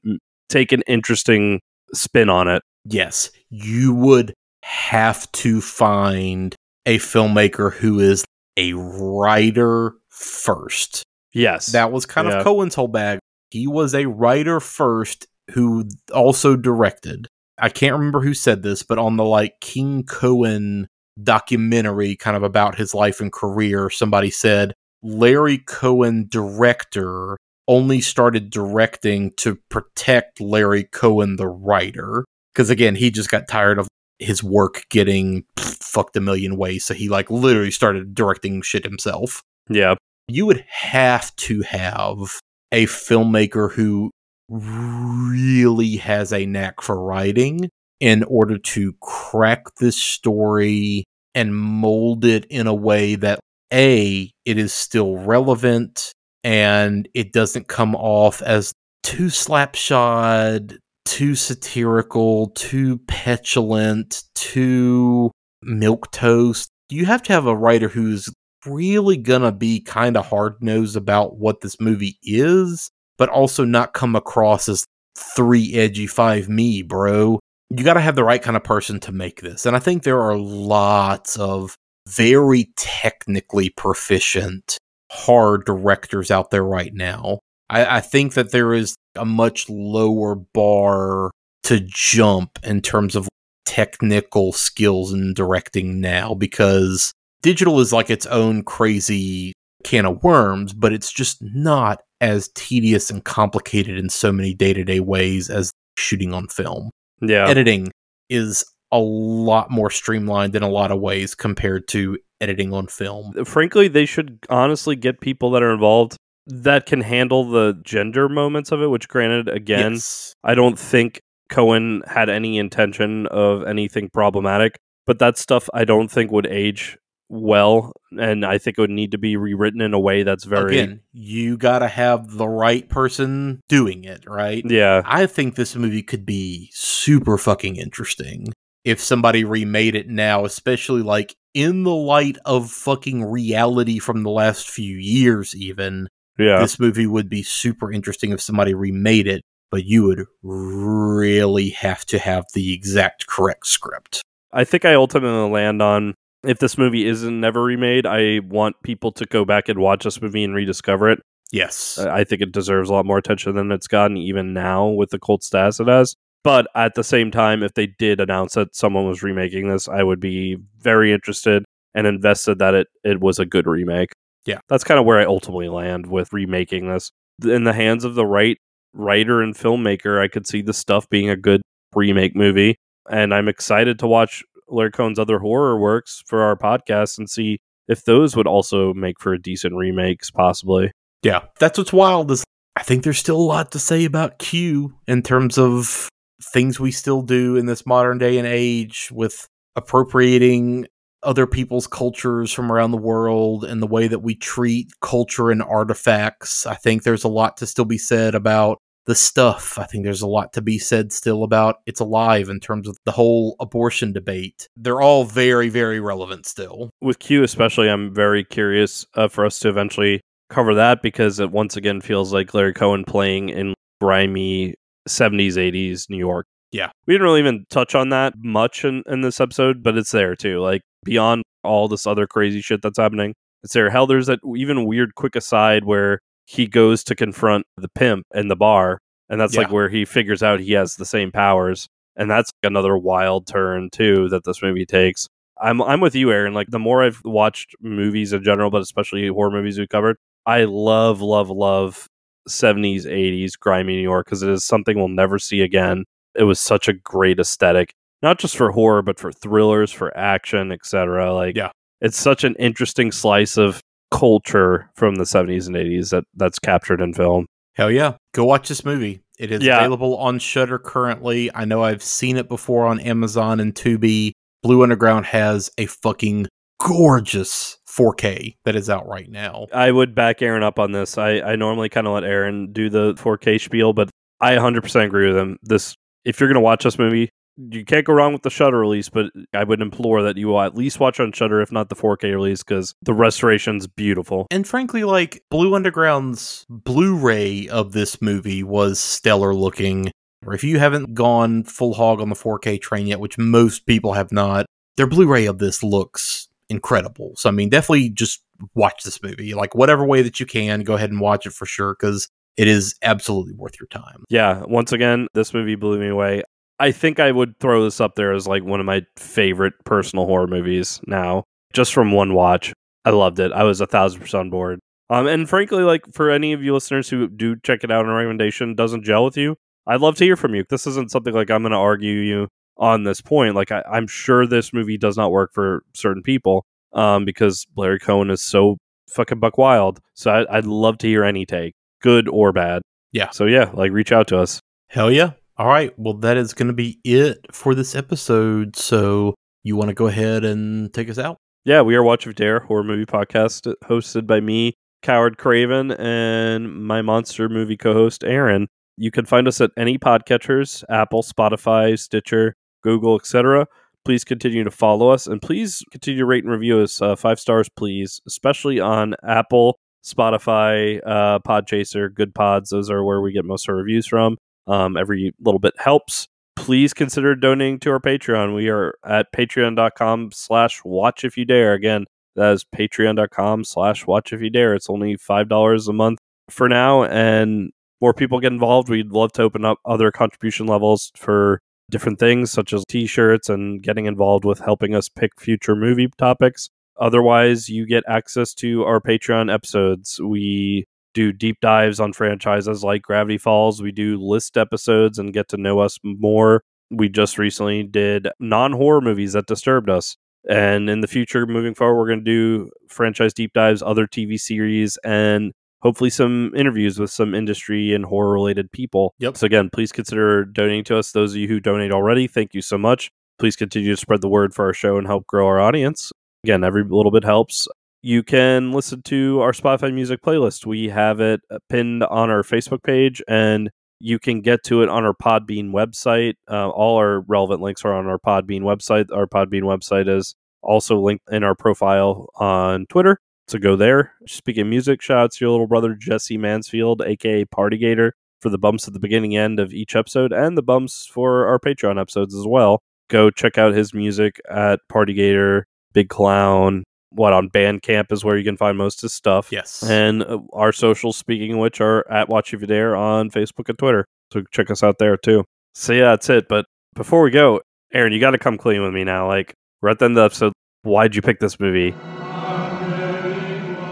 take an interesting spin on it? Yes, you would have to find a filmmaker who is a writer first. Yes. That was kind Yeah. of Cohen's whole bag. He was a writer first who also directed. I can't remember who said this, but on the like King Cohen documentary kind of about his life and career, somebody said Larry Cohen director only started directing to protect Larry Cohen the writer because again, he just got tired of his work getting fucked a million ways, so he like literally started directing shit himself. Yeah. You would have to have a filmmaker who really has a knack for writing in order to crack this story and mold it in a way that a it is still relevant and it doesn't come off as too slapshod, too satirical, too petulant, too milk toast. You have to have a writer who's really gonna be kind of hard nosed about what this movie is, but also not come across as three edgy five me, bro. You got to have the right kind of person to make this. And I think there are lots of very technically proficient horror directors out there right now. I, I think that there is a much lower bar to jump in terms of technical skills in directing now because digital is like its own crazy can of worms, but it's just not as tedious and complicated in so many day to day ways as shooting on film. Yeah. Editing is a lot more streamlined in a lot of ways compared to editing on film. Frankly, they should honestly get people that are involved that can handle the gender moments of it, which granted, again, Yes. I don't think Cohen had any intention of anything problematic, but that stuff I don't think would age well and I think it would need to be rewritten in a way that's very Again, you got to have the right person doing it, right? Yeah. I think this movie could be super fucking interesting if somebody remade it now, especially like in the light of fucking reality from the last few years, even. Yeah. This movie would be super interesting if somebody remade it, but you would really have to have the exact correct script. I think I ultimately land on if this movie isn't never remade, I want people to go back and watch this movie and rediscover it. Yes. I think it deserves a lot more attention than it's gotten even now with the cult status it has. But at the same time, if they did announce that someone was remaking this, I would be very interested and invested that it, it was a good remake. Yeah. That's kind of where I ultimately land with remaking this. In the hands of the right writer and filmmaker, I could see the stuff being a good remake movie. And I'm excited to watch Larry Cohen's other horror works for our podcast and see if those would also make for a decent remakes, possibly. Yeah, that's what's wild is I think there's still a lot to say about Q in terms of things we still do in this modern day and age with appropriating other people's cultures from around the world and the way that we treat culture and artifacts. I think there's a lot to still be said about the stuff. I think there's a lot to be said still about it's alive in terms of the whole abortion debate. They're all very, very relevant still. with Q especially i'm very curious uh, for us to eventually cover that because it once again feels like larry cohen playing in grimy 70s 80s new york Yeah. we didn't really even touch on that much in, in this episode but it's there too like beyond all this other crazy shit that's happening it's there hell there's that even weird quick aside where he goes to confront the pimp in the bar and that's like where he figures out he has the same powers and that's another wild turn too that this movie takes I'm I'm with you, Aaron. Like the more I've watched movies in general, but especially horror movies we covered, I love, love, love 70s, 80s grimy New York because it is something we'll never see again. It was such a great aesthetic, not just for horror, but for thrillers, for action, etc. Like, yeah, it's such an interesting slice of culture from the 70s and 80s that that's captured in film. Hell yeah, go watch this movie. It is Yeah. available on Shudder currently. I know I've seen it before on Amazon and Tubi. Blue Underground has a fucking gorgeous 4K that is out right now. I would back Aaron up on this. I, I normally kind of let Aaron do the 4K spiel, but I 100% agree with him. This, if you're going to watch this movie, you can't go wrong with the Shudder release, but I would implore that you will at least watch on Shudder, if not the 4K release, because the restoration's beautiful. And frankly, like Blue Underground's Blu-ray of this movie was stellar looking. Or if you haven't gone full hog on the 4K train yet, which most people have not, their Blu-ray of this looks incredible. So I mean, definitely just watch this movie. Like whatever way that you can, go ahead and watch it for sure because it is absolutely worth your time. Yeah, once again, this movie blew me away. I think I would throw this up there as like one of my favorite personal horror movies now, just from one watch. I loved it. I was a thousand percent on board. Um, and frankly, like for any of you listeners who do check it out and a recommendation doesn't gel with you, I'd love to hear from you. This isn't something like I'm going to argue you on this point. Like I, I'm sure this movie does not work for certain people, um, because Larry Cohen is so fucking buck wild. So I, I'd love to hear any take, good or bad. Yeah. So yeah, like reach out to us. Hell yeah. All right. Well, that is going to be it for this episode. So you want to go ahead and take us out? Yeah, we are Watch of Dare horror movie podcast hosted by me, Coward Craven, and my monster movie co-host Aaron. You can find us at any podcatchers, Apple, Spotify, Stitcher, Google, etc. Please continue to follow us and please continue to rate and review us. Uh, five stars, please, especially on Apple, Spotify, uh, Podchaser, Goodpods. Those are where we get most of our reviews from. Um, every little bit helps. Please consider donating to our Patreon. We are at patreon.com slash watch if you dare. Again, that is patreon.com slash watch if you dare. It's only $5 a month for now. And more people get involved. We'd love to open up other contribution levels for different things, such as t shirts and getting involved with helping us pick future movie topics. Otherwise, you get access to our Patreon episodes. We do deep dives on franchises like Gravity Falls. We do list episodes and get to know us more. We just recently did non horror movies that disturbed us. And in the future, moving forward, we're going to do franchise deep dives, other TV series, and hopefully some interviews with some industry and horror related people. Yep. So, again, please consider donating to us. Those of you who donate already, thank you so much. Please continue to spread the word for our show and help grow our audience. Again, every little bit helps you can listen to our Spotify music playlist. We have it pinned on our Facebook page, and you can get to it on our Podbean website. Uh, all our relevant links are on our Podbean website. Our Podbean website is also linked in our profile on Twitter. So go there. Speaking music, shout out to your little brother Jesse Mansfield, aka Partygator, for the bumps at the beginning end of each episode and the bumps for our Patreon episodes as well. Go check out his music at Partygator, Big Clown, what on Bandcamp is where you can find most of his stuff. Yes. And uh, our socials, speaking of which, are at Watch If You Dare on Facebook and Twitter. So check us out there too. So yeah, that's it. But before we go, Aaron, you got to come clean with me now. Like we're at the end of the episode. Why'd you pick this movie?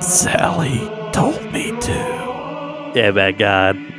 Sally told me to. Yeah, bad God.